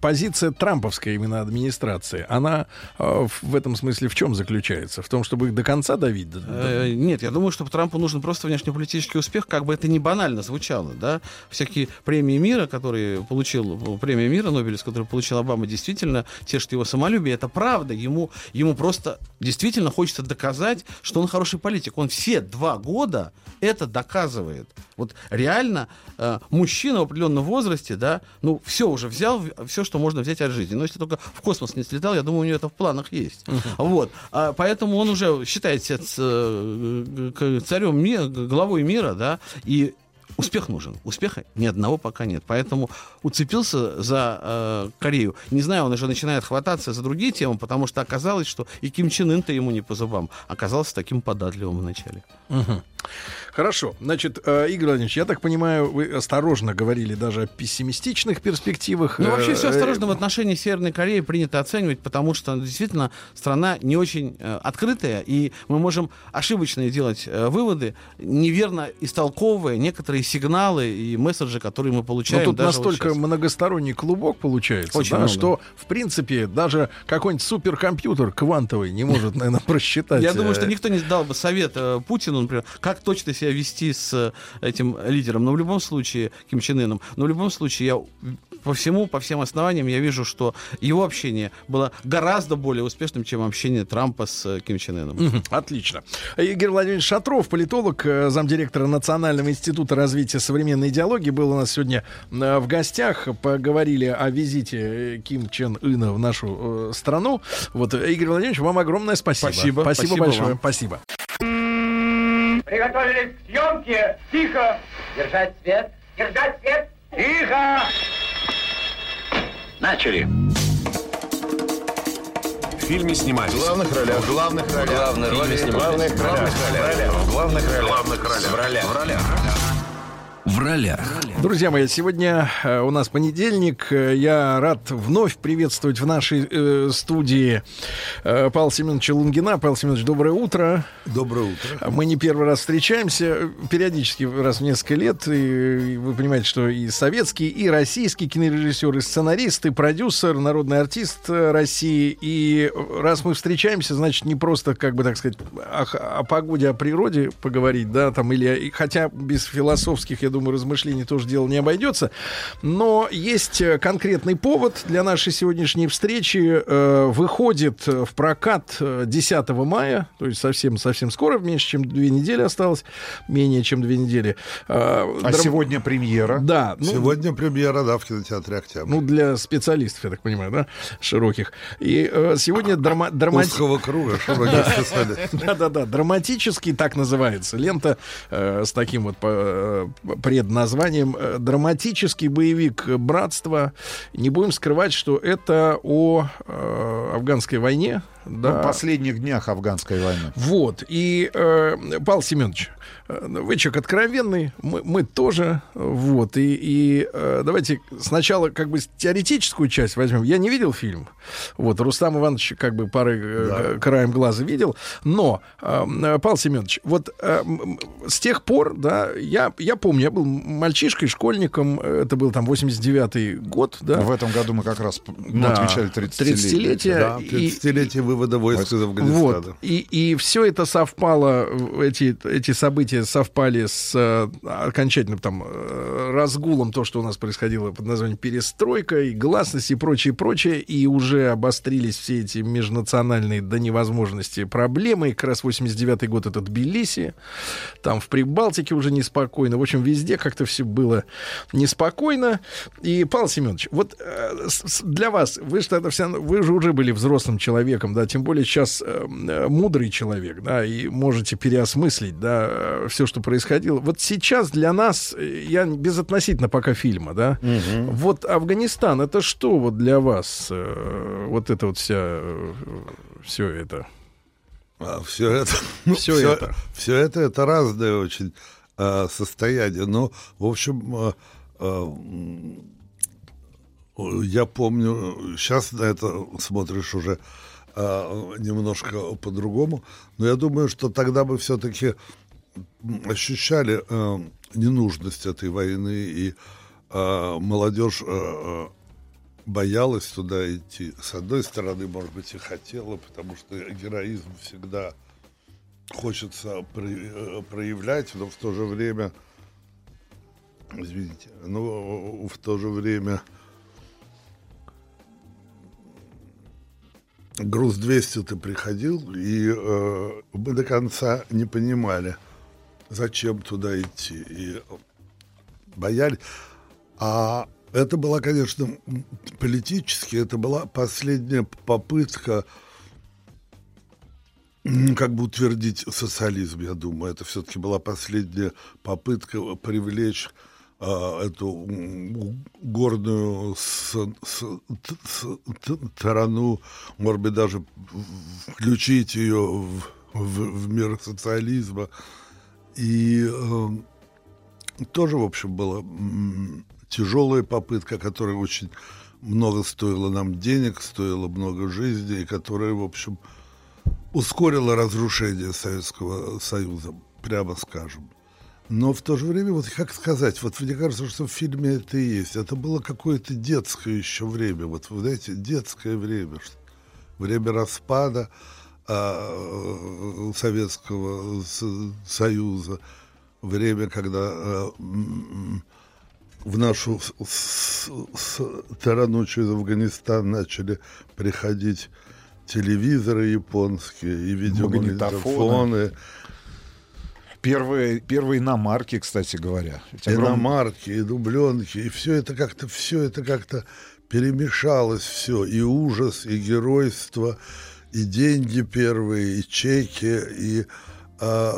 позиция трамповской именно администрации, она э, в- этом смысле в чем заключается? В том, чтобы их до конца давить? Э, Нет, я думаю, что Трампу нужен просто внешнеполитический успех, как бы это ни банально звучало, да. Всякие премии мира, которые получил, премия мира Нобелевская, которую получил Обама, действительно тешит его самолюбие. Это правда. Ему, ему просто действительно хочется доказать, что он хороший политик. Он все два года это доказывает. Вот реально э, мужчина в определенном возрасте, да, ну, все уже взял, все, что можно взять от жизни. Но если только в космос не слетал, я думаю, у него это в планах есть. Вот. А поэтому он уже считает себя э, царем мира, главой мира, да, и успех нужен. Успеха ни одного пока нет. Поэтому уцепился за э, Корею. Не знаю, он уже начинает хвататься за другие темы, потому что оказалось, что и Ким Чен Ын-то ему не по зубам. Оказался таким податливым вначале. Мгм. Хорошо. Значит, э, Игорь Владимирович, я так понимаю, вы осторожно говорили даже о пессимистичных перспективах. Ну, вообще Э, все э, осторожно в отношении Северной Кореи принято оценивать, потому что действительно страна не очень открытая, и мы можем ошибочные делать выводы, неверно истолковывая некоторые сигналы и месседжи, которые мы Но получаем. тут даже вот настолько сейчас. многосторонний клубок получается, Очень да, много. что, в принципе, даже какой-нибудь суперкомпьютер квантовый не может, наверное, просчитать. Я думаю, что никто не дал бы совет Путину, например, как точно себя вести с э, этим лидером. Но в любом случае, Ким Чен Ыном, но в любом случае я по всему, по всем основаниям я вижу, что его общение было гораздо более успешным, чем общение Трампа с э, Ким Чен Ыном. Отлично. Игорь Владимирович Шатров, политолог, э, замдиректора Национального института развития современной идеологии, был у нас сегодня в гостях. Поговорили о визите Ким Чен Ына в нашу страну. Вот, Игорь Владимирович, вам огромное спасибо. Спасибо. Спасибо, Спасибо большое. вам. Спасибо. Приготовились к съемке. Тихо. Держать свет. Держать свет. Тихо. Начали. В фильме снимались. В главных ролях. В главных ролях. Главные роли В главных ролях. В главных ролях. В главных ролях. В ролях. В ролях. В ролях. Друзья мои, сегодня э, у нас понедельник. Э, Я рад вновь приветствовать в нашей э, студии э, Павла Семеновича Лунгина. Павел Семенович, доброе утро. Доброе утро. Мы не первый раз встречаемся, периодически раз в несколько лет. И вы понимаете, что и советский, и российский кинорежиссер, и сценарист, и продюсер, народный артист э, России. И раз мы встречаемся, значит, не просто, как бы так сказать, о, о погоде, о природе поговорить, да, там, или, и хотя без философских, я думаю, размышлений тоже дело не обойдется. Но есть э, конкретный повод для нашей сегодняшней встречи. Э, выходит в прокат э, 10 мая, то есть совсем, совсем скоро, меньше, чем две недели осталось, менее чем две недели. А Драм- сегодня премьера. Да. ну, Сегодня премьера, да, в кинотеатре «Октябрь». ну, для специалистов, я так понимаю, да, широких. И э, сегодня драма- драмати- Узкого круга, широких специалистов. Да-да-да, драматический так называется. Лента э, с таким вот э, предназванием. Э, Драматический боевик «Братство». Не будем скрывать, что это о э, афганской войне. Ну, Да. в последних днях афганской войны. Вот. И, э, Павел Семенович, вы человек откровенный, мы, мы тоже. Вот. И, и э, давайте сначала как бы теоретическую часть возьмем. Я не видел фильм. Вот. Рустам Иванович как бы пары э, краем глаза видел. Но, э, э, Павел Семенович, вот э, м, с тех пор, да, я, я помню, я был мальчишкой, школьником, э, это был там 89-й год, да. В этом году мы как раз ну, Да. отмечали 30-летие. 30-летие. Да, И- 30-летие вывода войск из Афганистана. Вот. И, и все это совпало, э, эти, эти события совпали с э, окончательным там э, разгулом, то, что у нас происходило под названием перестройка и гласность и прочее, прочее, и уже обострились все эти межнациональные до невозможности проблемы. И как раз 89-й год это Тбилиси, там в Прибалтике уже неспокойно. В общем, везде как-то все было неспокойно. И, Павел Семенович, вот э, для вас, вы что это все, вы же уже были взрослым человеком, да, тем более сейчас э, э, мудрый человек, да, и можете переосмыслить, да, все, что происходило. Вот сейчас для нас, э, я безотносительно пока фильма, да, вот Афганистан, это что вот для вас, э, вот это вот вся, все это? все это, ну, Всё всё- это. всё это, это разное очень а, состояние. Но, в общем, а, а, м, я помню, сейчас на это смотришь уже а, немножко по-другому, но я думаю, что тогда мы все-таки ощущали а, ненужность этой войны, и а, молодежь а, а, боялась туда идти. С одной стороны, может быть, и хотела, потому что героизм всегда хочется э, проявлять, но в то же время, извините, но в то же время груз 200 ты приходил, и э, мы до конца не понимали, зачем туда идти. И боялись. А это была, конечно, политически, это была последняя попытка как бы утвердить социализм, я думаю. Это все-таки была последняя попытка привлечь а, эту м, гордую с- с- т- с- т- страну, может быть, даже включить ее в, в- в мир социализма. И э, тоже, в общем, была тяжелая попытка, которая очень много стоила нам денег, стоила много жизни, и которая, в общем, ускорила разрушение Советского Союза, прямо скажем. Но в то же время, вот как сказать, вот мне кажется, что в фильме это и есть. Это было какое-то детское еще время, вот, вы знаете, детское время, время распада Советского С- Союза, время, когда а, м, в нашу с- с- с- сторону через Афганистан начали приходить телевизоры японские и видеомагнитофоны. Первые, первые иномарки, кстати говоря. Огром- иномарки, и дубленки, и все это как-то, все это как-то перемешалось все, и ужас, и геройство, и деньги первые, и чеки, и а,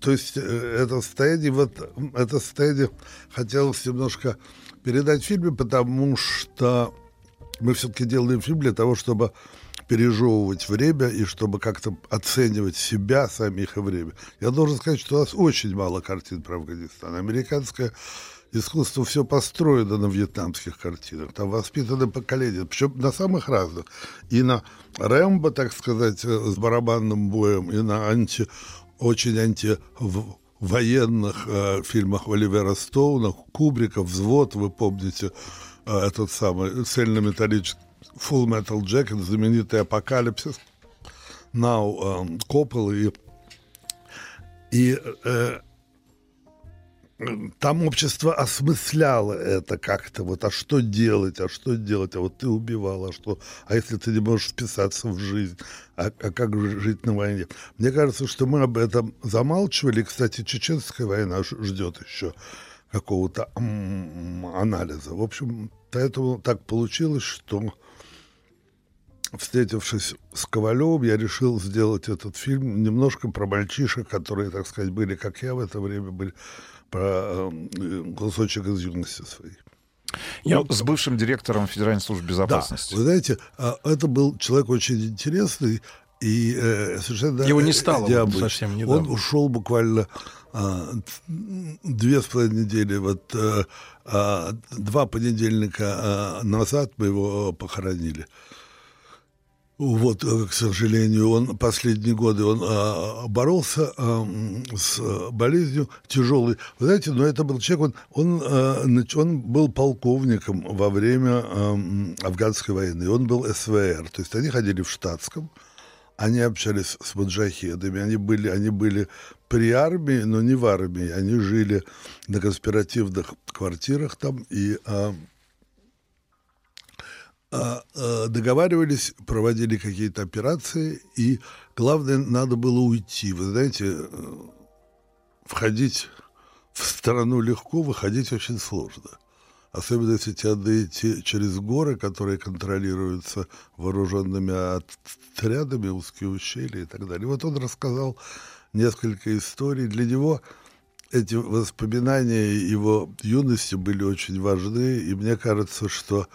то есть э, это состояние, вот это состояние хотелось немножко передать в фильме, потому что мы все-таки делаем фильм для того, чтобы пережевывать время и чтобы как-то оценивать себя самих и время. Я должен сказать, что у нас очень мало картин про Афганистан. Американское искусство все построено на вьетнамских картинах. Там воспитаны поколения, причем на самых разных. И на Рэмбо, так сказать, э, с барабанным боем, и на анти, очень антивоенных э, фильмах Оливера Стоуна, Кубрика, «Взвод», вы помните, э, этот самый цельнометаллический Full Metal Jacket, знаменитый «Апокалипсис», Now э, Коппола и, и э, там общество осмысляло это как-то, вот, а что делать, а что делать, а вот ты убивал, а что, а если ты не можешь вписаться в жизнь, а, а как жить на войне? Мне кажется, что мы об этом замалчивали, кстати, чеченская война ждет еще какого-то анализа. В общем, поэтому так получилось, что встретившись с Ковалевым, я решил сделать этот фильм немножко про мальчишек, которые, так сказать, были, как я в это время, были про э, кусочек из юности своей. Я с бывшим директором Федеральной службы безопасности. Да, вы знаете, а, это был человек очень интересный и э, совершенно Его не стало вот необычный. совсем недавно. Он ушел буквально а, две с половиной недели, вот э, а, два понедельника назад мы его похоронили. Вот, э, к сожалению, он последние годы он а, боролся а, с а, болезнью тяжелой. Вы знаете, но это был человек, он, он, а, нач- он был полковником во время а, афганской войны. Он был СВР, то есть они ходили в штатском, они общались с маджахедами, они были, они были при армии, но не в армии. Они жили на конспиративных квартирах там и а, а, а, договаривались, проводили какие-то операции, и главное, надо было уйти. Вы знаете, э, входить в страну легко, выходить очень сложно. Особенно если тебе надо идти через горы, которые контролируются вооруженными отрядами, узкие ущелья и так далее. Вот он рассказал несколько историй. Для него эти воспоминания его юности были очень важны, и мне кажется, что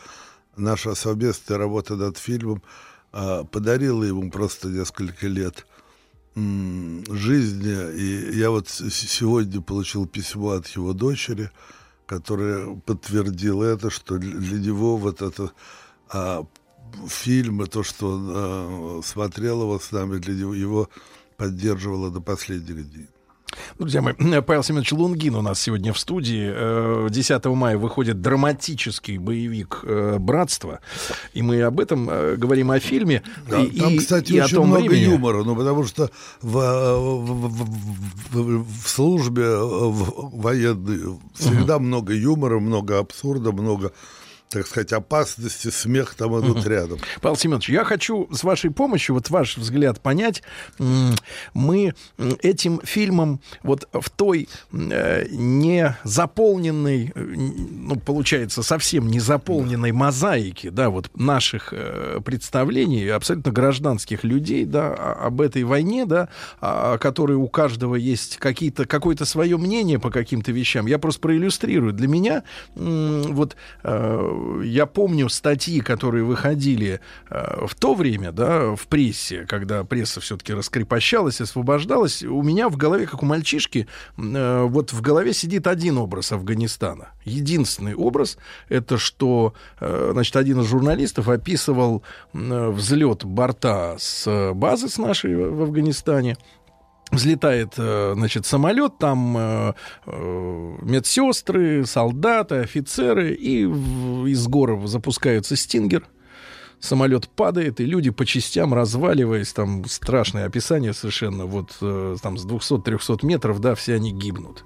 наша совместная работа над фильмом а, подарила ему просто несколько лет жизни. И я вот сегодня получил письмо от его дочери, которая подтвердила это, что для него вот это а, фильм и то, что он а, смотрел его с нами, для него его поддерживало до последних дней. Друзья мои, Павел Семенович Лунгин у нас сегодня в студии. Э, 10 мая выходит драматический боевик э, «Братство». И мы об этом э, говорим о фильме. Да, и, там, кстати, и о очень том много времени. юмора, ну, потому что в, в- в- в- службе э, в- военной всегда много юмора, много абсурда, много, так сказать, опасности, смех там идут рядом. Павел Семенович, я хочу с вашей помощью, вот ваш взгляд понять, мы этим фильмом вот в той э, не заполненной, э, ну, получается, совсем не заполненной мозаике, да, вот наших э, представлений, абсолютно гражданских людей, да, об этой войне, да, о которой у каждого есть какие-то, какое-то свое мнение по каким-то вещам. Я просто проиллюстрирую. Для меня м, вот э, я помню статьи, которые выходили э, в то время, да, в прессе, когда пресса все-таки раскрепощалась, освобождалась. У меня в голове, как у мальчишки, э, вот в голове сидит один образ Афганистана. Единственный образ это что, э, значит, один из журналистов описывал взлет борта с базы с нашей в Афганистане. Взлетает, э, значит, самолет, там э, э, медсестры, солдаты, офицеры, и из горов запускаются стингер. Самолет падает, и люди по частям разваливаясь, там страшное описание совершенно, вот э, там с 200-300 метров, да, все они гибнут.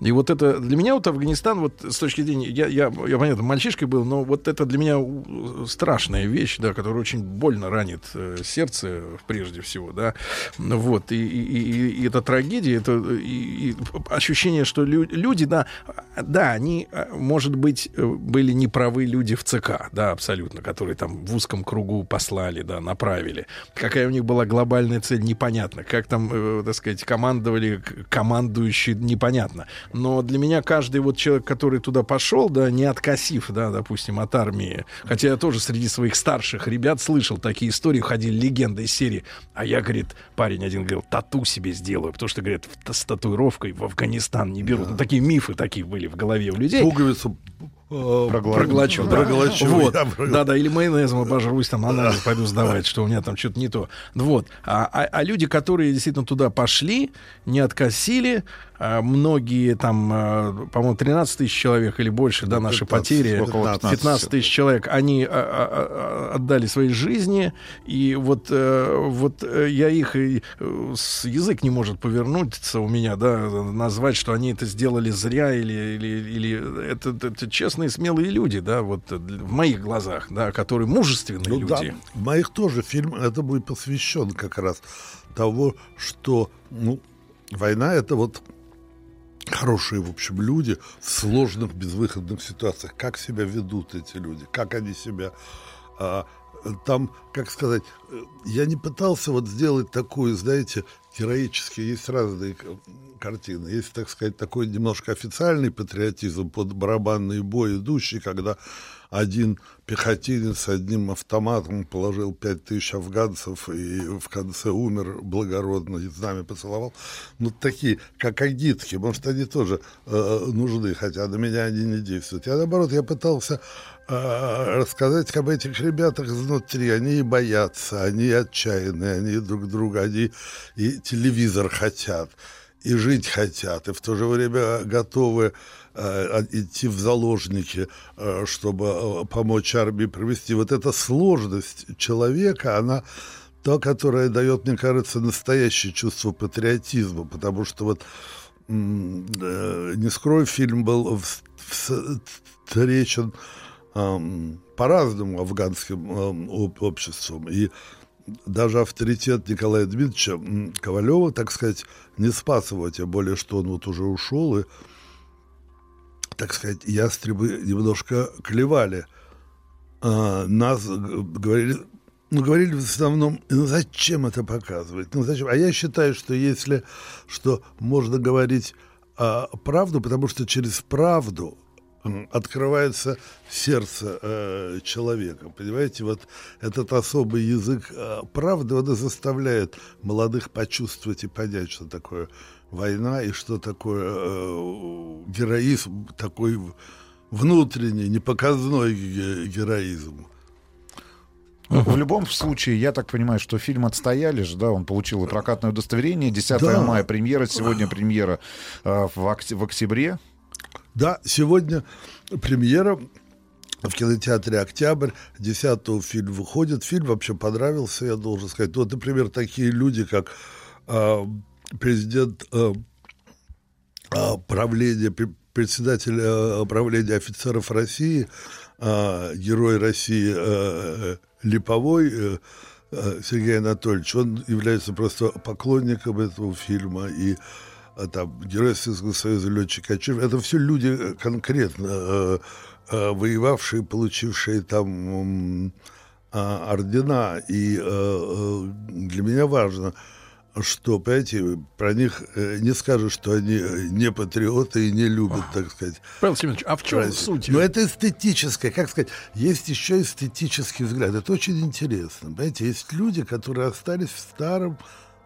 И вот это для меня вот Афганистан, вот с точки зрения, я, я, я понятно, мальчишкой был, но вот это для меня у- страшная вещь, да, которая очень больно ранит э, сердце прежде всего, да. Вот, и, и, и- и это трагедия, это и, и ощущение, что лю- люди, да, да, они, э, может быть, э, были неправы люди в ЦК, да, абсолютно, которые там в узком кругу послали, да, направили. Какая у них была глобальная цель, непонятно. Как там, э, так сказать, командовали командующие, непонятно. Но для меня каждый вот человек, который туда пошел, да, не откосив, да, допустим, от армии, хотя я тоже среди своих старших ребят слышал такие истории, ходили легенды из серии, а я, говорит, парень один говорил, тату себе сделаю, потому что, говорят, в- с татуировкой в Афганистан не берут. Ну, такие мифы такие были в голове у людей. Пуговицу э, Проглочу, да. проглочу. Вот. Я проглочу. Да, да, или майонезом обожрусь, там анализ пойду сдавать, что у меня там что-то не то. Вот. А, а- а люди, которые действительно туда пошли, не откосили, многие там, а, по-моему, 13 тысяч человек или больше, да, наши 15, потери, около 15. 15 тысяч человек, они а, а, а, отдали свои жизни, и вот, э, вот э, я их, э, язык не может повернуться у меня, да, назвать, что они это сделали зря, или, или, или это, это честные, смелые люди, да, вот э, в моих глазах, да, которые мужественные Ну да, люди. в моих тоже фильм это будет посвящен как раз того, что ну, война это вот хорошие, в общем, люди в сложных, безвыходных ситуациях. Как себя ведут эти люди, как они себя... а, там, как сказать, э, я не пытался вот сделать такую, знаете, героические, есть разные картины. Есть, так сказать, такой немножко официальный патриотизм под барабанный бой идущий, когда один пехотинец одним автоматом положил пять тысяч афганцев и в конце умер благородно и знамя поцеловал. Ну, такие, как агитки, может, они тоже э, нужны, хотя на меня они не действуют. Я, наоборот, я пытался э, рассказать об этих ребятах изнутри. Они и боятся, они отчаянные, они друг друга, они и телевизор хотят, и жить хотят, и в то же время готовы идти в заложники, э, чтобы э, помочь армии провести. Вот эта сложность человека, она та, которая дает, мне кажется, настоящее чувство патриотизма, потому что вот э, не скрою, фильм был встречен по-разному афганским об- обществом. И даже авторитет Николая Дмитриевича Ковалева, так сказать, не спас его, тем более, что он вот уже ушел, и, так сказать, ястребы немножко клевали. А, нас говорили, ну, говорили в основном, ну, зачем это показывать? Ну, зачем? А я считаю, что если, что можно говорить а, правду, потому что через правду открывается сердце э, человека. Понимаете, вот этот особый язык э, правды, он и заставляет молодых почувствовать и понять, что такое война и что такое э, героизм, такой внутренний, непоказной ге- героизм. В любом случае, я так понимаю, что фильм отстояли же, да, он получил и прокатное удостоверение. 10 Да. мая премьера, сегодня премьера э, в, ок- в октябре. Да, сегодня премьера в кинотеатре «Октябрь». 10 фильм выходит. Фильм вообще понравился, я должен сказать. Вот, например, такие люди, как а, президент а, а, правления, пре- председатель а, правления офицеров России, герой России Липовой, э, э, Сергей Анатольевич, он является просто поклонником этого фильма и там Герой Советского Союза, летчик Качев, это все люди э, конкретно э, э, воевавшие, получившие там а, ордена. И э, э, для меня важно, что, понимаете, про них э, не скажешь, что они э, не патриоты и не любят, так сказать. Павел Семенович, а в чем Россию. суть? Но это эстетическое, как сказать, есть еще эстетический взгляд. Это очень интересно. Понимаете, есть люди, которые остались в старом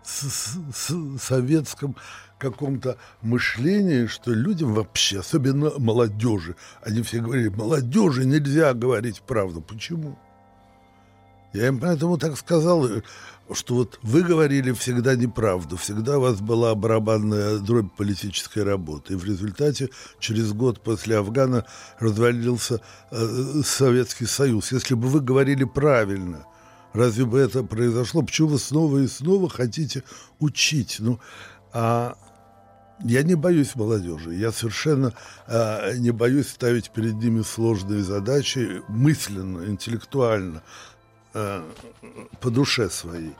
с- с- советском каком-то мышлении, что людям вообще, особенно молодежи, они все говорили, молодежи нельзя говорить правду. Почему? Я им поэтому так сказал, что вот вы говорили всегда неправду, всегда у вас была барабанная дробь политической работы. И в результате через год после Афгана развалился э, Советский Союз. Если бы вы говорили правильно, разве бы это произошло? Почему вы снова и снова хотите учить? Ну, а я не боюсь молодежи. Я совершенно э, не боюсь ставить перед ними сложные задачи мысленно, интеллектуально, э, по душе своей.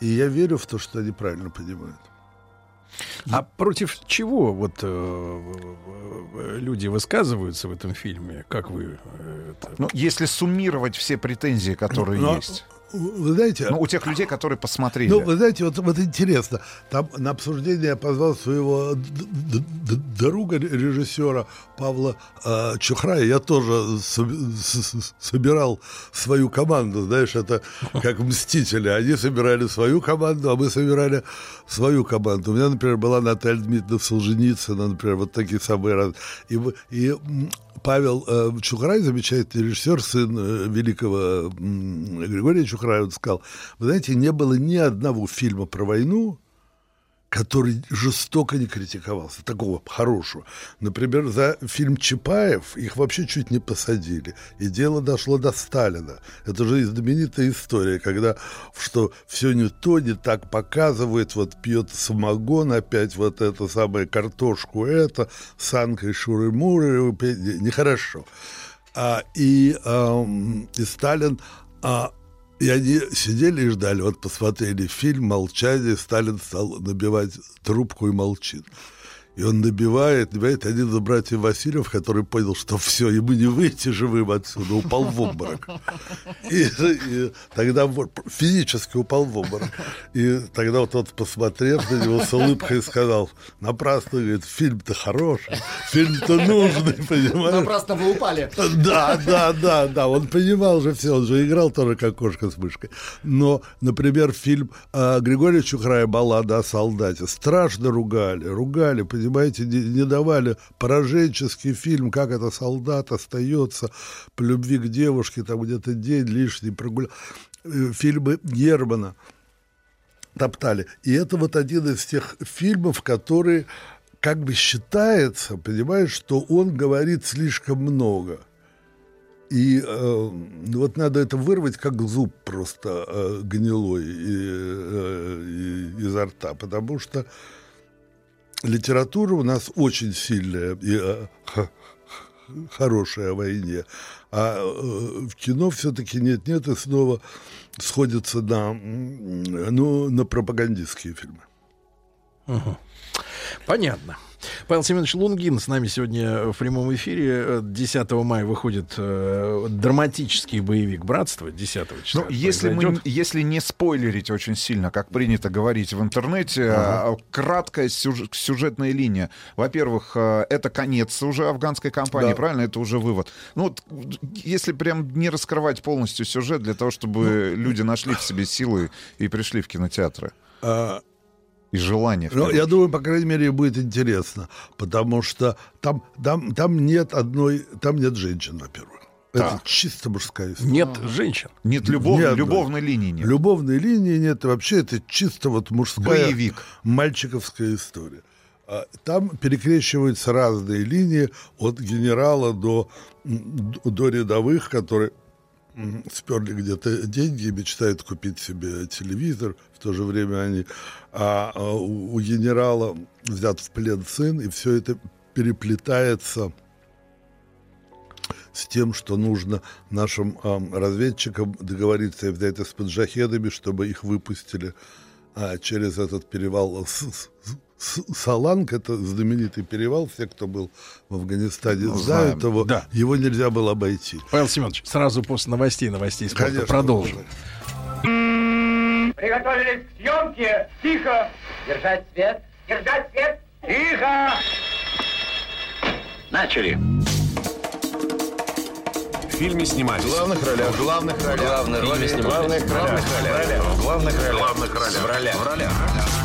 И я верю в то, что они правильно понимают. А против чего вот э, люди высказываются в этом фильме? Как вы? э, это- Ну, если суммировать все претензии, которые Ну, есть. Вы знаете... Ну, у тех людей, которые посмотрели. Ну, вы знаете, вот, вот интересно, там на обсуждение я позвал своего друга, ре- режиссера Павла э, Чухрая. Я тоже собирал свою команду, знаешь, это как «Мстители». Они собирали свою команду, а мы собирали свою команду. У меня, например, была Наталья Дмитриевна Солженицына, например, вот такие самые разные. И, и Павел э, Чухрай, замечательный режиссер, сын э, великого Григория Чухрая, он сказал, вы знаете, не было ни одного фильма про войну, который жестоко не критиковался, такого хорошего. Например, за фильм Чапаев их вообще чуть не посадили. И дело дошло до Сталина. Это же знаменитая история, когда что все не то, не так показывает, вот пьет самогон опять, вот это самое картошку это, с Анкой Шуры-Муры, нехорошо. А, и, ам, и Сталин а, и они сидели и ждали, вот посмотрели фильм «Молчание», Сталин стал набивать трубку и молчит. И он набивает, набивает один из братьев Васильев, который понял, что все, ему не выйти живым отсюда, упал в обморок. И, и тогда физически упал в обморок. И тогда вот тот, посмотрев на него с улыбкой, сказал, напрасно, говорит, фильм-то хороший, фильм-то нужный, понимаешь? Напрасно вы упали. Да, да, да, да, он понимал же все, он же играл тоже как кошка с мышкой. Но, например, фильм а, Григория Чухрая «Баллада о солдате» страшно ругали, ругали, понимаете, не, не давали пораженческий фильм, как это солдат остается по любви к девушке, там где-то день лишний прогулял. Э, Фильмы Германа топтали. И это вот один из тех фильмов, которые как бы считается, понимаешь, что он говорит слишком много. И э, вот надо это вырвать, как зуб просто э, гнилой и, э, и- изо рта, потому что литература у нас очень сильная и э, хорошая о войне, а э, в кино все-таки нет-нет и снова сходится на, ну, на пропагандистские фильмы. Мгм. Понятно. Павел Семенович Лунгин с нами сегодня в прямом эфире. Э, 10 мая выходит э, драматический боевик «Братство». 10 числа. Ну, если, мы, если не спойлерить очень сильно, как принято говорить в интернете, Ага. а, краткая сюж- сюжетная линия. Во-первых, э, это конец уже афганской кампании, Да. правильно? Это уже вывод. Ну, вот, если прям не раскрывать полностью сюжет для того, чтобы люди нашли в себе силы и пришли в кинотеатры. А, И желание. Ну, я думаю, по крайней мере, будет интересно, потому что там, там, там нет одной, там нет женщин, во-первых. Это Так. чисто мужская история. Нет женщин. Нет любов- Ни одной. любовной линии нет. Любовной линии нет. Вообще это чисто вот мужская Боевик. мальчиковская история. А Там перекрещиваются разные линии от генерала до, до рядовых, которые сперли где-то деньги мечтают купить себе телевизор. В то же время они... А, а у, у генерала взят в плен сын, и все это переплетается с тем, что нужно нашим ам, разведчикам договориться и взять с маджахедами, чтобы их выпустили а, через этот перевал С- Саланг, это знаменитый перевал, все, кто был в Афганистане, Ну, знают знаем, его, да. его нельзя было обойти. Павел Семенович, сразу после новостей, новостей спорта Конечно. продолжим. Приготовились к съемке. Тихо. Держать свет. Держать свет. Тихо. Начали. В фильме снимались. В главных ролях. В главных ролях. Главные роли В снимались. главных ролях. В главных ролях. В главных ролях. В главных ролях. В ролях. В ролях. В ролях.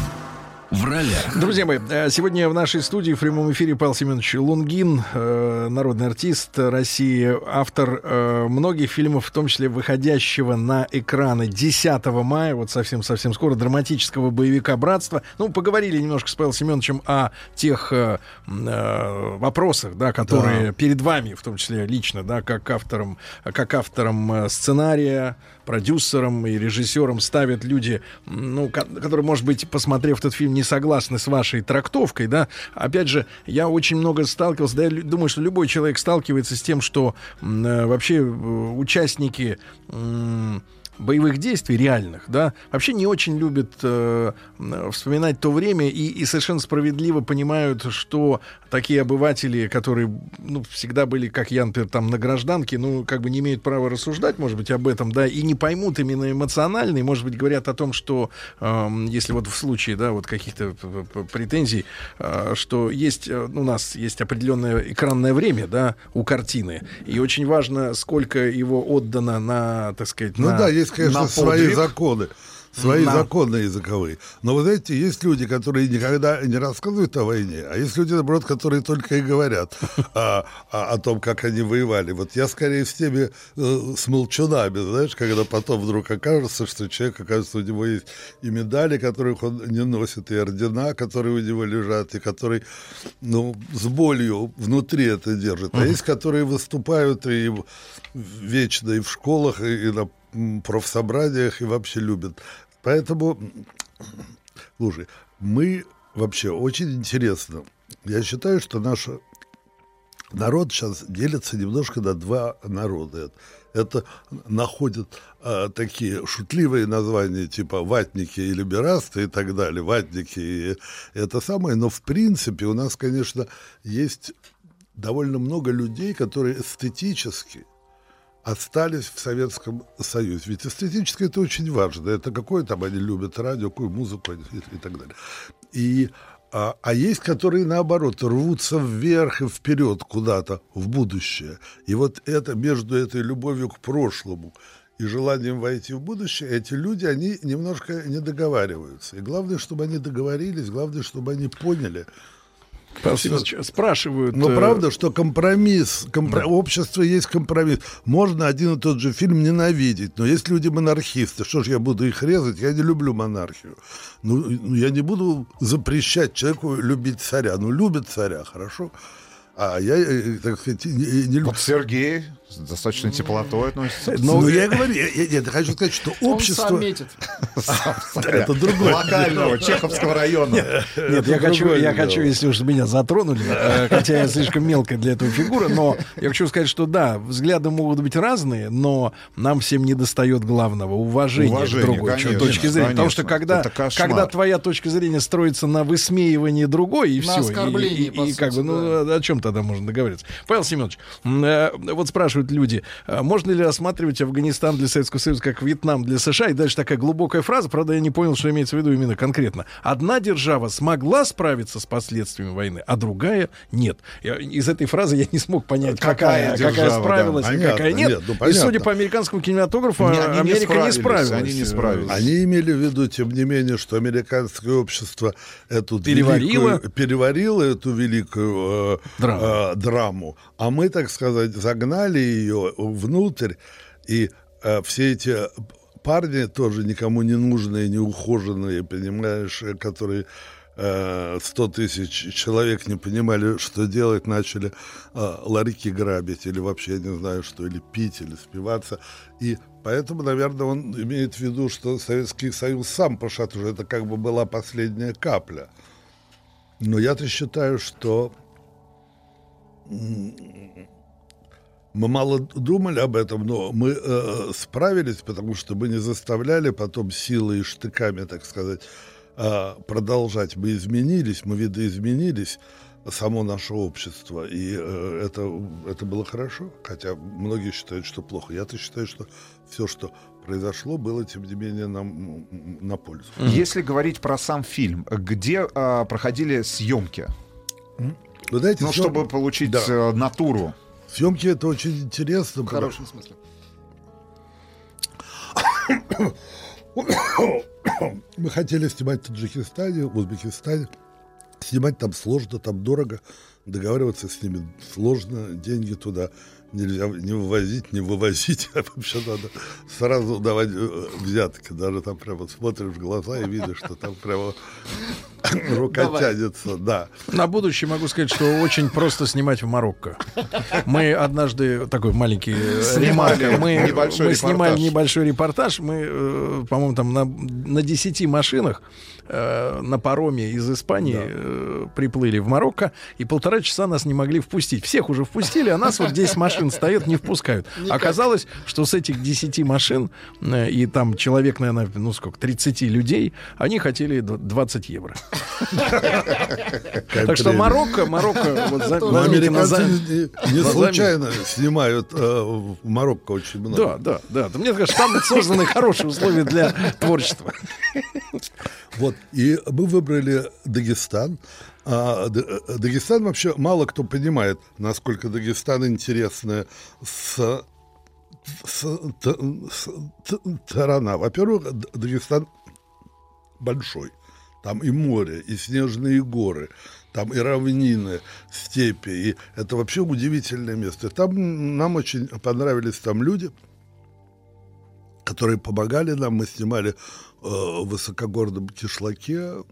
Друзья мои, э, сегодня в нашей студии в прямом эфире Павел Семенович Лунгин, э, народный артист России, автор э, многих фильмов, в том числе выходящего на экраны 10 мая, вот совсем-совсем скоро, драматического боевика «Братство». Ну, поговорили немножко с Павелом Семеновичем о тех э, вопросах, да, которые Да. перед вами, в том числе лично, да, как автором, как автором сценария, продюсером и режиссером ставят люди, ну, ко- которые, может быть, посмотрев этот фильм, не согласны с вашей трактовкой, да. Опять же, я очень много сталкивался, да, я думаю, что любой человек сталкивается с тем, что э, вообще э, участники м, боевых действий реальных, да, вообще не очень любят э, вспоминать то время и, и совершенно справедливо понимают, что такие обыватели, которые ну, всегда были, как я, например, там на гражданке, ну, как бы не имеют права рассуждать, может быть, об этом, да, и не поймут именно эмоционально, и, может быть, говорят о том, что эм, если вот в случае, да, вот каких-то п- претензий, э, что есть, э, у нас есть определенное экранное время, да, у картины, и очень важно, сколько его отдано на, так сказать, Ну на- да, есть, конечно, на свои подвиг. законы. Свои На- законы языковые. Но вы знаете, есть люди, которые никогда не рассказывают о войне, а есть люди, наоборот, которые только и говорят о, о- о том, как они воевали. Вот я скорее с теми э, с молчунами, знаешь, когда потом вдруг окажется, что человек, окажется, у него есть и медали, которых он не носит, и ордена, которые у него лежат, и который, ну, с болью внутри это держит. А есть, которые выступают и вечно и в школах, и, и на профсобраниях, и вообще любят. Поэтому, слушай, мы вообще очень интересно. Я считаю, что наш народ сейчас делится немножко на два народа. Это находят а, такие шутливые названия, типа ватники и либерасты и так далее, ватники и это самое. Но в принципе у нас, конечно, есть довольно много людей, которые эстетически остались в Советском Союзе. Ведь эстетически это очень важно. Это какое там они любят радио, какую музыку и, и так далее. И, а, а есть, которые наоборот рвутся вверх и вперед куда-то в будущее. И вот это между этой любовью к прошлому и желанием войти в будущее, эти люди, они немножко не договариваются. И главное, чтобы они договорились, главное, чтобы они поняли. Спрашивают... но э, правда, что компромисс, компро- общество есть компромисс. Можно один и тот же фильм ненавидеть, но есть люди монархисты. Что ж я буду их резать? Я не люблю монархию. Ну, ну, я не буду запрещать человеку любить царя. Ну, любит царя, хорошо. А я, э, так сказать, не, не люблю. Вот Сергей с достаточно теплотой относится. Ну, я говорю, я, я- я хочу сказать, что общество... Он сам метит. Это другое. Локального, Чеховского района. Нет, я хочу, я хочу, если уж меня затронули, э, хотя я слишком мелкая для этого фигура, но я хочу сказать, что да, взгляды могут быть разные, но нам всем не достает главного уважения, Уважения, к другой точки зрения. Потому что когда, когда твоя точка зрения строится на высмеивании другой, и На все, оскорблении, и, по и как бы, сути, ну, о чем тогда можно договориться? Павел Семенович, э, вот спрашивают люди, а можно ли рассматривать Афганистан для Советского Союза как Вьетнам для США? И дальше такая глубокая фраза, правда, я не понял, что имеется в виду именно конкретно. Одна держава смогла справиться с последствиями войны, а другая нет. Я- из этой фразы я не смог понять, Какая какая, какая, держава, справилась, да. и Понятно, какая нет. нет, ну, и судя по американскому кинематографу, Не, они Америка не справилась. они не справились. Они имели в виду, тем не менее, что американское общество эту Переварило. великую- переварило эту великую э, Драму. э, драму, а мы, так сказать, загнали ее внутрь, и э, все эти парни тоже никому не нужные, не ухоженные, понимаешь, э, которые э, 100 тысяч человек не понимали, что делать, начали э, ларьки грабить или вообще, я не знаю что, или пить, или спиваться. И поэтому, наверное, он имеет в виду, что Советский Союз сам пошатнулся. Это как бы была последняя капля. Но я-то считаю, что мы мало думали об этом, но мы э, справились, потому что мы не заставляли потом силой и штыками, так сказать, э, продолжать. Мы изменились, мы видоизменились, само наше общество, и э, это, это было хорошо, хотя многие считают, что плохо. Я-то считаю, что все, что произошло, было, тем не менее, нам на пользу. Если говорить про сам фильм, где а, проходили съемки? Вы знаете, Ну, съем- чтобы получить Да. э, натуру. Съемки это очень интересно. В хорошем смысле. Мы хотели снимать в Таджикистане, в Узбекистане. Снимать там сложно, там дорого. Договариваться с ними сложно, деньги туда нельзя не вывозить, не вывозить, а вообще надо сразу давать э, взятки. Даже там прямо смотришь в глаза и видишь, что там прямо рука Давай. тянется. Да. На будущее могу сказать, что очень просто снимать в Марокко. Мы однажды такой маленький э, Снимали мы, небольшой мы снимали репортаж. небольшой репортаж. Мы, э, по-моему, там на, на 10 машинах э, на пароме из Испании э, приплыли в Марокко, и полтора часа нас не могли впустить. Всех уже впустили, а нас вот 10 машин стоят, не впускают. Никак. Оказалось, что с этих 10 машин, э, и там человек, наверное, ну сколько, 30 людей, они хотели д- 20 евро. Так что Марокко, Марокко, за- американцы не, случайно снимают э, в Марокко очень много. Да, да, да. Да Мне кажется, там созданы хорошие условия для творчества. Вот, и мы выбрали Дагестан. А э, Дагестан вообще мало кто понимает, насколько Дагестан интересная с, сторона. Во-первых, Дагестан большой. Там и море, и снежные горы, там и равнины, степи. И это вообще удивительное место. Там нам очень понравились там люди, которые помогали нам. Мы снимали э, в высокогорном кишлаке,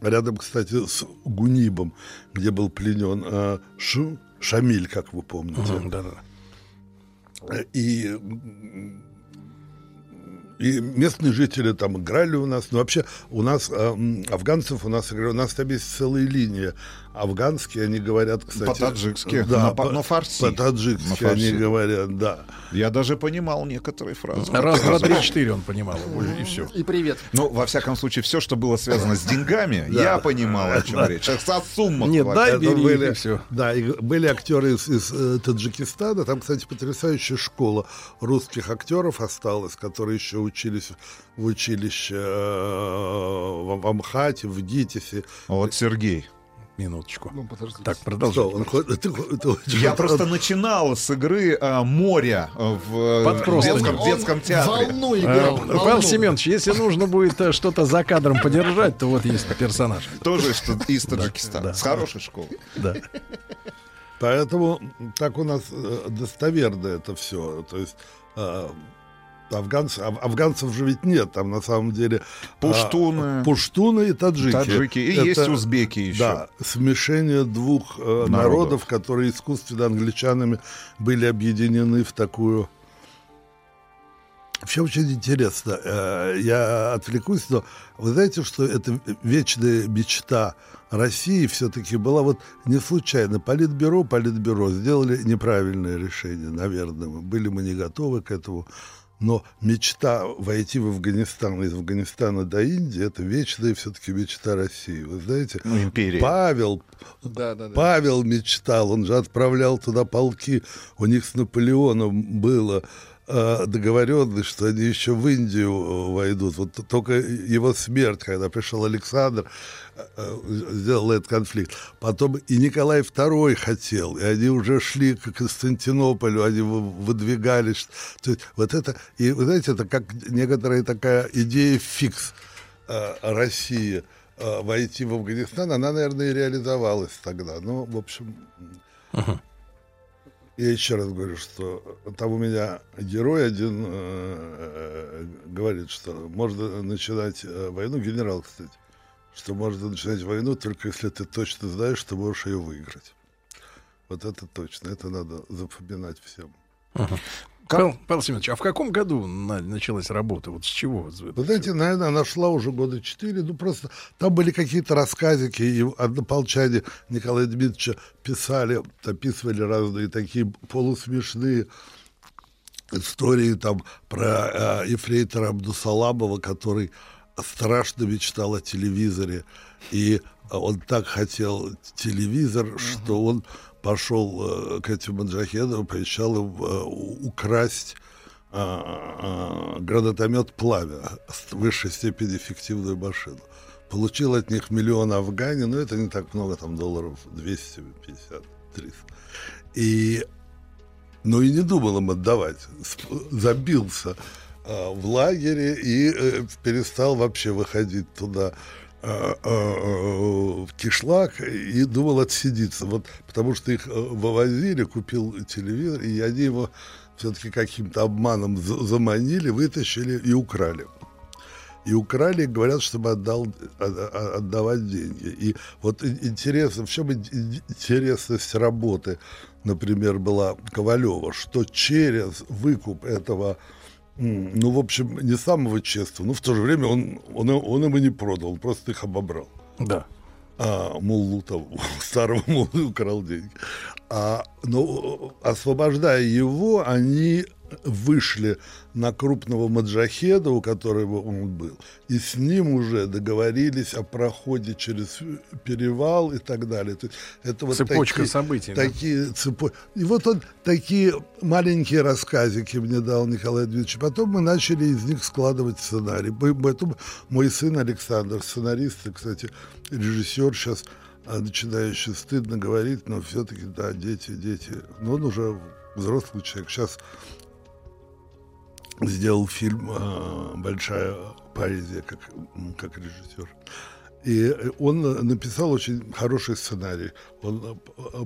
рядом, кстати, с Гунибом, где был пленен э, Шу- Шамиль, как вы помните. Да, да. И, и местные жители там играли у нас. Но вообще у нас э, м, афганцев у нас. У нас там есть целая линия. Афганские они говорят, кстати. По-таджикски, Да, на- по, на фарси. По-таджикски На фарси. они говорят, да. Я даже понимал некоторые фразы. Раз, два, три, четыре он понимал, и все. И привет. Ну, во всяком случае, все, что было связано с деньгами, я понимал, о чем речь. О суммах. Нет, дай, бери, все. Да, и были актеры из, э, Таджикистана. Там, кстати, потрясающая школа русских актеров осталась, которые еще учились в училище э, в, в Амхате, в ГИТИСе. Вот Сергей. Минуточку. Ну, подождите. Так, Что, он очень- Я просто начинал с игры а, «Море» в э, Под детском, Он детском театре. Волну Э. Павел. Семенович, если нужно будет э, что-то за кадром подержать, то вот есть персонаж. Тоже из, Та- из Таджикистана. да. С хорошей школы. Да. Поэтому так у нас достоверно это все. То есть афганцы, аф- афганцев же ведь нет, там на самом деле а, Пуштуны. пуштуны и таджики. Таджики. И Это, есть узбеки еще. Да, смешение двух э, народов. которые искусственно англичанами были объединены в такую Вообще очень интересно. Э, Я отвлекусь, но вы знаете, что это вечная мечта России все-таки была вот не случайно. Политбюро, Политбюро сделали неправильное решение, наверное. Были мы не готовы к этому. Но мечта войти в Афганистан, из Афганистана до Индии, это вечная все-таки мечта России. Вы знаете, Ну, империя. Павел, Да, да, да. Павел мечтал, он же отправлял туда полки. У них с Наполеоном было договоренность, что они еще в Индию э, войдут. Вот только его смерть, когда пришел Александр, э, э, сделал этот конфликт. Потом и Николай II хотел, и они уже шли к Константинополю, они вы- выдвигались. То есть вот это, и вы знаете, это как некоторая такая идея фикс э, России э, войти в Афганистан, она, наверное, и реализовалась тогда. Ну, в общем, я еще раз говорю, что там у меня герой один э, говорит, что можно начинать э, войну, генерал, кстати, что можно начинать войну только если ты точно знаешь, что можешь ее выиграть. Вот это точно, это надо запоминать всем. Павел, Павел Семенович, а в каком году на- началась работа? Вот с чего? Вы знаете, наверное, она шла уже года четыре. Ну, просто там были какие-то рассказики, и однополчане Николая Дмитриевича писали, описывали разные такие полусмешные истории там про э, ефрейтора Абдусаламова, который страшно мечтал о телевизоре. И он так хотел телевизор, что он пошел э, к этим маджахедам, пообещал им э, украсть а, а, гранатомет «Пламя» с высшей степени эффективную машину. Получил от них миллион афгани, но это не так много, там долларов 250, 300. И, ну и не думал им отдавать. Забился а, в лагере и э, перестал вообще выходить туда в кишлак и думал отсидеться. Вот, потому что их э, вывозили, купил телевизор, и они его все-таки каким-то обманом за- заманили, вытащили и украли. И украли, говорят, чтобы отдал, а- а- отдавать деньги. И вот интересно, в чем ин- ин- интересность работы, например, была Ковалева, что через выкуп этого, ну, в общем, не самого честного, но в то же время он, он, он им и не продал, он просто их обобрал. Да. А, муллу того, старого муллы украл деньги. А, но освобождая его, они вышли на крупного маджахеда, у которого он был, и с ним уже договорились о проходе через перевал и так далее. То есть это вот Цепочка такие, событий, да. Такие цепо- И вот он такие маленькие рассказики мне дал Николай Дмитриевич. Потом мы начали из них складывать сценарий. Поэтому мой сын Александр, сценарист, и, кстати, режиссер сейчас а, начинающий стыдно говорить, но все-таки, да, дети, дети. Но он уже взрослый человек. Сейчас сделал фильм а, «Большая поэзия» как, как режиссер. И э, он э, написал очень хороший сценарий. Он э, э,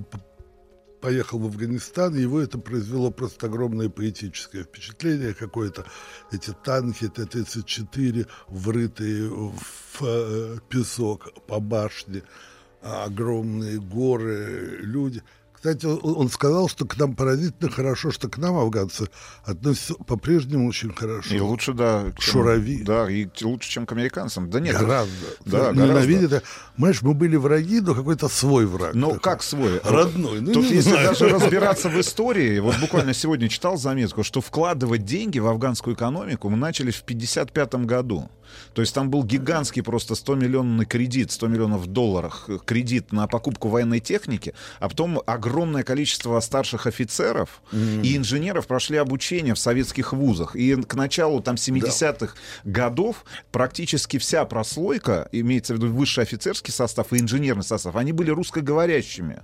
поехал в Афганистан, его это произвело просто огромное поэтическое впечатление какое-то. Эти танки Т-34, врытые в э, песок по башне, а, огромные горы, люди. Кстати, он сказал, что к нам поразительно хорошо, что к нам афганцы относятся по-прежнему очень хорошо. И лучше, да. Чем- Шурави. Да, и лучше, чем к американцам. Да нет. Гораздо. Да, Ненавидят. гораздо. Понимаешь, мы были враги, но какой-то свой враг. Ну, как свой? Родной. Ну, Тут, если знаю. даже разбираться в истории, вот буквально сегодня читал заметку, что вкладывать деньги в афганскую экономику мы начали в 55 году. То есть там был гигантский просто 100 миллионный кредит, 100 миллионов долларов э, кредит на покупку военной техники, а потом огромное количество старших офицеров и инженеров прошли обучение в советских вузах. И к началу там 70-х годов практически вся прослойка, имеется в виду высший офицерский состав и инженерный состав, они были русскоговорящими.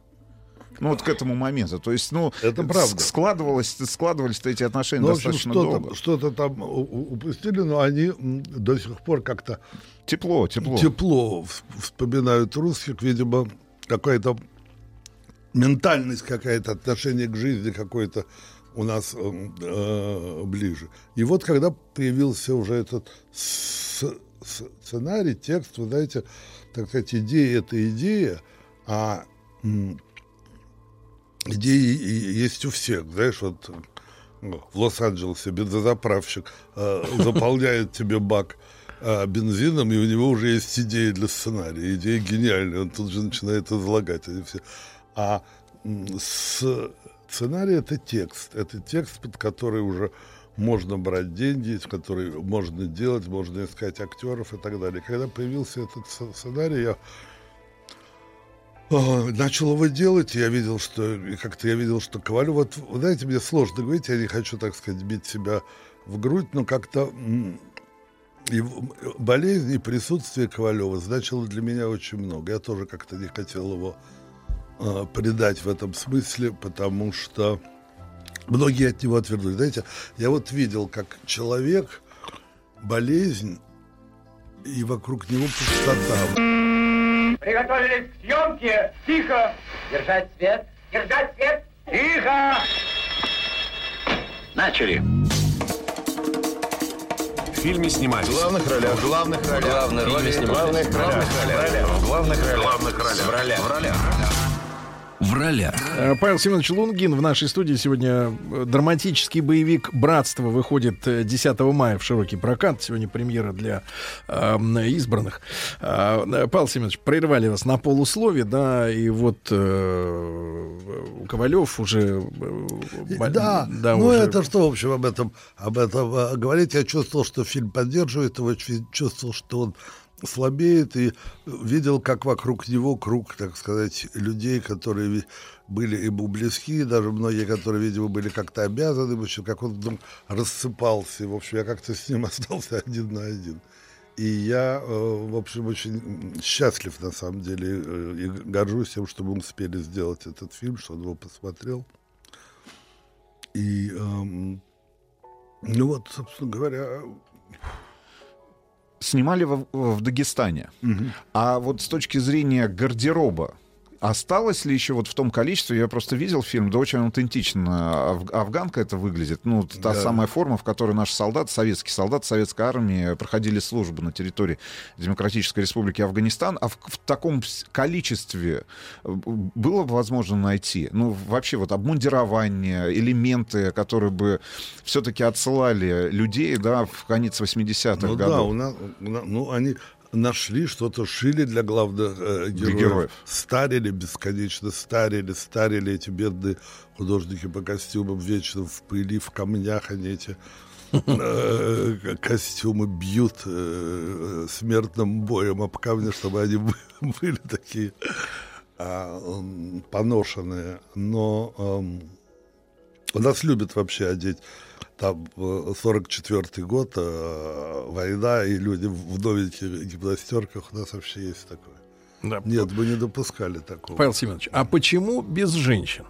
Ну, вот к этому моменту. То есть, ну, Это правда. складывалось, складывались эти отношения Ну, общем, достаточно что-то, долго. что-то там упустили, но они до сих пор как-то Тепло, тепло. тепло вспоминают русских, видимо, какая-то ментальность какая-то, отношение к жизни какое-то у нас м, э, ближе. И вот когда появился уже этот сценарий, текст, вы знаете, так сказать, идея — это идея, а идеи есть у всех, знаешь, вот ну, в Лос-Анджелесе бензозаправщик э, заполняет тебе бак э, бензином, и у него уже есть идея для сценария. Идея гениальная, он тут же начинает излагать. Они все. А с- сценарий — это текст. Это текст, под который уже можно брать деньги, который можно делать, можно искать актеров и так далее. Когда появился этот сценарий, я начал его делать, я видел, что как-то я видел, что Ковалев, вот, знаете, мне сложно говорить, я не хочу, так сказать, бить себя в грудь, но как-то его- болезнь и присутствие Ковалева значило для меня очень много. Я тоже как-то не хотел его а, предать в этом смысле, потому что многие от него отвернули. Знаете, я вот видел, как человек, болезнь, и вокруг него пустота. Приготовились к съемке. Тихо. Держать свет. Держать свет. Тихо. Начали. В фильме снимались. В главных ролях. В главных ролях. Главные роли В снимались. главных ролях. В главных ролях. В главных ролях. В ролях. В ролях. В ролях. Э, Павел Семенович Лунгин в нашей студии сегодня э, драматический боевик «Братство» выходит э, 10 мая в широкий прокат. Сегодня премьера для э, избранных. Э, Павел Семенович, прервали вас на полуслове, да, и вот э, Ковалев уже... э, Да, да, ну уже- это что, в общем, об этом, об этом э, говорить. Я чувствовал, что фильм поддерживает его, чу- чувствовал, что он слабеет, и видел, как вокруг него круг, так сказать, людей, которые были ему близки, даже многие, которые, видимо, были как-то обязаны, в общем, как он вдруг рассыпался. В общем, я как-то с ним остался один на один. И я, э, в общем, очень счастлив, на самом деле, э, и горжусь тем, что мы успели сделать этот фильм, что он его посмотрел. И эм, Ну вот, собственно говоря, снимали в, в Дагестане. А вот с точки зрения гардероба, Осталось ли еще вот в том количестве, я просто видел фильм, да очень аутентично аф- афганка это выглядит. Ну, та Да. самая форма, в которой наши солдаты, советские солдаты советской армии проходили службу на территории Демократической Республики Афганистан. А в, в таком количестве э, было бы возможно найти? Ну, вообще вот обмундирование, элементы, которые бы все-таки отсылали людей, да, в конец 80-х Ну годов. да, у нас, у нас- ну они нашли что-то, шили для главных э, героев, героев. старили бесконечно, старили, старили эти бедные художники по костюмам вечно в пыли, в камнях они эти э, костюмы бьют э, смертным боем об камни, чтобы они бы- были такие м, поношенные. Но у нас любят вообще одеть там э, 44-й год, э, война, и люди в новеньких гимнастерках. У нас вообще есть такое. Да. Нет, мы не допускали такого. Павел Семенович, а почему без женщин?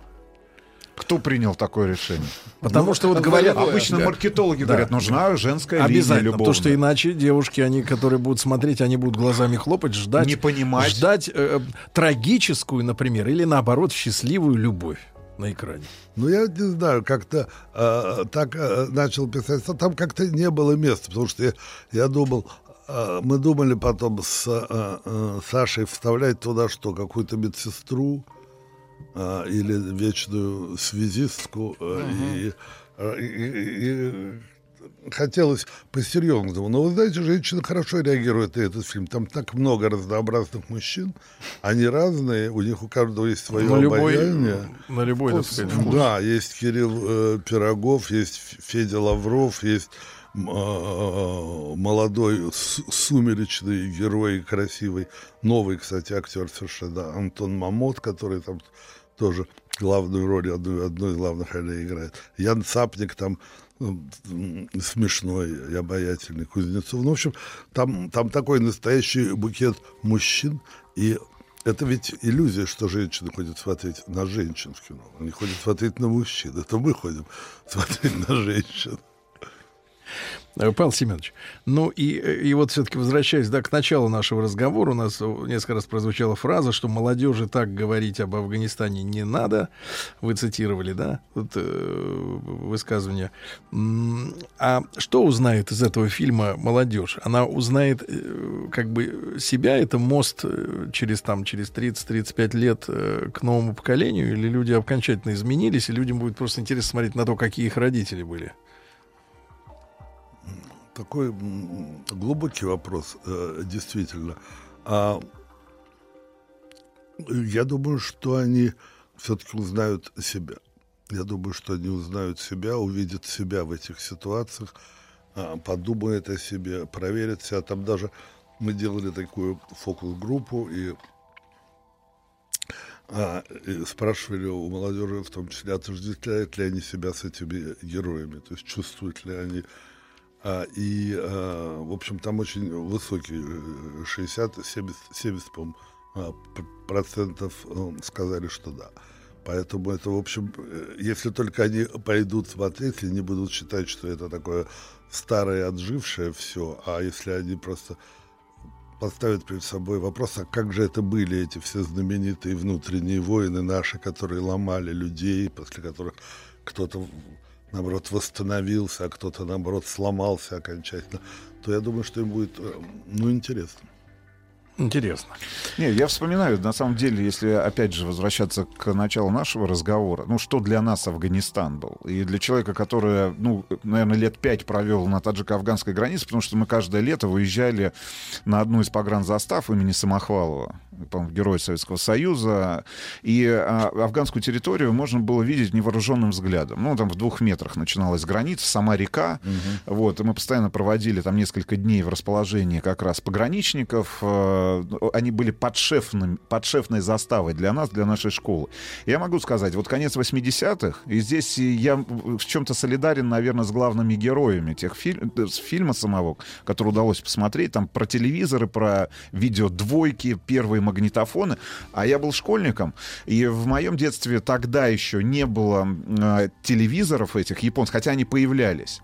Кто принял такое решение? Потому Ну, что вот говорят... Обычно Да. маркетологи Да. говорят, нужна женская линия Обязательно, потому любовная. что иначе девушки, они, которые будут смотреть, они будут глазами хлопать, ждать... Не понимать. Ждать э, трагическую, например, или наоборот счастливую любовь на экране. Ну, я не знаю, как-то э, так э, начал писать. Там как-то не было места, потому что я, я думал, э, мы думали потом с э, э, Сашей вставлять туда что, какую-то медсестру э, или вечную связистку. э, и, э, и- и- и хотелось по-серьезному. Но вы знаете, женщины хорошо реагируют на этот фильм. Там так много разнообразных мужчин. Они разные, у них у каждого есть свое На любой, обаяние. на любой, так сказать, вкус. Да, есть Кирилл э, Пирогов, есть Федя Лавров, есть э, молодой сумеречный герой, красивый, новый, кстати, актер совершенно, Антон Мамот, который там тоже главную роль, одну, одну из главных ролей играет. Ян Цапник там смешной и обаятельный Кузнецов. Ну, в общем, там, там такой настоящий букет мужчин, и это ведь иллюзия, что женщины ходят смотреть на женщин в кино. Они ходят смотреть на мужчин. Это мы ходим смотреть на женщин. Э, Павел Семенович, ну и, э, и вот все-таки возвращаясь да, к началу нашего разговора, у нас э, несколько раз прозвучала фраза, что молодежи так говорить об Афганистане не надо. Вы цитировали, да, вот, э, высказывание. А что узнает из этого фильма молодежь? Она узнает э, как бы себя, это мост через, там, через 30-35 лет э, к новому поколению, или люди окончательно изменились, и людям будет просто интересно смотреть на то, какие их родители были? Такой глубокий вопрос, э, действительно. А, я думаю, что они все-таки узнают себя. Я думаю, что они узнают себя, увидят себя в этих ситуациях, а, подумают о себе, проверят себя. Там даже мы делали такую фокус-группу и, а, и спрашивали у молодежи, в том числе, отождествляют ли они себя с этими героями, то есть чувствуют ли они и, а, в общем, там очень высокий, э, 60-70, 70, по-моему, а, процентов э, сказали, что да. Поэтому это, в общем, э, если только они пойдут смотреть, если не будут считать, что это такое старое, отжившее все, а если они просто поставят перед собой вопрос, а как же это были эти все знаменитые внутренние войны наши, которые ломали людей, после которых кто-то наоборот, восстановился, а кто-то, наоборот, сломался окончательно, то я думаю, что им будет, э, ну, интересно. Интересно. Не, я вспоминаю, на самом деле, если опять же возвращаться к началу нашего разговора, ну что для нас Афганистан был? И для человека, который, ну, наверное, лет пять провел на таджико-афганской границе, потому что мы каждое лето выезжали на одну из погранзастав имени Самохвалова, по-моему, герой Советского Союза, и а, афганскую территорию можно было видеть невооруженным взглядом. Ну, там в двух метрах начиналась граница, сама река, вот, и мы постоянно проводили там несколько дней в расположении как раз пограничников, э, они были подшефным, подшефной заставой для нас, для нашей школы. Я могу сказать, вот конец 80-х, и здесь я в чем-то солидарен, наверное, с главными героями тех фильм, э, с фильма самого, который удалось посмотреть, там про телевизоры, про видеодвойки, первые магнитофоны. А я был школьником, и в моем детстве тогда еще не было э, телевизоров этих японцев, хотя они появлялись.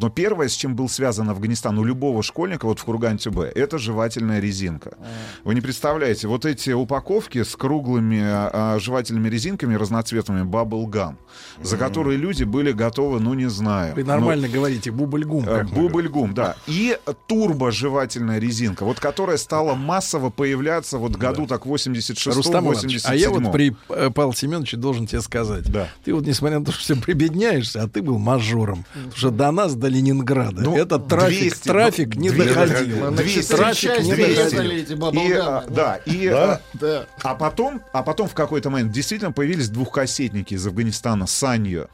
Но первое, с чем был связан Афганистан у любого школьника вот в Курган-Тюбе, это жевательная резинка. Вы не представляете, вот эти упаковки с круглыми а, жевательными резинками разноцветными Bubblegum, за которые люди были готовы, ну не знаю. Вы нормально говорите, бубльгум. Э, Бубльгум, да. И турбо жевательная резинка, вот которая стала массово появляться вот году так 86 Рустам Иванович, 87 а я вот при э, Павле Семеновиче должен тебе сказать. Ты вот, несмотря на то, что все прибедняешься, а ты был мажором. Потому что до нас, до Ленинграда, Ну, этот трафик, 200, трафик ну, не 200, доходил. 200, трафик не 200. доходил. И, а, да, и, Да? а, а потом, а потом в какой-то момент действительно появились двухкассетники из Афганистана Саньо.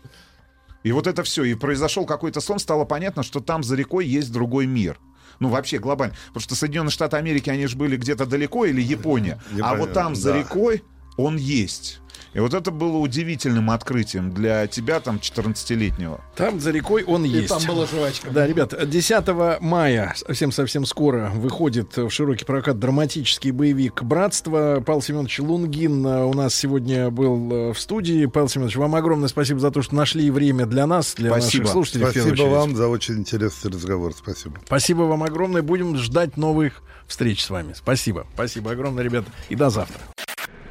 И вот это все. И произошел какой-то сон, стало понятно, что там за рекой есть другой мир. Ну, вообще глобально. Потому что Соединенные Штаты Америки, они же были где-то далеко, или Япония. А Япония, вот там за да. рекой он есть. И вот это было удивительным открытием для тебя, там, 14-летнего. Там за рекой он И есть. там была жвачка. Да, ребят, 10 мая, совсем-совсем скоро, выходит в широкий прокат драматический боевик «Братство». Павел Семенович Лунгин э, у нас сегодня был э, в студии. Павел Семенович, вам огромное спасибо за то, что нашли время для нас, для Спасибо. наших слушателей. Спасибо вам за очень интересный разговор. Спасибо. Спасибо вам огромное. Будем ждать новых встреч с вами. Спасибо. Спасибо огромное, ребята. И до завтра.